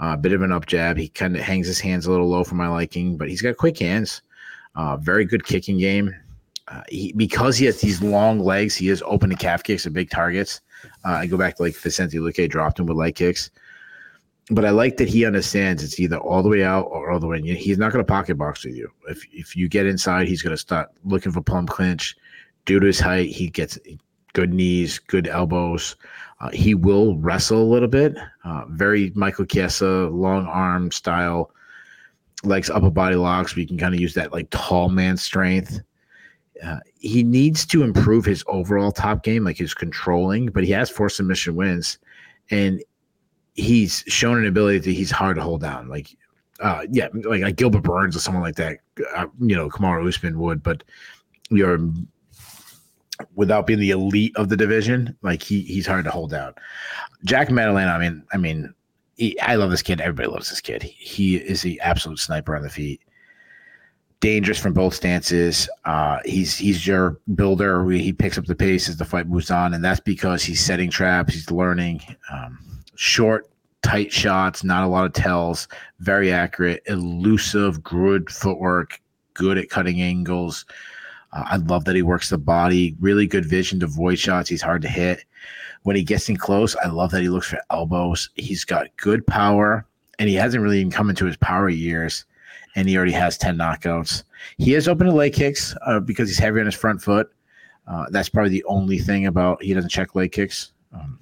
a uh, bit of an up jab. He kind of hangs his hands a little low for my liking, but he's got quick hands. Uh, very good kicking game. Uh, he, because he has these long legs, he is open to calf kicks and big targets. Uh, I go back to like Vicente Luque dropped him with leg kicks but I like that he understands it's either all the way out or all the way in. He's not going to pocket box with you. If if you get inside, he's going to start looking for plum clinch. Due to his height, he gets good knees, good elbows. Uh, he will wrestle a little bit. Uh, very Michael Chiesa, long arm style, likes upper body locks. We can kind of use that like tall man strength. Uh, he needs to improve his overall top game, like his controlling, but he has four submission wins. And he's shown an ability that he's hard to hold down. Like, uh, yeah, like, like Gilbert Burns or someone like that. Uh, you know, Kamaru Usman would, but you're without being the elite of the division, like he he's hard to hold down. Jack Maddalena, I mean, I mean, he, I love this kid. Everybody loves this kid. He, he is the absolute sniper on the feet. Dangerous from both stances. Uh, he's he's your builder. He picks up the pace as the fight moves on, and that's because he's setting traps. He's learning. Um, short, tight shots, not a lot of tells, very accurate, elusive, good footwork, good at cutting angles. Uh, I love that he works the body, really good vision to void shots. He's hard to hit. When he gets in close, I love that he looks for elbows. He's got good power, and he hasn't really even come into his power years, and he already has 10 knockouts. He is open to leg kicks uh, because he's heavy on his front foot. Uh, that's probably the only thing about he doesn't check leg kicks. Um,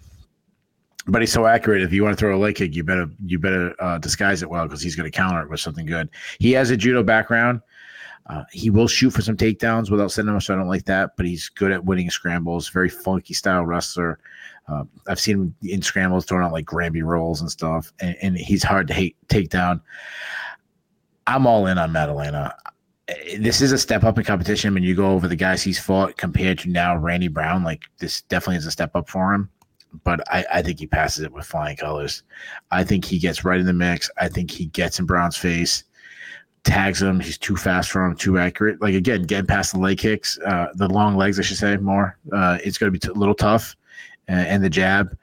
but he's so accurate. If you want to throw a leg kick, you better you better uh, disguise it well because he's going to counter it with something good. He has a judo background. Uh, he will shoot for some takedowns without sending them, so I don't like that. But he's good at winning scrambles. Very funky style wrestler. Uh, I've seen him in scrambles throwing out like Granby rolls and stuff, and, and he's hard to hate take down. I'm all in on Maddalena. This is a step up in competition when you go over the guys he's fought compared to now Randy Brown. Like this definitely is a step up for him but I, I think he passes it with flying colors. I think he gets right in the mix. I think he gets in Brown's face, tags him. He's too fast for him, too accurate. Like again, getting past the leg kicks, uh, the long legs, I should say more. Uh, it's going to be a little tough, uh, and the jab.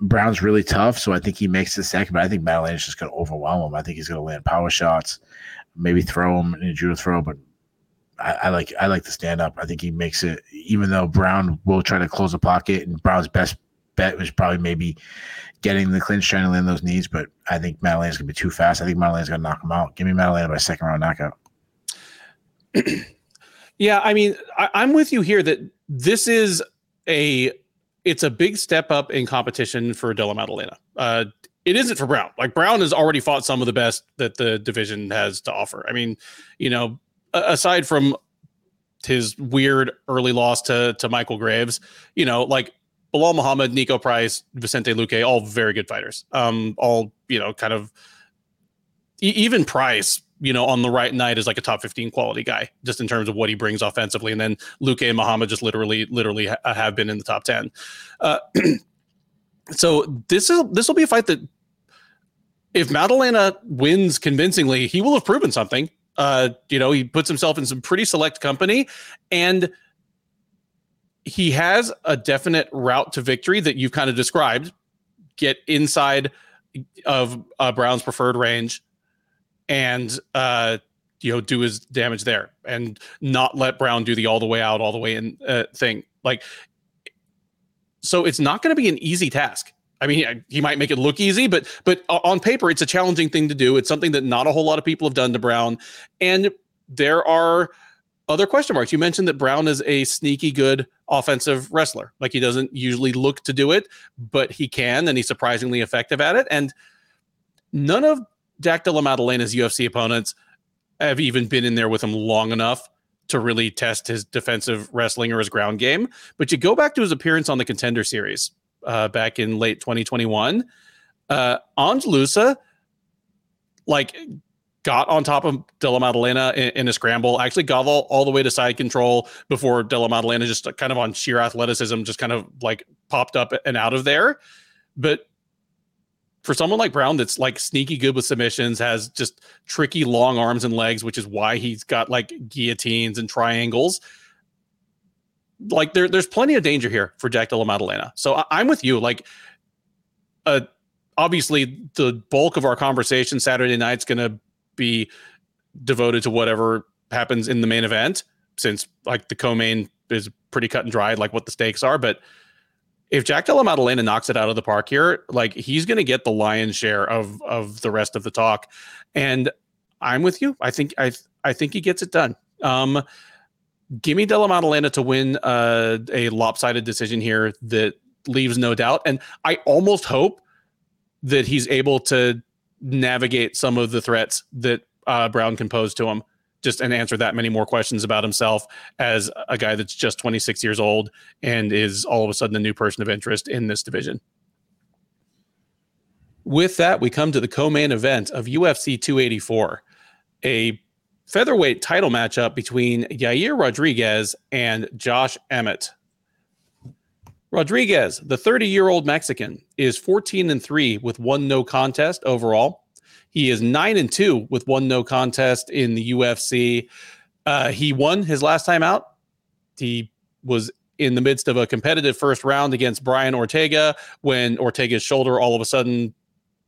Brown's really tough, so I think he makes the second. But I think is just going to overwhelm him. I think he's going to land power shots, maybe throw him in a judo throw, but I, I, like I like the stand up. I think he makes it, even though Brown will try to close the pocket, and Brown's best bet was probably maybe getting the clinch, trying to land those knees. But I think Maddalena's gonna be too fast. I think Maddalena's gonna knock him out. Give me Maddalena by second round knockout. yeah, I mean, I, I'm with you here that this is a it's a big step up in competition for Della Maddalena. Uh, it isn't for Brown. Like Brown has already fought some of the best that the division has to offer. I mean, you know, aside from his weird early loss to to Michael Graves, you know, like Belal Muhammad, Niko Price, Vicente Luque, all very good fighters. Um, all you know, kind of e- even Price, you know, on the right night is like a top 15 quality guy, just in terms of what he brings offensively. And then Luque and Muhammad just literally, literally ha- have been in the top 10. Uh, so this is this will be a fight that if Maddalena wins convincingly, he will have proven something. Uh, you know, he puts himself in some pretty select company and he has a definite route to victory that you've kind of described. Get inside of uh, Brown's preferred range, and uh, you know do his damage there, and not let Brown do the all the way out, all the way in uh, thing. Like, so it's not going to be an easy task. I mean, he might make it look easy, but but on paper, it's a challenging thing to do. It's something that not a whole lot of people have done to Brown, and there are other question marks. You mentioned that Brown is a sneaky good offensive wrestler. Like he doesn't usually look to do it, but he can, and he's surprisingly effective at it. And none of Jack Della Maddalena's UFC opponents have even been in there with him long enough to really test his defensive wrestling or his ground game. But you go back to his appearance on the Contender Series uh, back in late 2021. Uh, Ange Loosa, like got on top of Della Maddalena in, in, a scramble, actually got all, all the way to side control before Della Maddalena just kind of on sheer athleticism, just kind of like popped up and out of there. But for someone like Brown that's like sneaky good with submissions, has just tricky long arms and legs, which is why he's got like guillotines and triangles. Like there, there's plenty of danger here for Jack Della Maddalena. So I, am with you. Like, uh, obviously, the bulk of our conversation Saturday night's going to be devoted to whatever happens in the main event, since like the co-main is pretty cut and dried, like what the stakes are. But if Jack Della Maddalena knocks it out of the park here, like he's going to get the lion's share of of the rest of the talk. And I'm with you. I think I I think he gets it done. Um, give me Della Maddalena to win uh, a lopsided decision here that leaves no doubt. And I almost hope that he's able to navigate some of the threats that uh, Brown can pose to him just and answer that many more questions about himself as a guy that's just 26 years old and is all of a sudden a new person of interest in this division. With that, we come to the co-main event of UFC 284, a featherweight title matchup between Yair Rodriguez and Josh Emmett. Rodriguez, the 30-year-old Mexican, is 14 and 3 with one no contest overall. He is nine and two with one no contest in the UFC. Uh, he won his last time out. He was in the midst of a competitive first round against Brian Ortega when Ortega's shoulder all of a sudden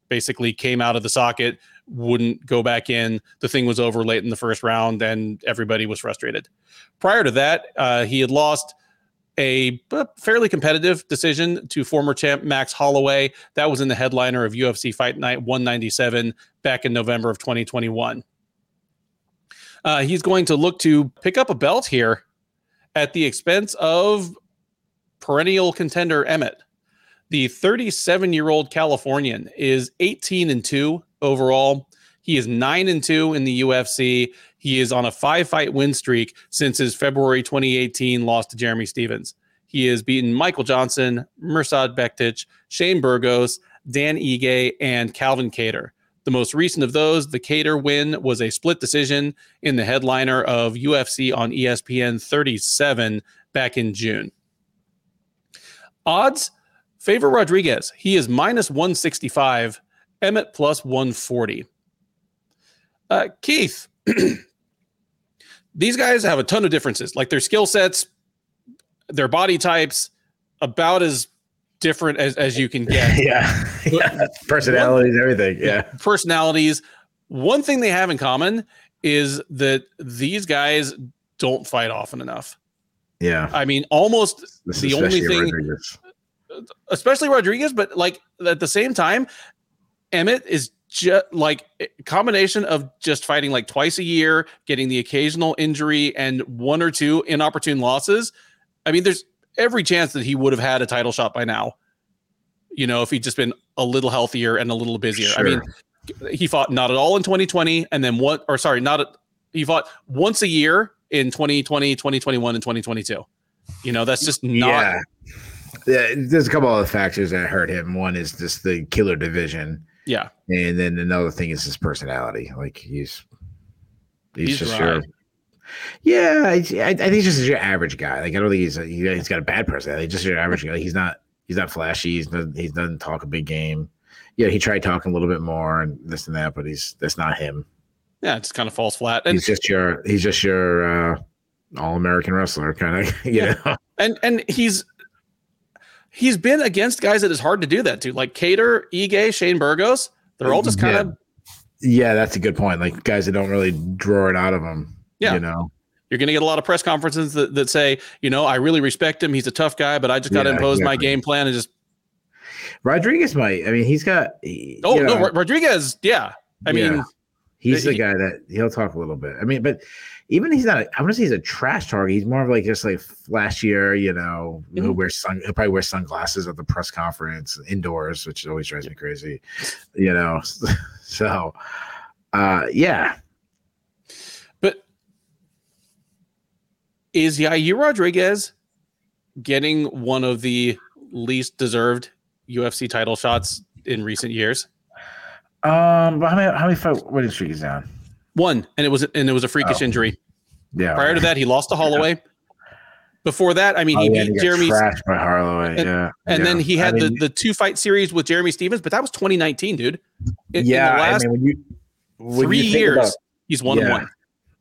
basically came out of the socket, wouldn't go back in. The thing was over late in the first round, and everybody was frustrated. Prior to that, uh, he had lost a fairly competitive decision to former champ Max Holloway. That was in the headliner of UFC Fight Night 197 back in November of 2021. Uh, he's going to look to pick up a belt here at the expense of perennial contender Emmett. The 37 year old Californian is 18 and 2 overall. He is 9 and 2 in the UFC. He is on a five fight win streak since his February 2018 loss to Jeremy Stephens. He has beaten Michael Johnson, Mirsad Bektic, Shane Burgos, Dan Ige, and Calvin Kattar. The most recent of those, the Kattar win, was a split decision in the headliner of UFC on ESPN 37 back in June. Odds favor Rodriguez. He is minus 165, Emmett plus 140. Uh, Keith, these guys have a ton of differences. Like their skill sets, their body types, about as different as, as you can get. yeah. yeah. Personalities, one, everything. Yeah. Personalities. One thing they have in common is that these guys don't fight often enough. Yeah. I mean, almost this the only thing, Rodriguez. especially Rodriguez, but like at the same time, Emmett is just like eh, combination of just fighting like twice a year, getting the occasional injury and one or two inopportune losses. I mean, there's every chance that he would have had a title shot by now. You know, if he'd just been a little healthier and a little busier. Sure. I mean, he fought not at all in 2020 and then what or sorry, not at, he fought once a year in 2020, 2021 and 2022. You know, that's just not yeah. yeah there's a couple of factors that hurt him. One is just the killer division yeah. And then another thing is his personality. Like he's he's, he's just your yeah. I, I, think he's just your average guy. Like I don't think he's a, he, has got a bad personality. Just your average guy. He's not he's not flashy. He's not, he doesn't talk a big game. Yeah, he tried talking a little bit more and this and that, but he's that's not him. Yeah, it just kind of falls flat. And he's just your he's just your uh, all American wrestler kind of. You yeah. know, and and he's he's been against guys that is hard to do that to, like Kattar, Ige, Shane Burgos. They're all just kind yeah. of. Yeah, that's a good point. Like guys that don't really draw it out of them. Yeah. You know, you're going to get a lot of press conferences that, that say, you know, I really respect him. He's a tough guy, but I just got to yeah, impose exactly. my game plan and just. Rodriguez might. I mean, he's got. He, oh, no, Rodriguez. Yeah. I yeah. mean, he's eh, he, the guy that he'll talk a little bit. I mean, but even he's not. A, I want to say he's a trash target. He's more of like just like flashier. You know, mm-hmm. he'll wear sun. He'll probably wear sunglasses at the press conference indoors, which always drives me crazy. You know, so uh, yeah. But is Yair Rodriguez getting one of the least deserved UFC title shots in recent years? Um, how many how many fight winning streak is down? One, and it was and it was a freakish oh. injury. Yeah. Prior to that, he lost to Holloway. Before that, I mean, Oh, he yeah, beat he Jeremy, trashed by Harlow. yeah, and yeah. then he had I mean, the, the two fight series with Jeremy Stephens, but that was 2019, dude. In, in yeah. the last I mean, when you when three you years, about- he's one and Yeah. one.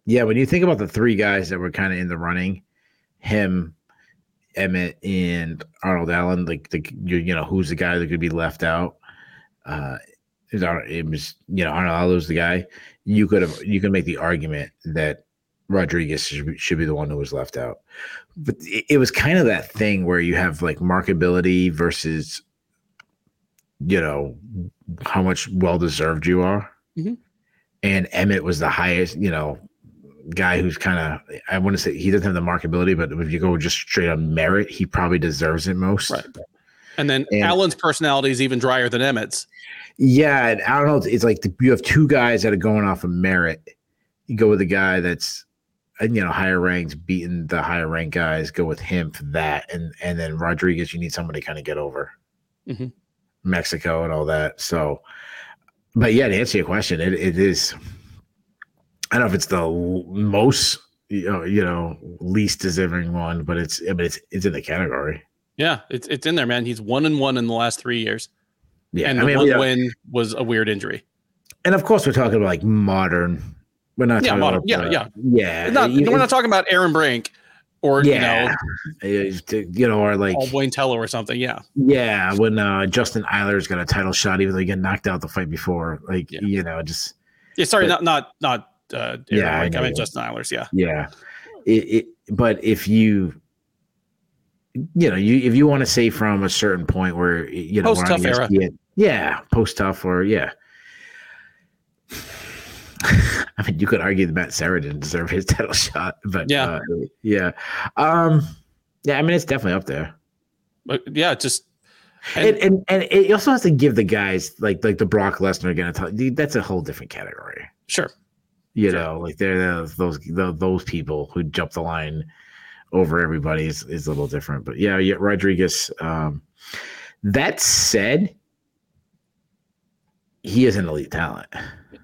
Yeah, when you think about the three guys that were kind of in the running, him, Emmett, and Arnold Allen, like the you, you know who's the guy that could be left out? Uh, it was, it was you know was the guy. You could have you can make the argument that Rodriguez should be, should be the one who was left out, but it, it was kind of that thing where you have like markability versus you know how much well deserved you are. Mhm. And Emmett was the highest, you know, guy who's kind of I wouldn't say he doesn't have the marketability, but if you go just straight on merit, he probably deserves it most. Right. And then And- Allen's personality is even drier than Emmett's. Yeah, and I don't know. It's like the, you have two guys that are going off of merit. You go with the guy that's uh, you know higher ranked, beating the higher ranked guys. Go with him for that, and and then Rodriguez, you need somebody to kind of get over Mhm. Mexico and all that. So, but yeah, to answer your question, it, it is. I don't know if it's the most you know, you know least deserving one, but it's I mean it's it's in the category. Yeah, it's it's in there, man. He's one and one in the last three years, Yeah, and I mean, one yeah. win was a weird injury. and of course we're talking about like modern. We're not Yeah, talking modern. about Yeah, uh, yeah. yeah. Not, you- we're not talking about Aaron Brink or yeah, you know, you know, or like Buentello or something. Yeah, yeah, when uh, Justin Eilers got a title shot, even though he got knocked out the fight before, like Yeah. you know, just yeah. Sorry, But- not not not. Uh, Aaron Yeah, I Brink. I, know meant you. Justin Eilers. Yeah, yeah. It, it, but if you, you know, you if you want to say from a certain point where you know, Post-TUF era. ESPN yeah, post TUF or yeah. I mean, you could argue that Matt Serra didn't deserve his title shot, but Yeah. uh, yeah, um, yeah. I mean, it's definitely up there. but yeah, just and, and and it also has to give the guys like like the Brock Lesnar again. That's a whole different category. sure. You Sure. know, like they're those those tho- those people who jump the line over everybody is, is a little different. But yeah, yeah, Rodriguez. Um, that said, he is an elite talent.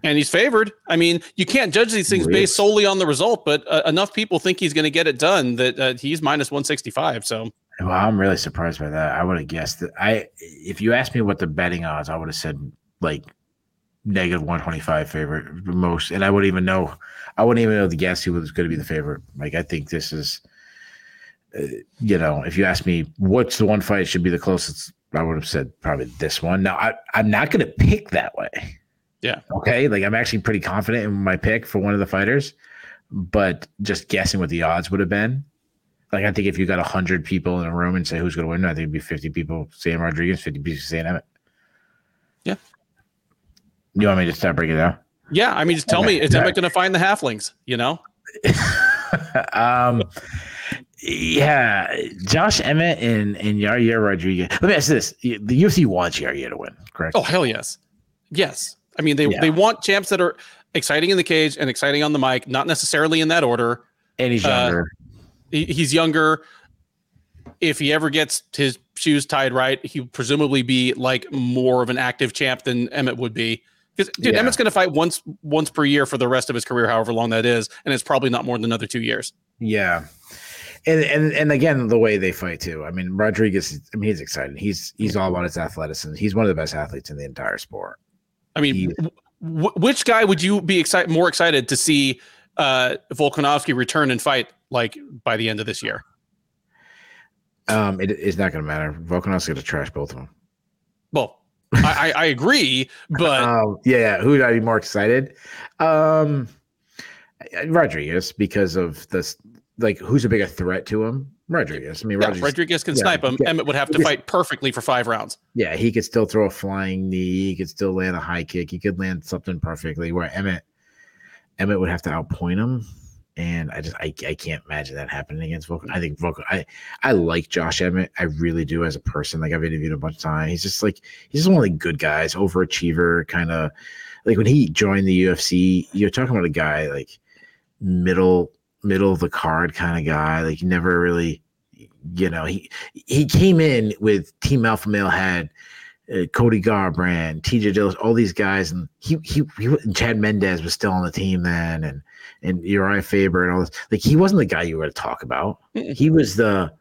And he's favored. I mean, you can't judge these things based solely on the result, but uh, enough people think he's going to get it done that uh, he's minus 165. So Well, I'm really surprised by that. I would have guessed that. I if you asked me what the betting odds, I would have said like negative 125 favorite most, and I wouldn't even know. I wouldn't even know the guess who was going to be the favorite. Like I think this is, you know, if you ask me what's the one fight should be the closest, I would have said probably this one. Now I I'm not going to pick that way. Yeah. Okay. Like I'm actually pretty confident in my pick for one of the fighters, but just guessing what the odds would have been. Like I think if you got hundred people in a room and say who's going to win, I think it'd be fifty people saying Rodriguez, fifty people saying Emmett. Yeah. You want me to start breaking it down? yeah, I mean, just tell me, is. Emmett going to find the halflings? You know, um, yeah, Josh Emmett and and Yair Rodriguez. Let me ask this: the UFC wants Yair to win, correct? oh hell yes, yes. I mean, they Yeah. they want champs that are exciting in the cage and exciting on the mic, not necessarily in that order. and he's uh, younger. He, he's younger. If he ever gets his shoes tied right, he'll presumably be like more of an active champ than Emmett would be. Because dude, Yeah. Emmett's going to fight once once per year for the rest of his career, however long that is, and it's probably not more than another two years. Yeah. And, and and again, the way they fight too. I mean, Rodriguez. I mean, he's excited. He's he's all about his athleticism. He's one of the best athletes in the entire sport. I mean, He- w- which guy would you be excited more excited to see uh, Volkanovski return and fight like by the end of this year? Um, it, it's not going to matter. Volkanovski's going to trash both of them. Well, I, I, I agree, but Um, yeah, yeah. Who would I be more excited? Um, Rodriguez because of this. Like, who's a bigger threat to him? Rodriguez. I mean, yeah, Rodriguez. Rodriguez can yeah, snipe him. yeah. Emmett would have to fight perfectly for five rounds. yeah, he could still throw a flying knee. He could still land a high kick. He could land something perfectly. Where Emmett, Emmett would have to outpoint him, and I just I, I can't imagine that happening against Volkan. I think Volkan. I I like Josh Emmett. I really do as a person. Like I've interviewed him a bunch of times. He's just like he's just one of the good guys, overachiever, kind of like when he joined the UFC. You're talking about a guy like middle middle of the card kind of guy. Like he never really, you know, he he came in with Team Alpha Male had uh, Cody Garbrandt, TJ Dillashaw, all these guys, and he he, he Chad Mendes was still on the team then, and and Uriah Faber and all this. Like he wasn't the guy you were to talk about. He was the,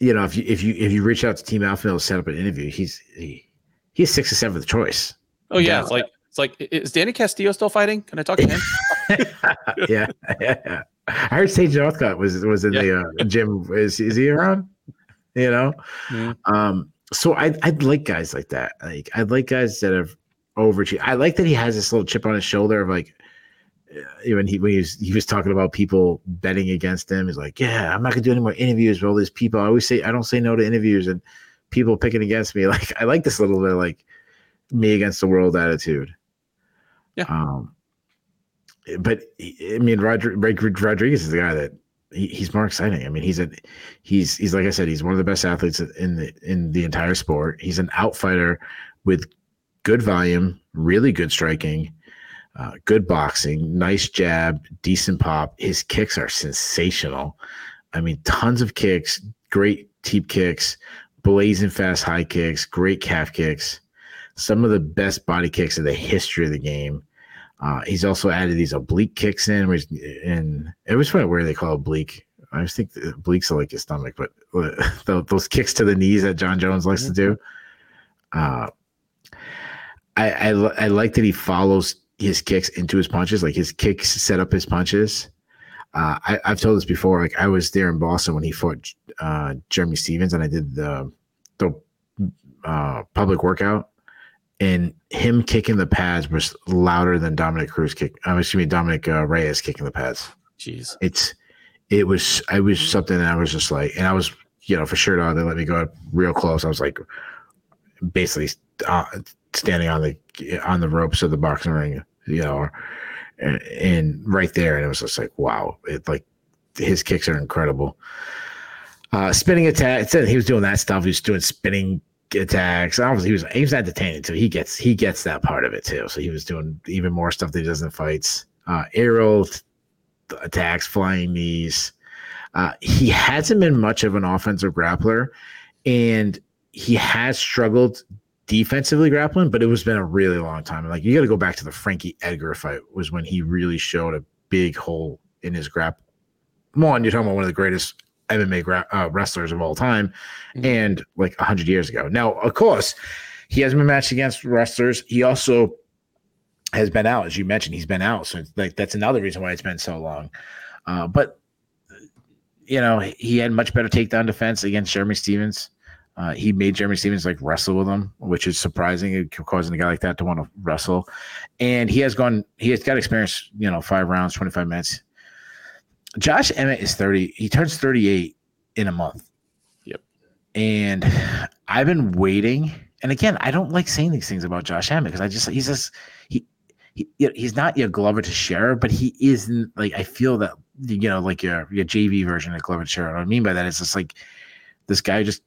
you know, if you if you if you reach out to Team Alpha Male to set up an interview, he's he, he's six or seventh choice. Oh yeah, it's like it's like is Danny Castillo still fighting? Can I talk to him? yeah, yeah. I heard Sage Northcutt was was in yeah. the uh, gym. Is is he around? You know, mm-hmm. um. So I I'd like guys like that. Like I'd like guys that have overachieved. I like that he has this little chip on his shoulder of like when he when he was he was talking about people betting against him. He's like, yeah, I'm not gonna do any more interviews with all these people. I always say I don't say no to interviews and people picking against me. Like I like this little bit like me against the world attitude. Yeah. Um, but I mean, Roger, Rodriguez is the guy that he, he's more exciting. I mean, he's a he's he's like I said, he's one of the best athletes in the in the entire sport. He's an outfighter with good volume, really good striking, uh, good boxing, nice jab, decent pop. His kicks are sensational. I mean, tons of kicks, great teep kicks, blazing fast high kicks, great calf kicks some of the best body kicks in the history of the game. Uh, he's also added these oblique kicks in, which and it was funny where they call oblique. I just think obliques are like your stomach, but those kicks to the knees that Jon Jones likes to do. Uh, I, I I like that he follows his kicks into his punches. Like his kicks set up his punches. Uh, I, have told this before. Like I was there in Boston when he fought uh, Jeremy Stephens, and I did the the uh, public workout and him kicking the pads was louder than Dominick Cruz kick. I'm uh, excuse me, Dominick uh, Reyes kicking the pads. Jeez, it's it was I was something that I was just like, and I was you know for sure uh, they let me go up real close. I was like basically uh, standing on the on the ropes of the boxing ring, you know, and, and right there, and it was just like wow, it like his kicks are incredible. Uh, spinning attack. He was doing that stuff. He was doing spinning attacks. Obviously, he was he was entertaining too. He gets he gets that part of it too. So he was doing even more stuff that he does in fights. Uh, aerial attacks, flying knees. Uh, he hasn't been much of an offensive grappler, and he has struggled defensively grappling. But it was been a really long time. Like you got to go back to the Frankie Edgar fight was when he really showed a big hole in his grap. One, you're talking about one of the greatest MMA gra- uh, wrestlers of all time, mm-hmm. and like hundred years ago. Now, of course, he hasn't been matched against wrestlers. He also has been out, as you mentioned. He's been out, so like that's another reason why it's been so long. Uh, but you know, he had much better takedown defense against Jeremy Stephens. Uh, he made Jeremy Stephens like wrestle with him, which is surprising, causing a guy like that to want to wrestle. And he has gone, he has got experience, you know, five rounds, 25 minutes. Josh Emmett is 30. He turns 38 in a month. Yep. And I've been waiting. And again, I don't like saying these things about Josh Emmett because I just he's just he, he he's not your Glover Teixeira, but he isn't like I feel that you know like your your JV version of Glover Teixeira. What I mean by that is just like this guy just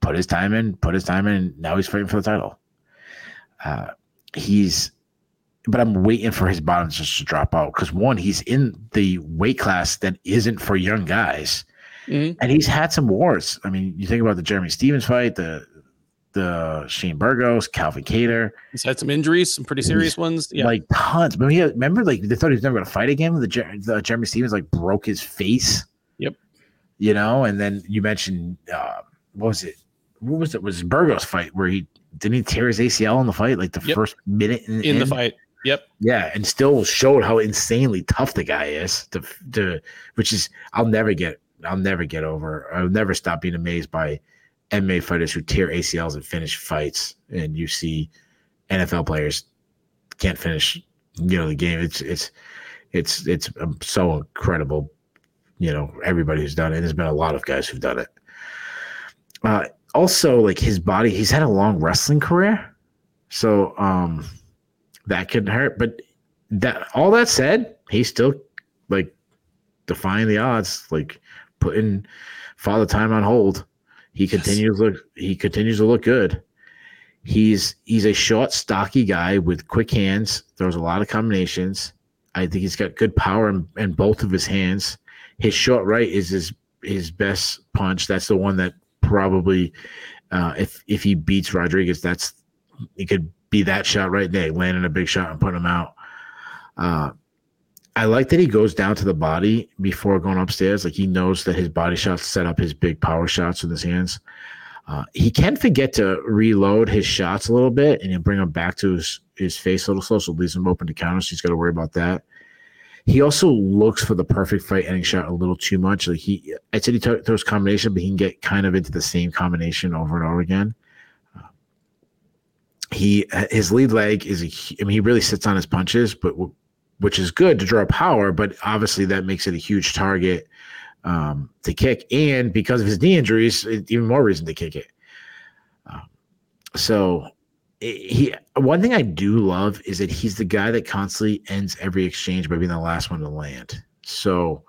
put his time in, put his time in, and now he's fighting for the title. Uh, he's but I'm waiting for his bottom just to drop out because one, he's in the weight class that isn't for young guys, mm-hmm. and he's had some wars. I mean, you think about the Jeremy Stephens fight, the the Shane Burgos, Calvin Kattar. He's had some injuries, some pretty serious ones. Yeah, like tons. But he remember, like they thought he was never going to fight again. The, the Jeremy Stephens like broke his face. Yep. You know, and then you mentioned uh, what was it? What was it? Was Burgos fight where he didn't he tear his ACL in the fight like the yep. first minute in, in the fight? Yep. Yeah, and still showed how insanely tough the guy is. To to which is I'll never get I'll never get over. I'll never stop being amazed by MMA fighters who tear ACLs and finish fights. And you see NFL players can't finish, you know, the game. It's it's it's it's um, so incredible. You know, everybody who's done it. There's been a lot of guys who've done it. Uh, also, like his body, he's had a long wrestling career. So, um, that could hurt. But that all that said, he's still like defying the odds, like putting father time on hold. He yes. continues to look he continues to look good. He's he's a short, stocky guy with quick hands, throws a lot of combinations. I think he's got good power in, in both of his hands. His short right is his his best punch. That's the one that probably Uh, if if he beats Rodriguez, that's he could be that shot right there, landing a big shot and putting him out. Uh, I like that he goes down to the body before going upstairs. Like he knows that his body shots set up his big power shots with his hands. Uh, he can forget to reload his shots a little bit and he'll bring them back to his, his face a little slow, so leaves him open to counters. So he's got to worry about that. He also looks for the perfect fight ending shot a little too much. Like he, I said he throws combination, but he can get kind of into the same combination over and over again. He his lead leg is a, I mean he really sits on his punches, but which is good to draw power, but obviously that makes it a huge target um, to kick. And because of his knee injuries, even more reason to kick it. Um, so he one thing I do love is that he's the guy that constantly ends every exchange by being the last one to land. So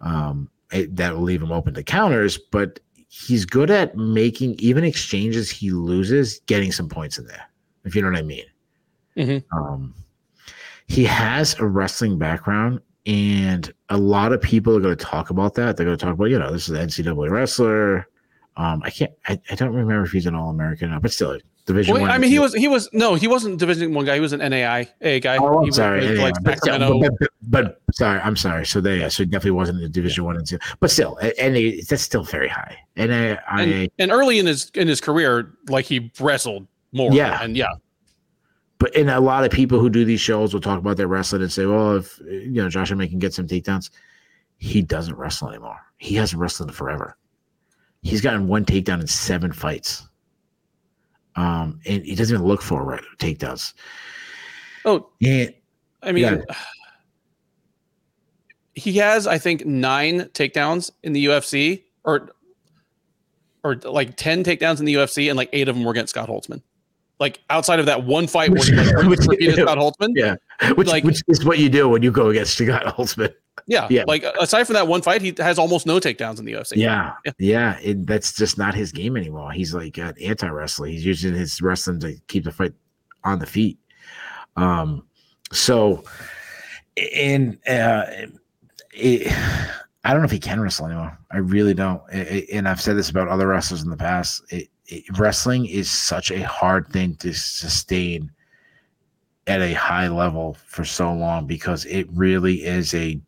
um, it, that will leave him open to counters, but he's good at making even exchanges he loses, getting some points in there. If you know what I mean. Mm-hmm. Um, he has a wrestling background, and a lot of people are going to talk about that. They're going to talk about, you know, this is an NCAA wrestler. Um, I can't, I, I don't remember if he's an All American, but still, Division well, one. I mean, he was he was no, he wasn't Division one guy. He was an NAI a guy. Oh, I'm sorry, like but, but, but, but, sorry, I'm sorry. So they, yeah, so he definitely wasn't in the Division one and two, but still, and that's still very high. NAI and, and early in his in his career, like he wrestled more. Yeah, and yeah. But and a lot of people who do these shows will talk about their wrestling and say, "Well, if you know Josh Emmett can get some takedowns, he doesn't wrestle anymore. He hasn't wrestled forever. He's gotten one takedown in seven fights." Um, and he doesn't even look for right takedowns. Oh, yeah. I mean, yeah. he has, I think, nine takedowns in the UFC, or or like ten takedowns in the UFC, and like eight of them were against Scott Holtzman. Like outside of that one fight which, where he like, repeated Scott Holtzman, yeah, which like, which is what you do when you go against Scott Holtzman. Yeah, yeah. Like aside from that one fight, he has almost no takedowns in the UFC. Yeah, yeah. yeah it, that's just not his game anymore. He's like an anti wrestler. He's using his wrestling to keep the fight on the feet. Um, so, and uh, it, I don't know if he can wrestle anymore. I really don't. It, and I've said this about other wrestlers in the past. It, wrestling is such a hard thing to sustain at a high level for so long because it really is a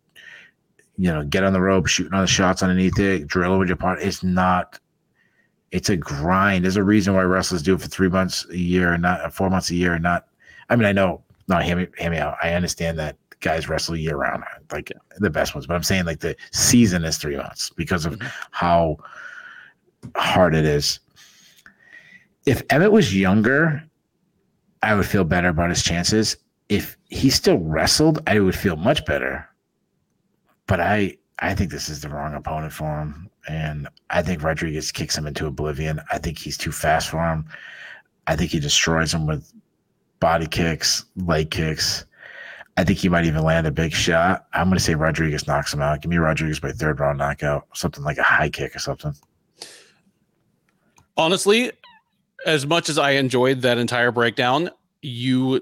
you know, get on the rope, shooting on the shots underneath it, drill with your partner. It's not. It's a grind. There's a reason why wrestlers do it for three months a year and not four months a year and not. I mean, I know. No, hear me, hear me out. I understand that guys wrestle year round, like the best ones. But I'm saying like the season is three months because of mm-hmm. how hard it is. If Emmett was younger, I would feel better about his chances. If he still wrestled, I would feel much better but I I think this is the wrong opponent for him, and I think Rodriguez kicks him into oblivion. I think he's too fast for him. I think he destroys him with body kicks, leg kicks. I think he might even land a big shot. I'm going to say Rodriguez knocks him out. Give me Rodriguez by third round knockout, something like a high kick or something. Honestly, as much as I enjoyed that entire breakdown, you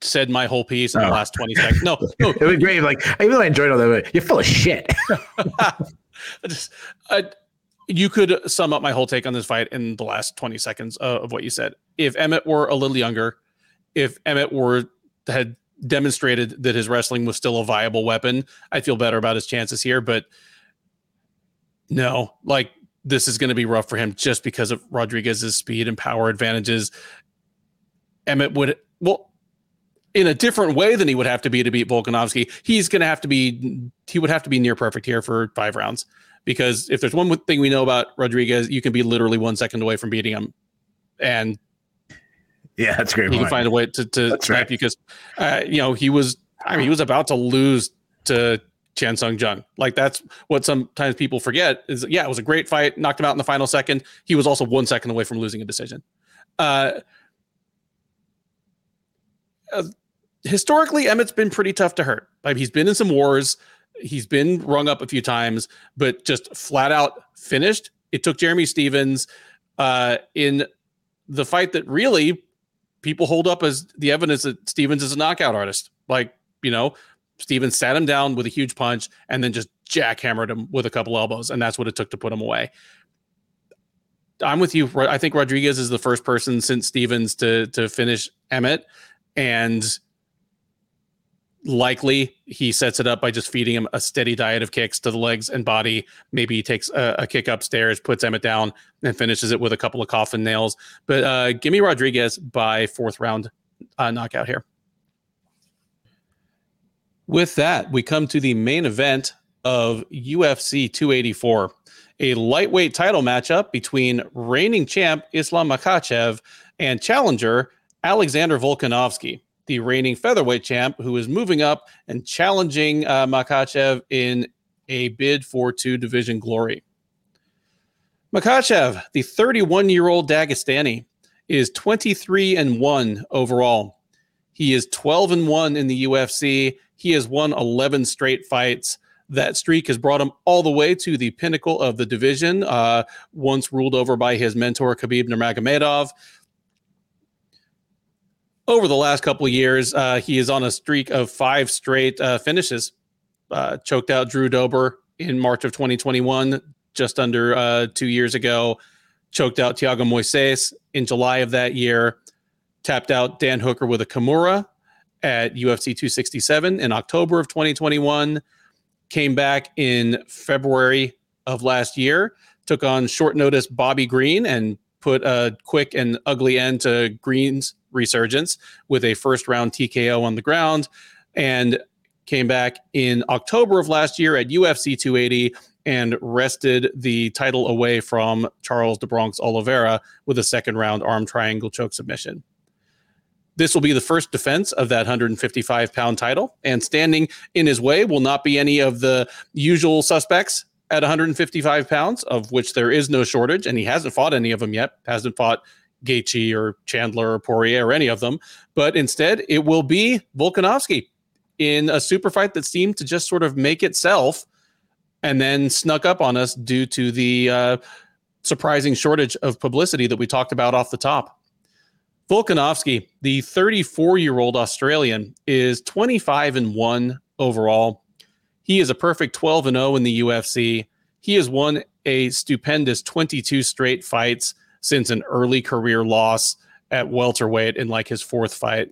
said my whole piece in oh. the last 20 seconds. No, no. it was great. Like, I really enjoyed all that. You're full of shit. I just, I, you could sum up my whole take on this fight in the last 20 seconds uh, of what you said. If Emmett were a little younger, if Emmett were had demonstrated that his wrestling was still a viable weapon, I feel better about his chances here. But no, like this is going to be rough for him just because of Rodriguez's speed and power advantages. Emmett would well in a different way than he would have to be to beat Volkanovski. He's going to have to be he would have to be near perfect here for five rounds because if there's one thing we know about Rodriguez, you can be literally one second away from beating him, and yeah, that's great. He point. can find a way to to that's right. because uh, you know he was I mean he was about to lose to Chan Sung Jung. Like that's what sometimes people forget is yeah, it was a great fight, knocked him out in the final second. He was also one second away from losing a decision. Uh, uh historically, Emmett's been pretty tough to hurt. Like he's been in some wars, he's been rung up a few times, but just flat out finished. It took Jeremy Stephens uh, in the fight that really people hold up as the evidence that Stephens is a knockout artist. Like, you know, Stephens sat him down with a huge punch and then just jackhammered him with a couple elbows, and that's what it took to put him away. I'm with you. I think Rodriguez is the first person since Stephens to to finish Emmett, and likely he sets it up by just feeding him a steady diet of kicks to the legs and body. Maybe he takes a, a kick upstairs, puts Emmett down, and finishes it with a couple of coffin nails. But uh, give me Rodriguez by fourth round uh, knockout here. With that, we come to the main event of UFC 284, a lightweight title matchup between reigning champ Islam Makhachev and challenger Alexander Volkanovski the reigning featherweight champ, who is moving up and challenging uh, Makhachev in a bid for two division glory. Makhachev, the 31 year old Dagestani, is 23 and 1 overall. He is 12 and 1 in the UFC. He has won 11 straight fights. That streak has brought him all the way to the pinnacle of the division, uh, once ruled over by his mentor, Khabib Nurmagomedov over the last couple of years, uh, he is on a streak of five straight uh, finishes. Uh, choked out Drew Dober in March of 2021, just under uh, two years ago. Choked out Thiago Moises in July of that year. Tapped out Dan Hooker with a Kimura at UFC 267 in October of 2021. Came back in February of last year. Took on short notice Bobby Green and put a quick and ugly end to Green's resurgence with a first round TKO on the ground and came back in October of last year at UFC 280 and wrested the title away from Charles do Bronx Oliveira with a second round arm triangle choke submission. This will be the first defense of that 155 pound title, and standing in his way will not be any of the usual suspects at 155 pounds, of which there is no shortage, and he hasn't fought any of them yet. Hasn't fought Gaethje or Chandler or Poirier or any of them, but instead it will be Volkanovski in a super fight that seemed to just sort of make itself and then snuck up on us due to the uh, surprising shortage of publicity that we talked about off the top. Volkanovski, the 34 year old Australian, is 25 and 1 overall. He is a perfect 12 and 0 in the UFC. He has won a stupendous 22 straight fights since an early career loss at welterweight in like his fourth fight.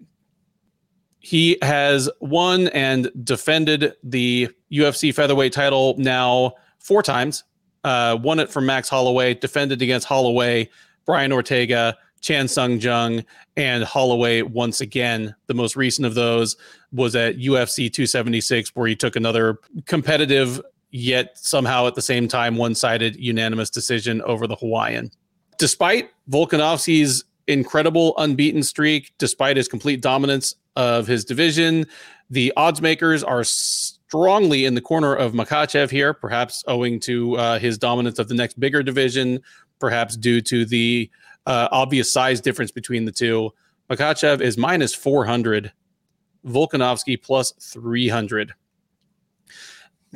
He has won and defended the UFC featherweight title now four times. Uh, won it from Max Holloway, defended against Holloway, Brian Ortega, Chan Sung Jung, and Holloway once again. The most recent of those was at UFC 276, where he took another competitive, yet somehow at the same time one sided unanimous decision over the Hawaiian despite Volkanovski's incredible unbeaten streak, despite his complete dominance of his division, the odds makers are strongly in the corner of Makhachev here, perhaps owing to uh, his dominance of the next bigger division, perhaps due to the uh, obvious size difference between the two. Makhachev is minus 400, Volkanovski plus 300.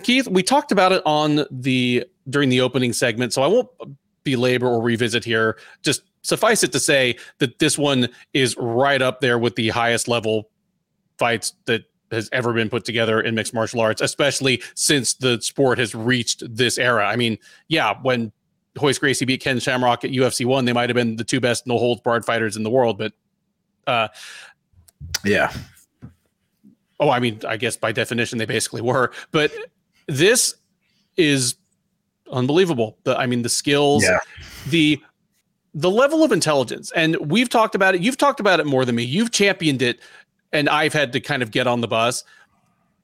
Keith, we talked about it on the during the opening segment, so I won't belabor or revisit here. Just suffice it to say that this one is right up there with the highest level fights that has ever been put together in mixed martial arts, especially since the sport has reached this era. I mean, yeah, when Royce Gracie beat Ken Shamrock at UFC one, they might have been the two best no holds barred fighters in the world, but uh, yeah. Oh, I mean, I guess by definition they basically were, but this is unbelievable. The I mean the skills, yeah. the the level of intelligence. And we've talked about it. You've talked about it more than me. You've championed it, and I've had to kind of get on the bus.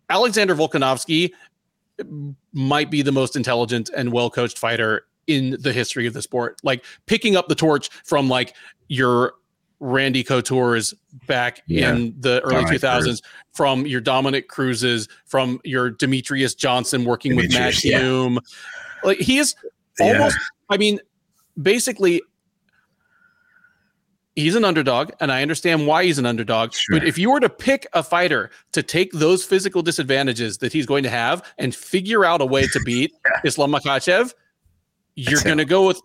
Alexander Volkanovski might be the most intelligent and well coached fighter in the history of the sport. Like picking up the torch from like your Randy Couture's back yeah. in the early two thousands, from your Dominick Cruz's, from your Demetrious Johnson working Demetrious, with Matt Hume, yeah. Like he is almost. Yeah. I mean, basically, he's an underdog, and I understand why he's an underdog. Sure. But if you were to pick a fighter to take those physical disadvantages that he's going to have and figure out a way to beat. Islam Makhachev, you're going to go with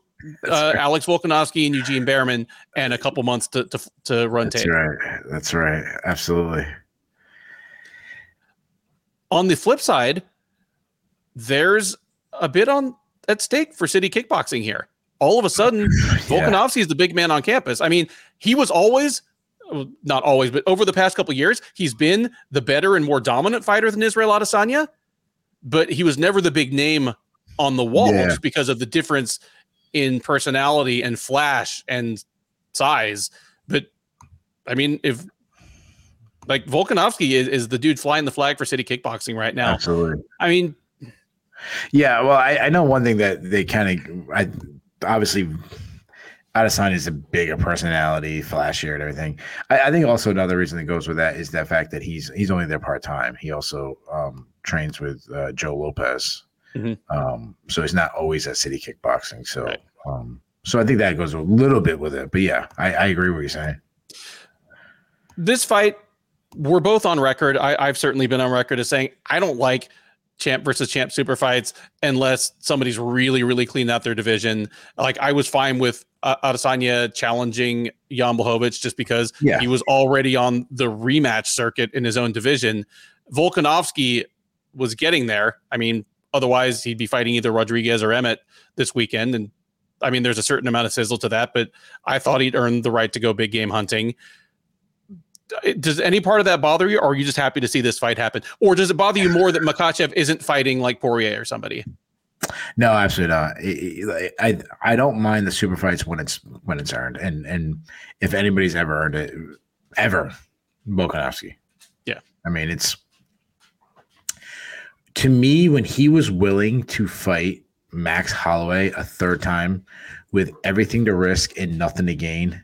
uh, Alex Volkanovski and Eugene Bareman and a couple months to to, to run That's tape. right. That's right. Absolutely. On the flip side, there's a bit on at stake for city kickboxing here. all of a sudden, Volkanovski is the big man on campus. I mean, he was always not always, but over the past couple years, he's been the better and more dominant fighter than Israel Adesanya, but he was never the big name on the wall yeah. because of the difference in personality and flash and size. But I mean, if like Volkanovski is, is the dude flying the flag for city kickboxing right now. Absolutely. I mean, yeah, well, I, I know one thing that they kind of, I obviously Adesanya is a bigger personality, flashier, and everything. I, I, think also another reason that goes with that is the fact that he's he's only there part time. He also um, trains with uh, Joe Lopez, mm-hmm. um, so it's not always at City Kickboxing. So, right. um, so I think that goes a little bit with it. But yeah, I, I agree with what you're saying. This fight, we're both on record. I, I've certainly been on record as saying I don't like champ versus champ super fights unless somebody's really really cleaned out their division like i was fine with uh, adesanya challenging jan blachowicz just because yeah. he was already on the rematch circuit in his own division volkanovski was getting there i mean otherwise he'd be fighting either rodriguez or emmett this weekend and i mean there's a certain amount of sizzle to that but i thought he'd earned the right to go big game hunting does any part of that bother you, or are you just happy to see this fight happen, or does it bother you more that Makhachev isn't fighting like Poirier or somebody? No, absolutely not. I I don't mind the super fights when it's when it's earned, and and if anybody's ever earned it, ever, Volkanovski. Yeah, I mean it's to me when he was willing to fight Max Holloway a third time with everything to risk and nothing to gain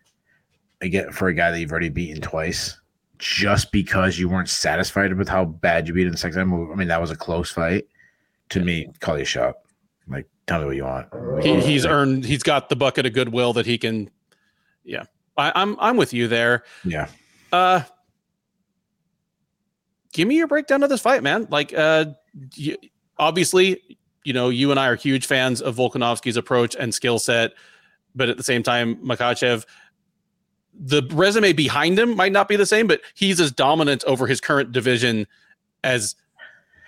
again for a guy that you've already beaten twice, just because you weren't satisfied with how bad you beat in the second time. I mean, that was a close fight. To me, call you a shot. Like, tell me what you want. He, he's earned. He's got the bucket of goodwill that he can. Yeah, I, I'm I'm with you there. Yeah. Uh, give me your breakdown of this fight, man. Like, uh, you, obviously, you know, you and I are huge fans of Volkanovski's approach and skill set, but at the same time, Makhachev, the resume behind him might not be the same, but he's as dominant over his current division as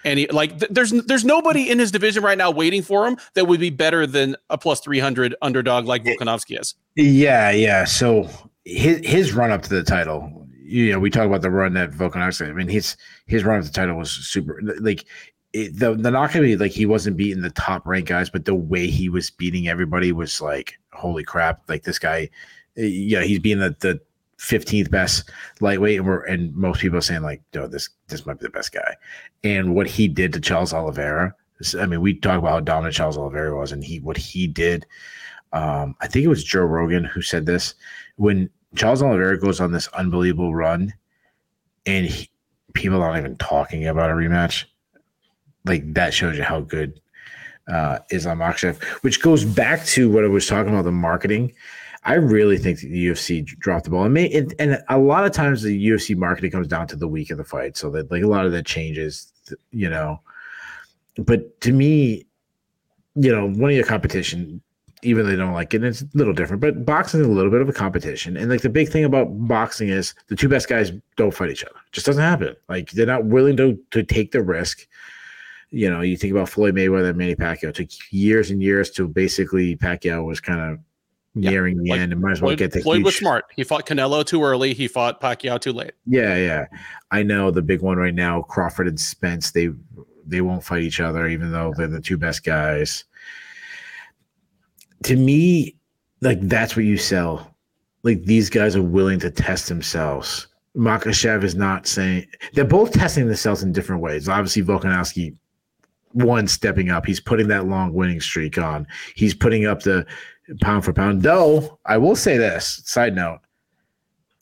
any. Like, th- there's there's nobody in his division right now waiting for him that would be better than a plus three hundred underdog like eh, Volkanovski is. Yeah, yeah. So his his run up to the title, you know, we talk about the run that Volkanovski. I mean, his his run up to the title was super. Like it, the the gonna be like he wasn't beating the top ranked guys, but the way he was beating everybody was like, holy crap! Like this guy yeah, he's being the, the 15th best lightweight, and we're and most people are saying like, "No, this this might be the best guy." And what he did to Charles Oliveira, I mean, we talk about how dominant Charles Oliveira was, and he what he did. Um, I think it was Joe Rogan who said this when Charles Oliveira goes on this unbelievable run, and he, people aren't even talking about a rematch. Like that shows you how good uh, Islam Makhachev, which goes back to what I was talking about the marketing. I really think the UFC dropped the ball, and may, and a lot of times the UFC marketing comes down to the week of the fight, so that like a lot of that changes, you know. But to me, you know, one of your competition, even though they don't like it, it's a little different. But boxing is a little bit of a competition, and like the big thing about boxing is the two best guys don't fight each other. It just doesn't happen. Like they're not willing to to take the risk you know, you think about Floyd Mayweather and Manny Pacquiao. It took years and years to basically Pacquiao was kind of nearing the like, end and might as well Floyd, get the Floyd huge... was smart. He fought Canelo too early. He fought Pacquiao too late. Yeah, yeah. I know the big one right now, Crawford and Spence. They they won't fight each other, even though they're the two best guys. To me, like that's what you sell. Like these guys are willing to test themselves. Makhachev is not saying they're both testing themselves in different ways. Obviously, Volkanovski one stepping up. He's putting that long winning streak on. He's putting up the pound for pound. Though I will say this side note: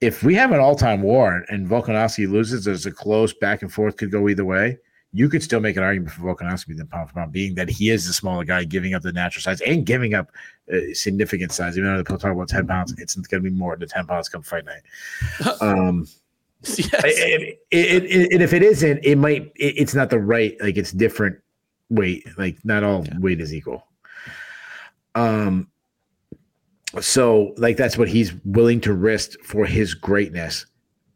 if we have an all time war and Volkanovski loses, there's a close back and forth could go either way. You could still make an argument for Volkanovski than pound for pound, being that he is the smaller guy, giving up the natural size and giving up uh, significant size. Even though people talk about ten pounds, it's going to be more than ten pounds come fight night. Um, yes. It, it, it, and if it isn't, it might. it's not the right. Like it's different weight. Like not all yeah. weight is equal. Um, so like that's what he's willing to risk for his greatness.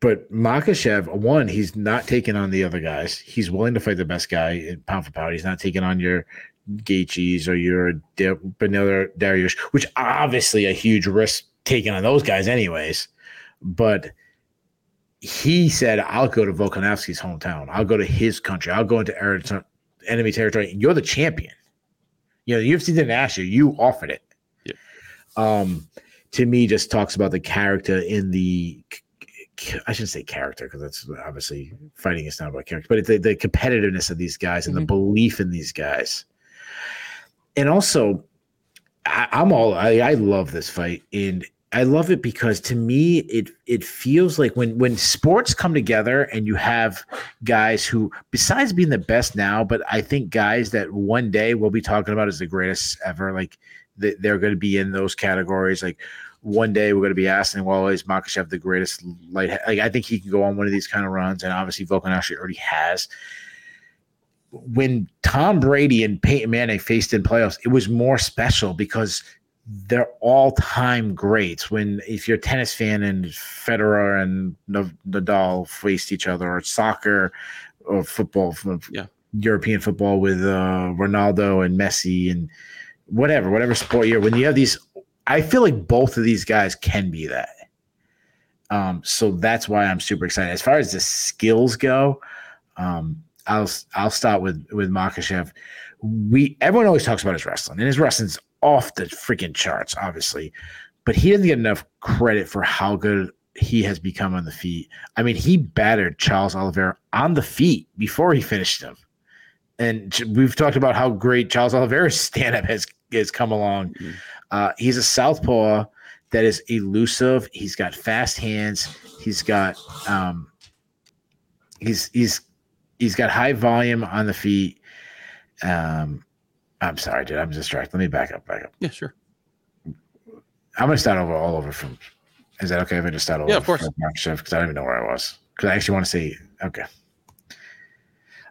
But Makhachev, one, he's not taking on the other guys. He's willing to fight the best guy in pound for pound. He's not taking on your Gaethjes or your Beneil Dariush, which obviously a huge risk taken on those guys, anyways. But he said, "I'll go to Volkanovski's hometown. I'll go to his country. I'll go into enemy territory. You're the champion. You know, the UFC didn't ask you. You offered it. Yep. Um, to me, just talks about the character in the I shouldn't say character because that's obviously fighting is not about character, but the, the competitiveness of these guys and mm-hmm. the belief in these guys. And also, I, am all I, I love this fight, and I love it because to me it it feels like when when sports come together and you have guys who, besides being the best now, but I think guys that one day we'll be talking about as the greatest ever, like they're going to be in those categories, like one day we're going to be asking, well, is Makhachev the greatest light? Like, I think he can go on one of these kind of runs, and obviously Volkan actually already has. When Tom Brady and Peyton Manning faced in playoffs, it was more special because they're all time greats. When if you're a tennis fan and Federer and Nadal faced each other, or soccer or football, yeah. European football with uh, Ronaldo and Messi and whatever, whatever sport you're. When you have these I feel like both of these guys can be that. Um, so that's why I'm super excited. As far as the skills go, um, I'll I'll start with with Makhachev. We everyone always talks about his wrestling, and his wrestling's off the freaking charts, obviously, but he doesn't get enough credit for how good he has become on the feet. I mean, he battered Charles Oliveira on the feet before he finished him. And we've talked about how great Charles Oliveira's stand up has has come along. Mm-hmm. Uh, he's a southpaw that is elusive. He's got fast hands. He's got um, he's he's he's got high volume on the feet. Um, I'm sorry, dude. I'm distracted. Let me back up. Back up. Yeah, sure. I'm gonna start over all over from. Is that okay if I just start over? Yeah, of course. Because I don't even know where I was. Because I actually want to say okay.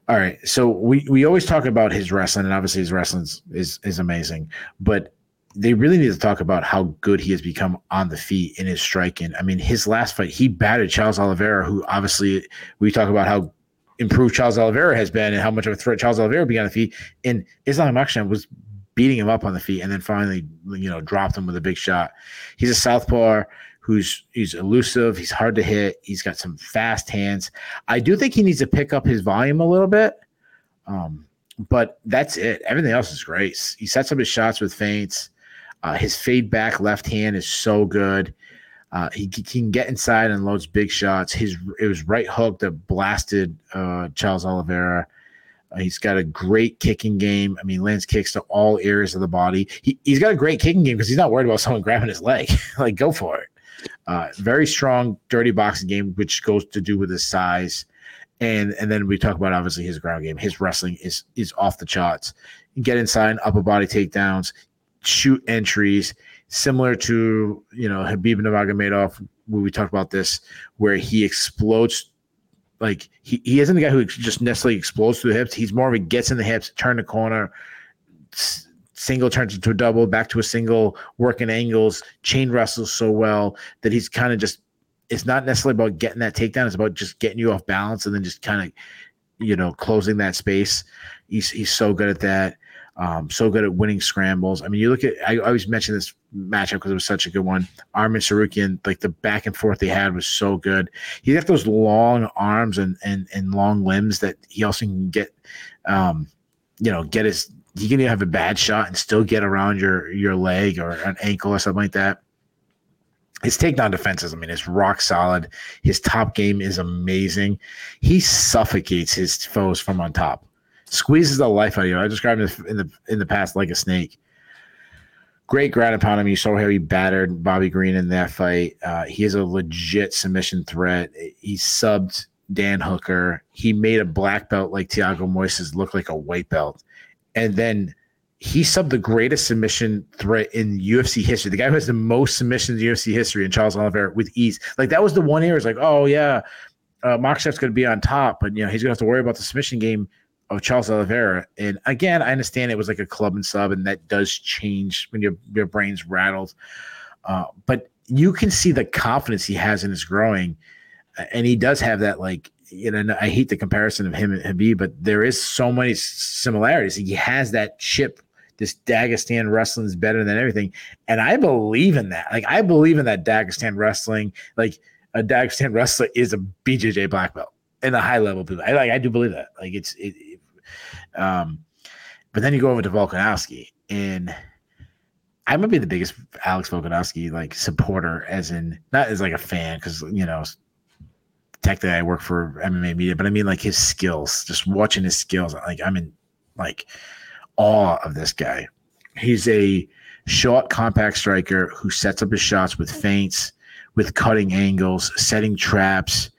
All right. So we we always talk about his wrestling, and obviously his wrestling is is, is amazing. But they really need to talk about how good he has become on the feet in his striking. I mean, his last fight, he batted Charles Oliveira, who obviously we talk about how improved Charles Oliveira has been and how much of a threat Charles Oliveira began on the feet. And Islam Makhachev was beating him up on the feet and then finally, you know, dropped him with a big shot. He's a southpaw who's he's elusive. He's hard to hit. He's got some fast hands. I do think he needs to pick up his volume a little bit. Um, but that's it. Everything else is great. He sets up his shots with feints. Uh, his fade back left hand is so good. Uh, he, he, can get inside and loads big shots. His it was right hook that blasted uh, Charles Oliveira. Uh, he's got a great kicking game. I mean, lands kicks to all areas of the body. He, he's got a great kicking game because he's not worried about someone grabbing his leg. like, go for it. Uh, very strong, dirty boxing game, which goes to do with his size. And and then we talk about obviously his ground game. His wrestling is is off the charts. Get inside, upper body takedowns shoot entries similar to you know Khabib Nurmagomedov when we talked about this where he explodes like he, he isn't the guy who just necessarily explodes through the hips. He's more of a gets in the hips turn the corner single turns into a double back to a single working angles chain wrestles so well that he's kind of just it's not necessarily about getting that takedown it's about just getting you off balance and then just kind of you know closing that space. He's he's so good at that um, so good at winning scrambles. I mean, you look at I always mention this matchup because it was such a good one. Arman Tsarukyan, like the back and forth they had was so good. He got those long arms and and and long limbs that he also can get, um, you know, get his. He can have a bad shot and still get around your your leg or an ankle or something like that. His takedown defenses, I mean, is rock solid. His top game is amazing. He suffocates his foes from on top squeezes the life out of you. I described him in the in the past like a snake. Great ground upon him. You saw how he battered Bobby Green in that fight. Uh, he is a legit submission threat. He subbed Dan Hooker. He made a black belt like Thiago Moises look like a white belt, and then he subbed the greatest submission threat in UFC history. The guy who has the most submissions in UFC history, in Charles Oliveira, with ease. Like that was the one area. It's like, oh yeah, uh, Makhachev's going to be on top, but you know he's going to have to worry about the submission game of Charles Oliveira. And again, I understand it was like a club and sub, and that does change when your your brain's rattled. Uh, but you can see the confidence he has in his growing, and he does have that like you know, I hate the comparison of him and Khabib, but there is so many similarities. He has that chip. This Dagestan wrestling is better than everything, and I believe in that. Like I believe in that Dagestan wrestling. Like a Dagestan wrestler is a BJJ black belt in the high level people. I like I do believe that. Like it's it, it um, but then you go over to Volkanovski and I might be the biggest Alex Volkanovski like supporter, as in not as like a fan, because you know, technically I work for MMA media, but I mean like his skills, just watching his skills, like I'm in like awe of this guy. He's a short, compact striker who sets up his shots with feints, with cutting angles, setting traps,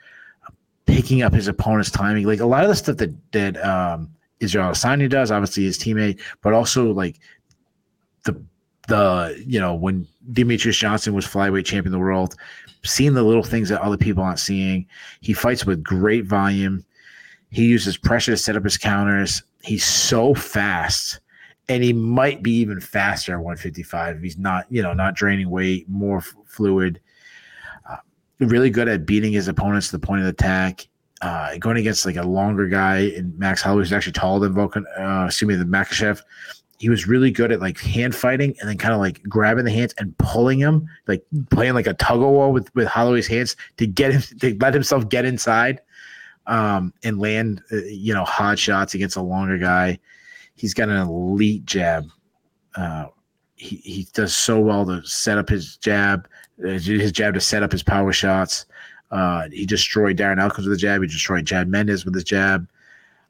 picking up his opponent's timing. Like a lot of the stuff that that um, Israel Adesanya does, obviously his teammate, but also like the the you know when Demetrious Johnson was flyweight champion of the world, seeing the little things that other people aren't seeing. He fights with great volume. He uses pressure to set up his counters. He's so fast, and he might be even faster at 155 if he's not you know not draining weight, more f- fluid. Uh, really good at beating his opponents to the point of attack. Uh, going against like a longer guy and Max Holloway is actually taller than Volkan, uh, excuse me, the Makhachev he was really good at like hand fighting and then kind of like grabbing the hands and pulling him, like playing like a tug of war with with Holloway's hands to get him to let himself get inside um, and land uh, you know hard shots against a longer guy. He's got an elite jab. Uh, he he does so well to set up his jab, uh, his jab to set up his power shots. Uh, he destroyed Darren Elkins with a jab. He destroyed Chad Mendes with his jab.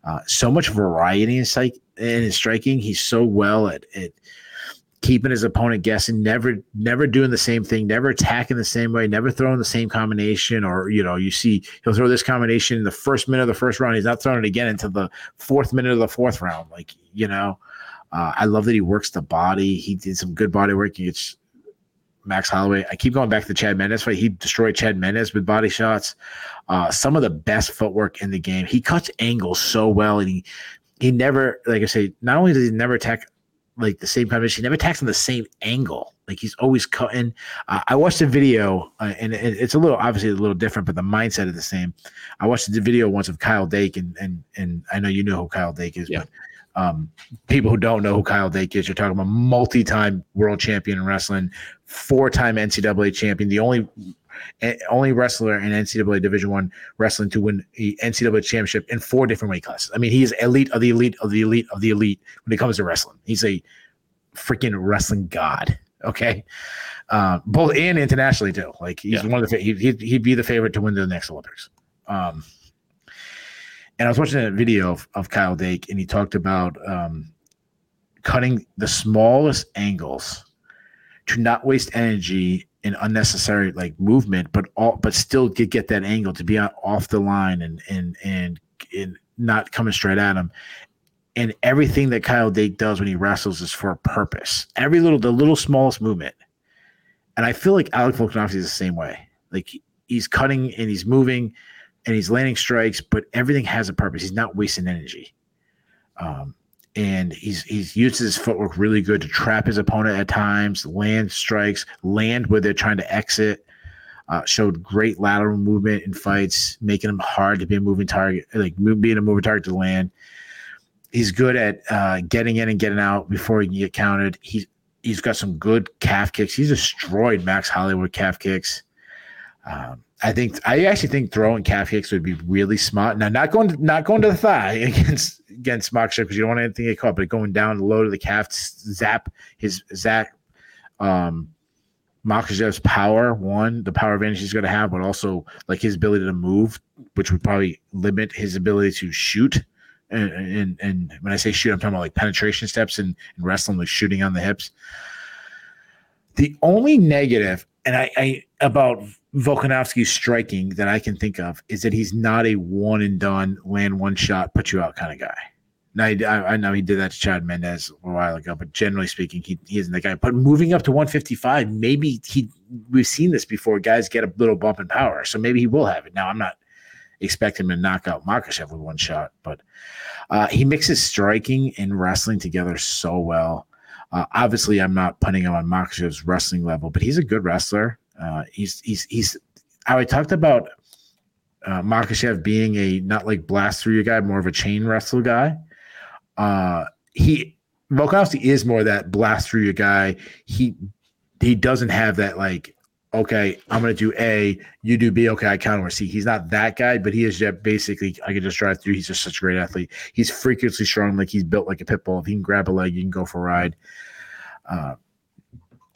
Uh, so much variety in psych in his striking. He's so well at, at keeping his opponent guessing, never never doing the same thing, never attacking the same way, never throwing the same combination. Or you know, you see he'll throw this combination in the first minute of the first round. He's not throwing it again until the fourth minute of the fourth round. Like you know, uh, I love that he works the body. He did some good body work. It's Max Holloway. I keep going back to Chad Mendes fight. He destroyed Chad Mendes with body shots. Uh, some of the best footwork in the game. He cuts angles so well, and he he never, like I say, not only does he never attack like the same combination, he never attacks on the same angle. Like he's always cutting. Uh, I watched a video, uh, and it, it's a little obviously a little different, but the mindset is the same. I watched the video once of Kyle Dake, and and and I know you know who Kyle Dake is, yeah. but um, people who don't know who Kyle Dake is, you're talking about multi-time world champion in wrestling, four-time NCAA champion, the only only wrestler in NCAA Division One wrestling to win the NCAA championship in four different weight classes. I mean, he is elite of the elite of the elite of the elite when it comes to wrestling. He's a freaking wrestling god. Okay, uh, both and internationally too. Like he's yeah. one of the he, he'd, he'd be the favorite to win the next Olympics. Um, and I was watching a video of, of Kyle Dake, and he talked about um, cutting the smallest angles to not waste energy in unnecessary like movement, but all but still get get that angle to be on, off the line and and and and not coming straight at him. And everything that Kyle Dake does when he wrestles is for a purpose. Every little the little smallest movement. And I feel like Alex Volkanovski is the same way. Like he's cutting and he's moving and he's landing strikes, but everything has a purpose. He's not wasting energy. Um, and he's he's uses his footwork really good to trap his opponent at times, land strikes, land where they're trying to exit. Uh, showed great lateral movement in fights, making him hard to be a moving target, like being a moving target to land. He's good at uh, getting in and getting out before he can get counted. He's he's got some good calf kicks. He's destroyed Max Hollywood calf kicks. Um, I think I actually think throwing calf kicks would be really smart. Now, not going to, not going to the thigh against against Moksha because you don't want anything to get caught, but going down low to the calf, zap his zap um Makhachev's power. One, the power advantage he's going to have, but also like his ability to move, which would probably limit his ability to shoot. And and, and when I say shoot, I'm talking about like penetration steps and, and wrestling, like shooting on the hips. The only negative, and I, I about Volkanovski's striking that I can think of is that he's not a one and done, land one shot, put you out kind of guy. Now, I, I know he did that to Chad Mendes a while ago, but generally speaking, he, he isn't the guy. But moving up to 155, maybe he we've seen this before. Guys get a little bump in power, so maybe he will have it. Now, I'm not expecting him to knock out Makhachev with one shot, but uh, he mixes striking and wrestling together so well. Uh, obviously, I'm not putting him on Makhachev's wrestling level, but he's a good wrestler. Uh, he's he's he's. I talked about uh, being a not like blast through your guy, more of a chain wrestle guy. Uh, he Volkanovski is more that blast through your guy. He he doesn't have that like okay, I'm gonna do A, you do B, okay, I counter C. He's not that guy, but he is just basically I can just drive through. He's just such a great athlete. He's freakishly strong, like he's built like a pit bull. If he can grab a leg, you can go for a ride. Uh,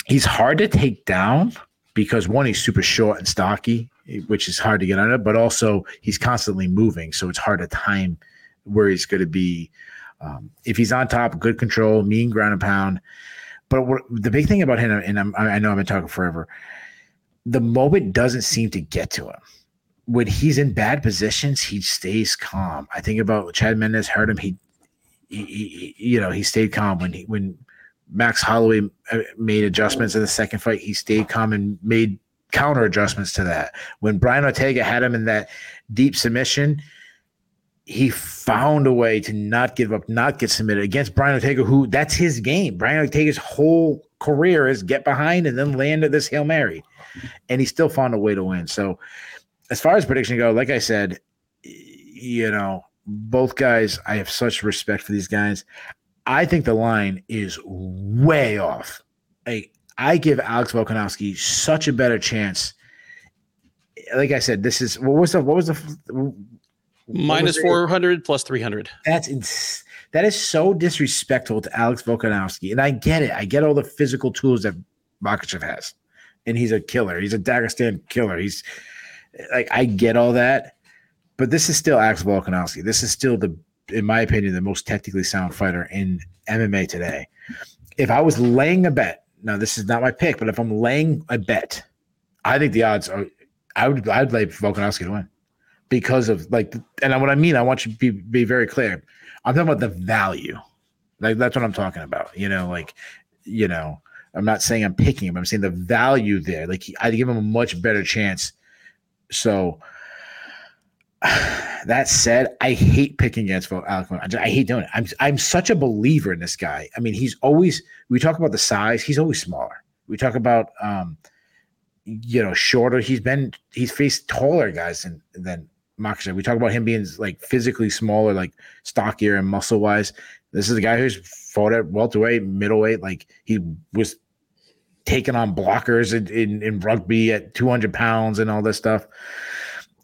he's hard to take down because one, he's super short and stocky, which is hard to get under, but also he's constantly moving, so it's hard to time where he's going to be. Um, if he's on top, good control, mean ground and pound. But what, the big thing about him, and I'm, I know I've been talking forever, the moment doesn't seem to get to him. When he's in bad positions, he stays calm. I think about Chad Mendes hurt him. He, he, he you know, he stayed calm when he when Max Holloway uh, made adjustments in the second fight. He stayed calm and made counter adjustments to that. When Brian Ortega had him in that deep submission, he found a way to not give up, not get submitted against Brian Ortega, who that's his game. Brian Ortega's whole career is get behind and then land at this Hail Mary. And he still found a way to win. So as far as prediction go, like I said, you know, both guys, I have such respect for these guys. I think the line is way off. I, I give Alex Volkanovski such a better chance. Like I said, this is what was the what was the minus four hundred plus three hundred. That's ins- that is so disrespectful to Alex Volkanovski, and I get it. I get all the physical tools that Makhachev has, and he's a killer. He's a Dagestan killer. He's like I get all that, but this is still Alex Volkanovski. This is still the in my opinion, the most technically sound fighter in MMA today. If I was laying a bet, now this is not my pick, but if I'm laying a bet, I think the odds are I would I'd lay Volkanovski to win because of like and what I mean, I want you to be, be very clear. I'm talking about the value. Like that's what I'm talking about. You know, like, you know, I'm not saying I'm picking him. I'm saying the value there. Like I give him a much better chance. So that said, I hate picking against Alex. I hate doing it. I'm I'm such a believer in this guy. I mean, he's always we talk about the size. He's always smaller. We talk about um, you know, shorter. He's been he's faced taller guys than than Makhachev. We talk about him being like physically smaller, like stockier and muscle wise. This is a guy who's fought at welterweight, middleweight. Like he was taking on blockers in, in, in rugby at 200 pounds and all this stuff.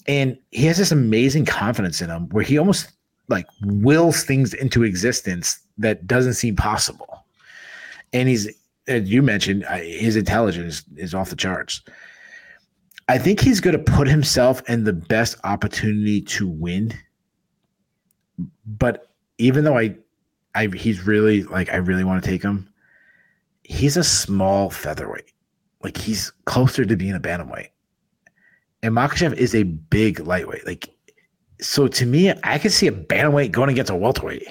And he has this amazing confidence in him where he almost like wills things into existence that doesn't seem possible. And he's, as you mentioned, his intelligence is off the charts. I think he's going to put himself in the best opportunity to win. But even though I, I he's really like I really want to take him, he's a small featherweight. Like he's closer to being a bantamweight and Makhachev is a big lightweight. Like, so to me, I can see a bantamweight going against a welterweight.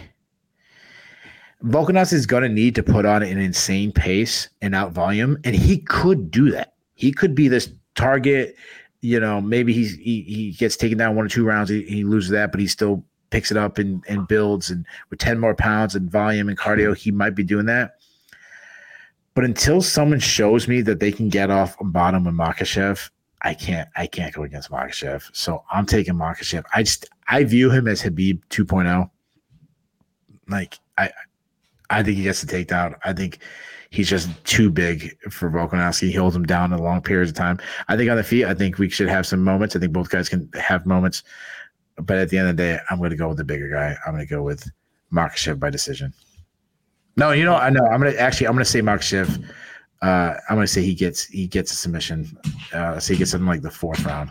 Volkanovski is going to need to put on an insane pace and out volume, and he could do that. He could be this target. You know, maybe he's he, he gets taken down one or two rounds, he, he loses that, but he still picks it up and, and builds. And with 10 more pounds and volume and cardio, he might be doing that. But until someone shows me that they can get off bottom with Makhachev, I can't I can't go against Makhachev. So I'm taking Makhachev. I just I view him as Khabib 2.0. Like I I think he gets the takedown. I think he's just too big for Volkanovski. He holds him down in long periods of time. I think on the feet, I think we should have some moments. I think both guys can have moments. But at the end of the day, I'm going to go with the bigger guy. I'm going to go with Makhachev by decision. No, you know, I know. I'm to actually, I'm going to say Makhachev uh, I'm gonna say he gets he gets a submission. Uh, so he gets in like the fourth round.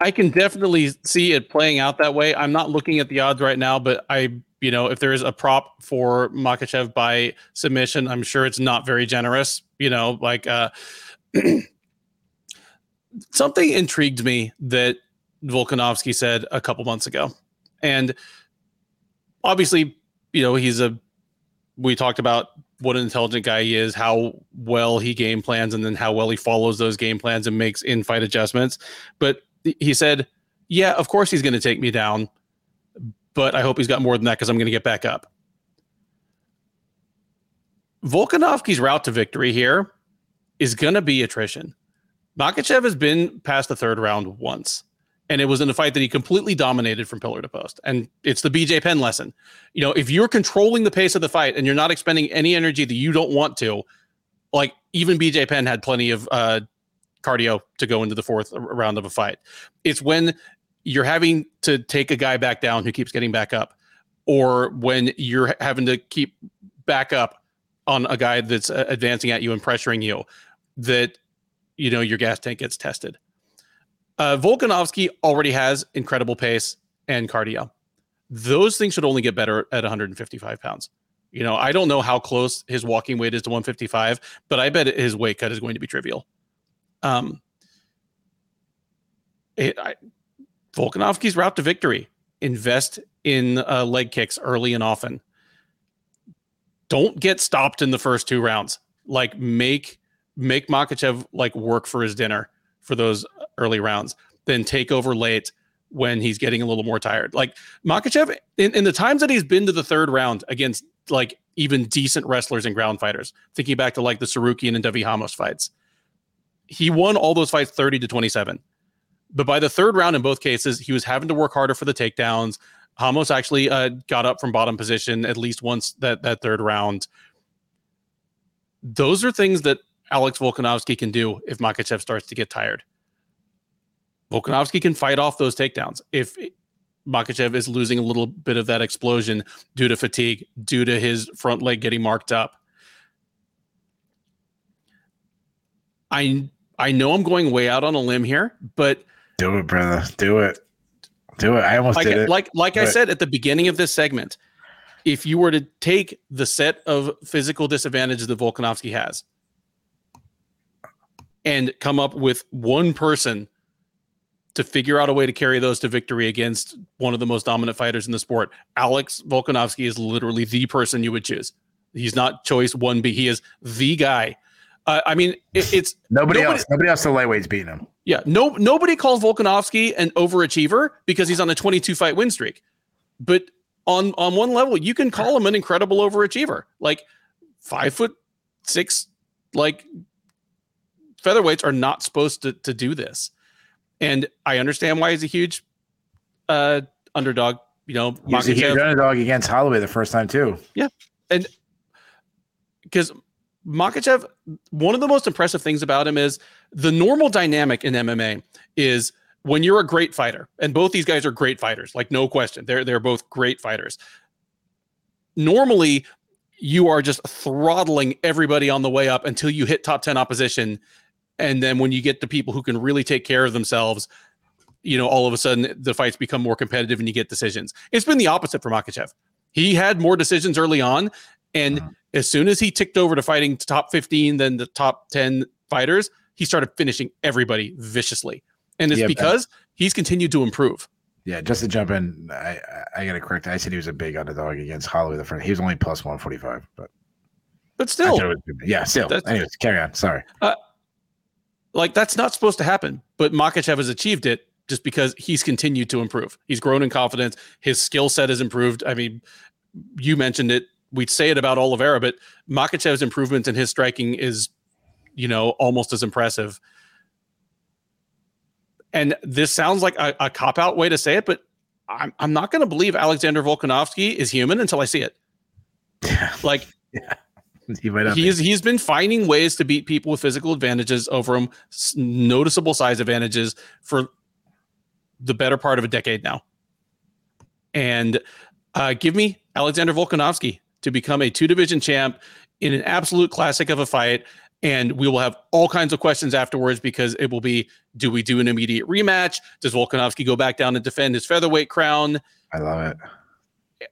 I can definitely see it playing out that way. I'm not looking at the odds right now, but I, you know, if there is a prop for Makhachev by submission, I'm sure it's not very generous. You know, like uh, something intrigued me that Volkanovski said a couple months ago, and obviously, you know, he's a. We talked about what an intelligent guy he is, how well he game plans, and then how well he follows those game plans and makes in fight adjustments. But he said, Yeah, of course he's going to take me down, but I hope he's got more than that because I'm going to get back up. Volkanovski's route to victory here is going to be attrition. Makhachev has been past the third round once, and it was in a fight that he completely dominated from pillar to post. And it's the BJ Penn lesson. You know, if you're controlling the pace of the fight and you're not expending any energy that you don't want to, like even BJ Penn had plenty of uh, cardio to go into the fourth round of a fight. It's when you're having to take a guy back down who keeps getting back up, or when you're having to keep back up on a guy that's uh, advancing at you and pressuring you, that you know your gas tank gets tested. Uh, Volkanovski already has incredible pace and cardio. Those things should only get better at 155 pounds. You know, I don't know how close his walking weight is to 155, but I bet his weight cut is going to be trivial. Um, it, I, Volkanovski's route to victory: invest in uh, leg kicks early and often. Don't get stopped in the first two rounds. Like make make Makhachev like work for his dinner for those early rounds, then take over late when he's getting a little more tired. Like Makhachev, in, in the times that he's been to the third round against like even decent wrestlers and ground fighters, thinking back to like the Tsarukyan and Davi Ramos fights, he won all those fights 30 to 27. But by the third round in both cases, he was having to work harder for the takedowns. Ramos actually uh, got up from bottom position at least once that that third round. Those are things that Alex Volkanovski can do if Makhachev starts to get tired. Volkanovski can fight off those takedowns if Makhachev is losing a little bit of that explosion due to fatigue, due to his front leg getting marked up. I I know I'm going way out on a limb here, but do it, brother. Do it. Do it. I almost like, did it. Like like do I it. said at the beginning of this segment, if you were to take the set of physical disadvantages that Volkanovski has and come up with one person to figure out a way to carry those to victory against one of the most dominant fighters in the sport, Alex Volkanovski is literally the person you would choose. He's not choice 1B. He is the guy. Uh, I mean, it, it's nobody, nobody, else. Nobody else. The lightweight's beating him. Yeah, no, nobody calls Volkanovski an overachiever because he's on a 22 fight win streak. But on on one level, you can call him an incredible overachiever. Like five foot six, like featherweights are not supposed to to do this. And I understand why he's a huge uh, underdog. You know, he's a huge underdog against Holloway the first time too. Yeah, and because Makhachev, one of the most impressive things about him is the normal dynamic in MMA is when you're a great fighter, and both these guys are great fighters, like no question. They're they're both great fighters. Normally, you are just throttling everybody on the way up until you hit top 10 opposition. And then when you get the people who can really take care of themselves, you know, all of a sudden the fights become more competitive and you get decisions. It's been the opposite for Makhachev He had more decisions early on, and uh-huh. as soon as he ticked over to fighting top 15 then the top 10 fighters, he started finishing everybody viciously. And it's yeah, because man. he's continued to improve. Yeah, just to jump in, I I gotta correct. I said he was a big underdog against Holloway the front. He was only plus one forty five, but but still, was, yeah, still. Anyways, carry on. Sorry. Uh, like that's not supposed to happen, but Makhachev has achieved it just because he's continued to improve. He's grown in confidence. His skill set has improved. I mean, you mentioned it we'd say it about Oliveira, but Makhachev's improvement in his striking is, you know, almost as impressive. And this sounds like a, a cop out way to say it, but I'm, I'm not going to believe Alexander Volkanovski is human until I see it. Yeah. Like, yeah. He might he's he's been finding ways to beat people with physical advantages over him, noticeable size advantages for the better part of a decade now. And uh, give me Alexander Volkanovski to become a two division champ in an absolute classic of a fight. And we will have all kinds of questions afterwards because it will be do we do an immediate rematch? Does Volkanovski go back down and defend his featherweight crown? I love it.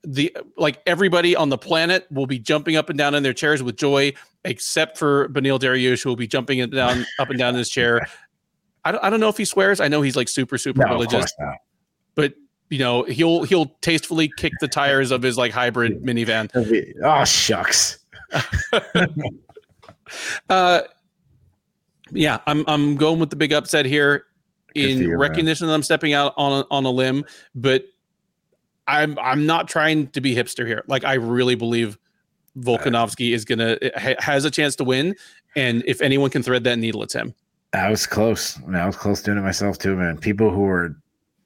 The like everybody on the planet will be jumping up and down in their chairs with joy, except for Beneil Dariush, who will be jumping down up and down in his chair. I don't, I don't know if he swears. I know he's like super, super no, religious. But you know he'll he'll tastefully kick the tires of his like hybrid minivan. Oh shucks. uh, yeah, I'm I'm going with the big upset here in recognition that I'm stepping out on a, on a limb, but I'm I'm not trying to be hipster here. Like I really believe Volkanovski is gonna ha, has a chance to win, and if anyone can thread that needle, it's him. I was close. I, mean, I was close doing it myself too, man. People who were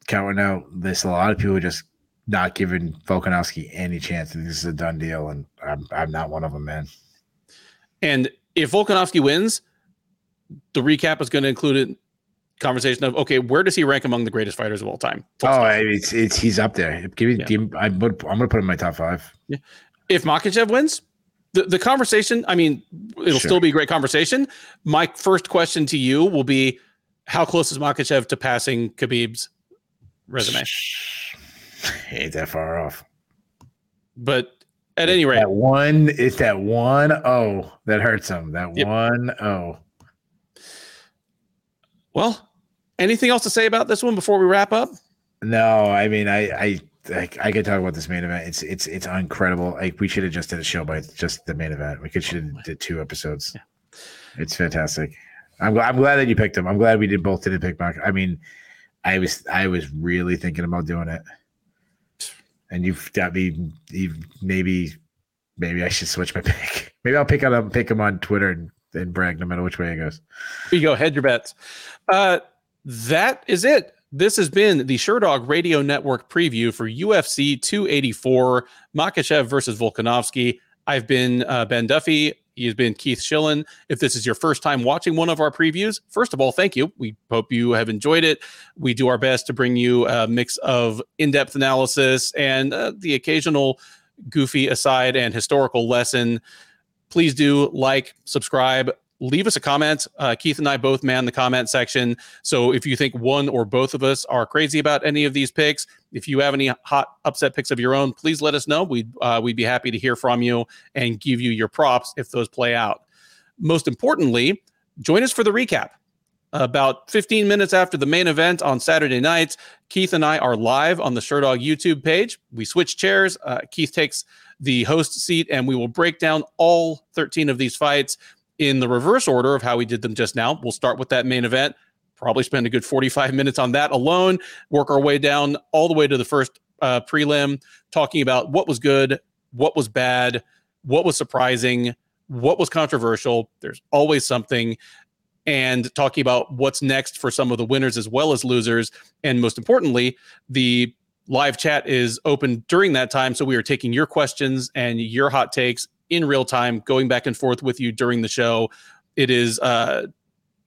counting out this, a lot of people just not giving Volkanovski any chance. And this is a done deal, and I'm I'm not one of them, man. And if Volkanovski wins, the recap is going to include a conversation of okay, where does he rank among the greatest fighters of all time? Full oh, it's it's he's up there. Give me, yeah. give, I'm, I'm going to put him in my top five. Yeah. If Makhachev wins, the, the conversation, I mean, it'll sure. still be a great conversation. My first question to you will be how close is Makhachev to passing Khabib's resume? Ain't that far off. But at any rate, that one it's that one oh that hurts him. That yep. one oh. Well, anything else to say about this one before we wrap up? No, I mean, I I I, I could talk about this main event. It's it's it's incredible. Like we should have just did a show by just the main event. We could should have did two episodes. Yeah. It's fantastic. I'm glad. I'm glad that you picked him. I'm glad we did both didn't pick Mark. I mean, I was I was really thinking about doing it, and you've got me. You maybe maybe I should switch my pick. Maybe I'll pick on pick him on Twitter and, and brag no matter which way it goes. Here you go. Head your bets. Uh, that is it. This has been the Sherdog Radio Network preview for UFC 284, Makhachev versus Volkanovski. I've been uh, Ben Duffy. He has been Keith Shillan. If this is your first time watching one of our previews, first of all, thank you. We hope you have enjoyed it. We do our best to bring you a mix of in depth analysis and uh, the occasional goofy aside and historical lesson. Please do like, subscribe, leave us a comment. Uh, Keith and I both man the comment section. So if you think one or both of us are crazy about any of these picks, if you have any hot upset picks of your own, please let us know. We'd uh, we'd be happy to hear from you and give you your props if those play out. Most importantly, join us for the recap. About 15 minutes after the main event on Saturday night, Keith and I are live on the Sherdog YouTube page. We switch chairs. Uh, Keith takes the host seat, and we will break down all 13 of these fights in the reverse order of how we did them just now. We'll start with that main event, probably spend a good 45 minutes on that alone, work our way down all the way to the first uh, prelim, talking about what was good, what was bad, what was surprising, what was controversial. There's always something. And talking about what's next for some of the winners as well as losers. And most importantly, the live chat is open during that time. So we are taking your questions and your hot takes in real time, going back and forth with you during the show. It is uh,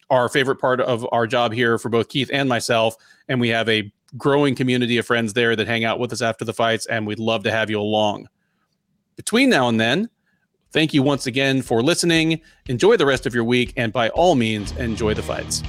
our favorite part of our job here for both Keith and myself. And we have a growing community of friends there that hang out with us after the fights, and we'd love to have you along. Between now and then, thank you once again for listening. Enjoy the rest of your week, and by all means, enjoy the fights.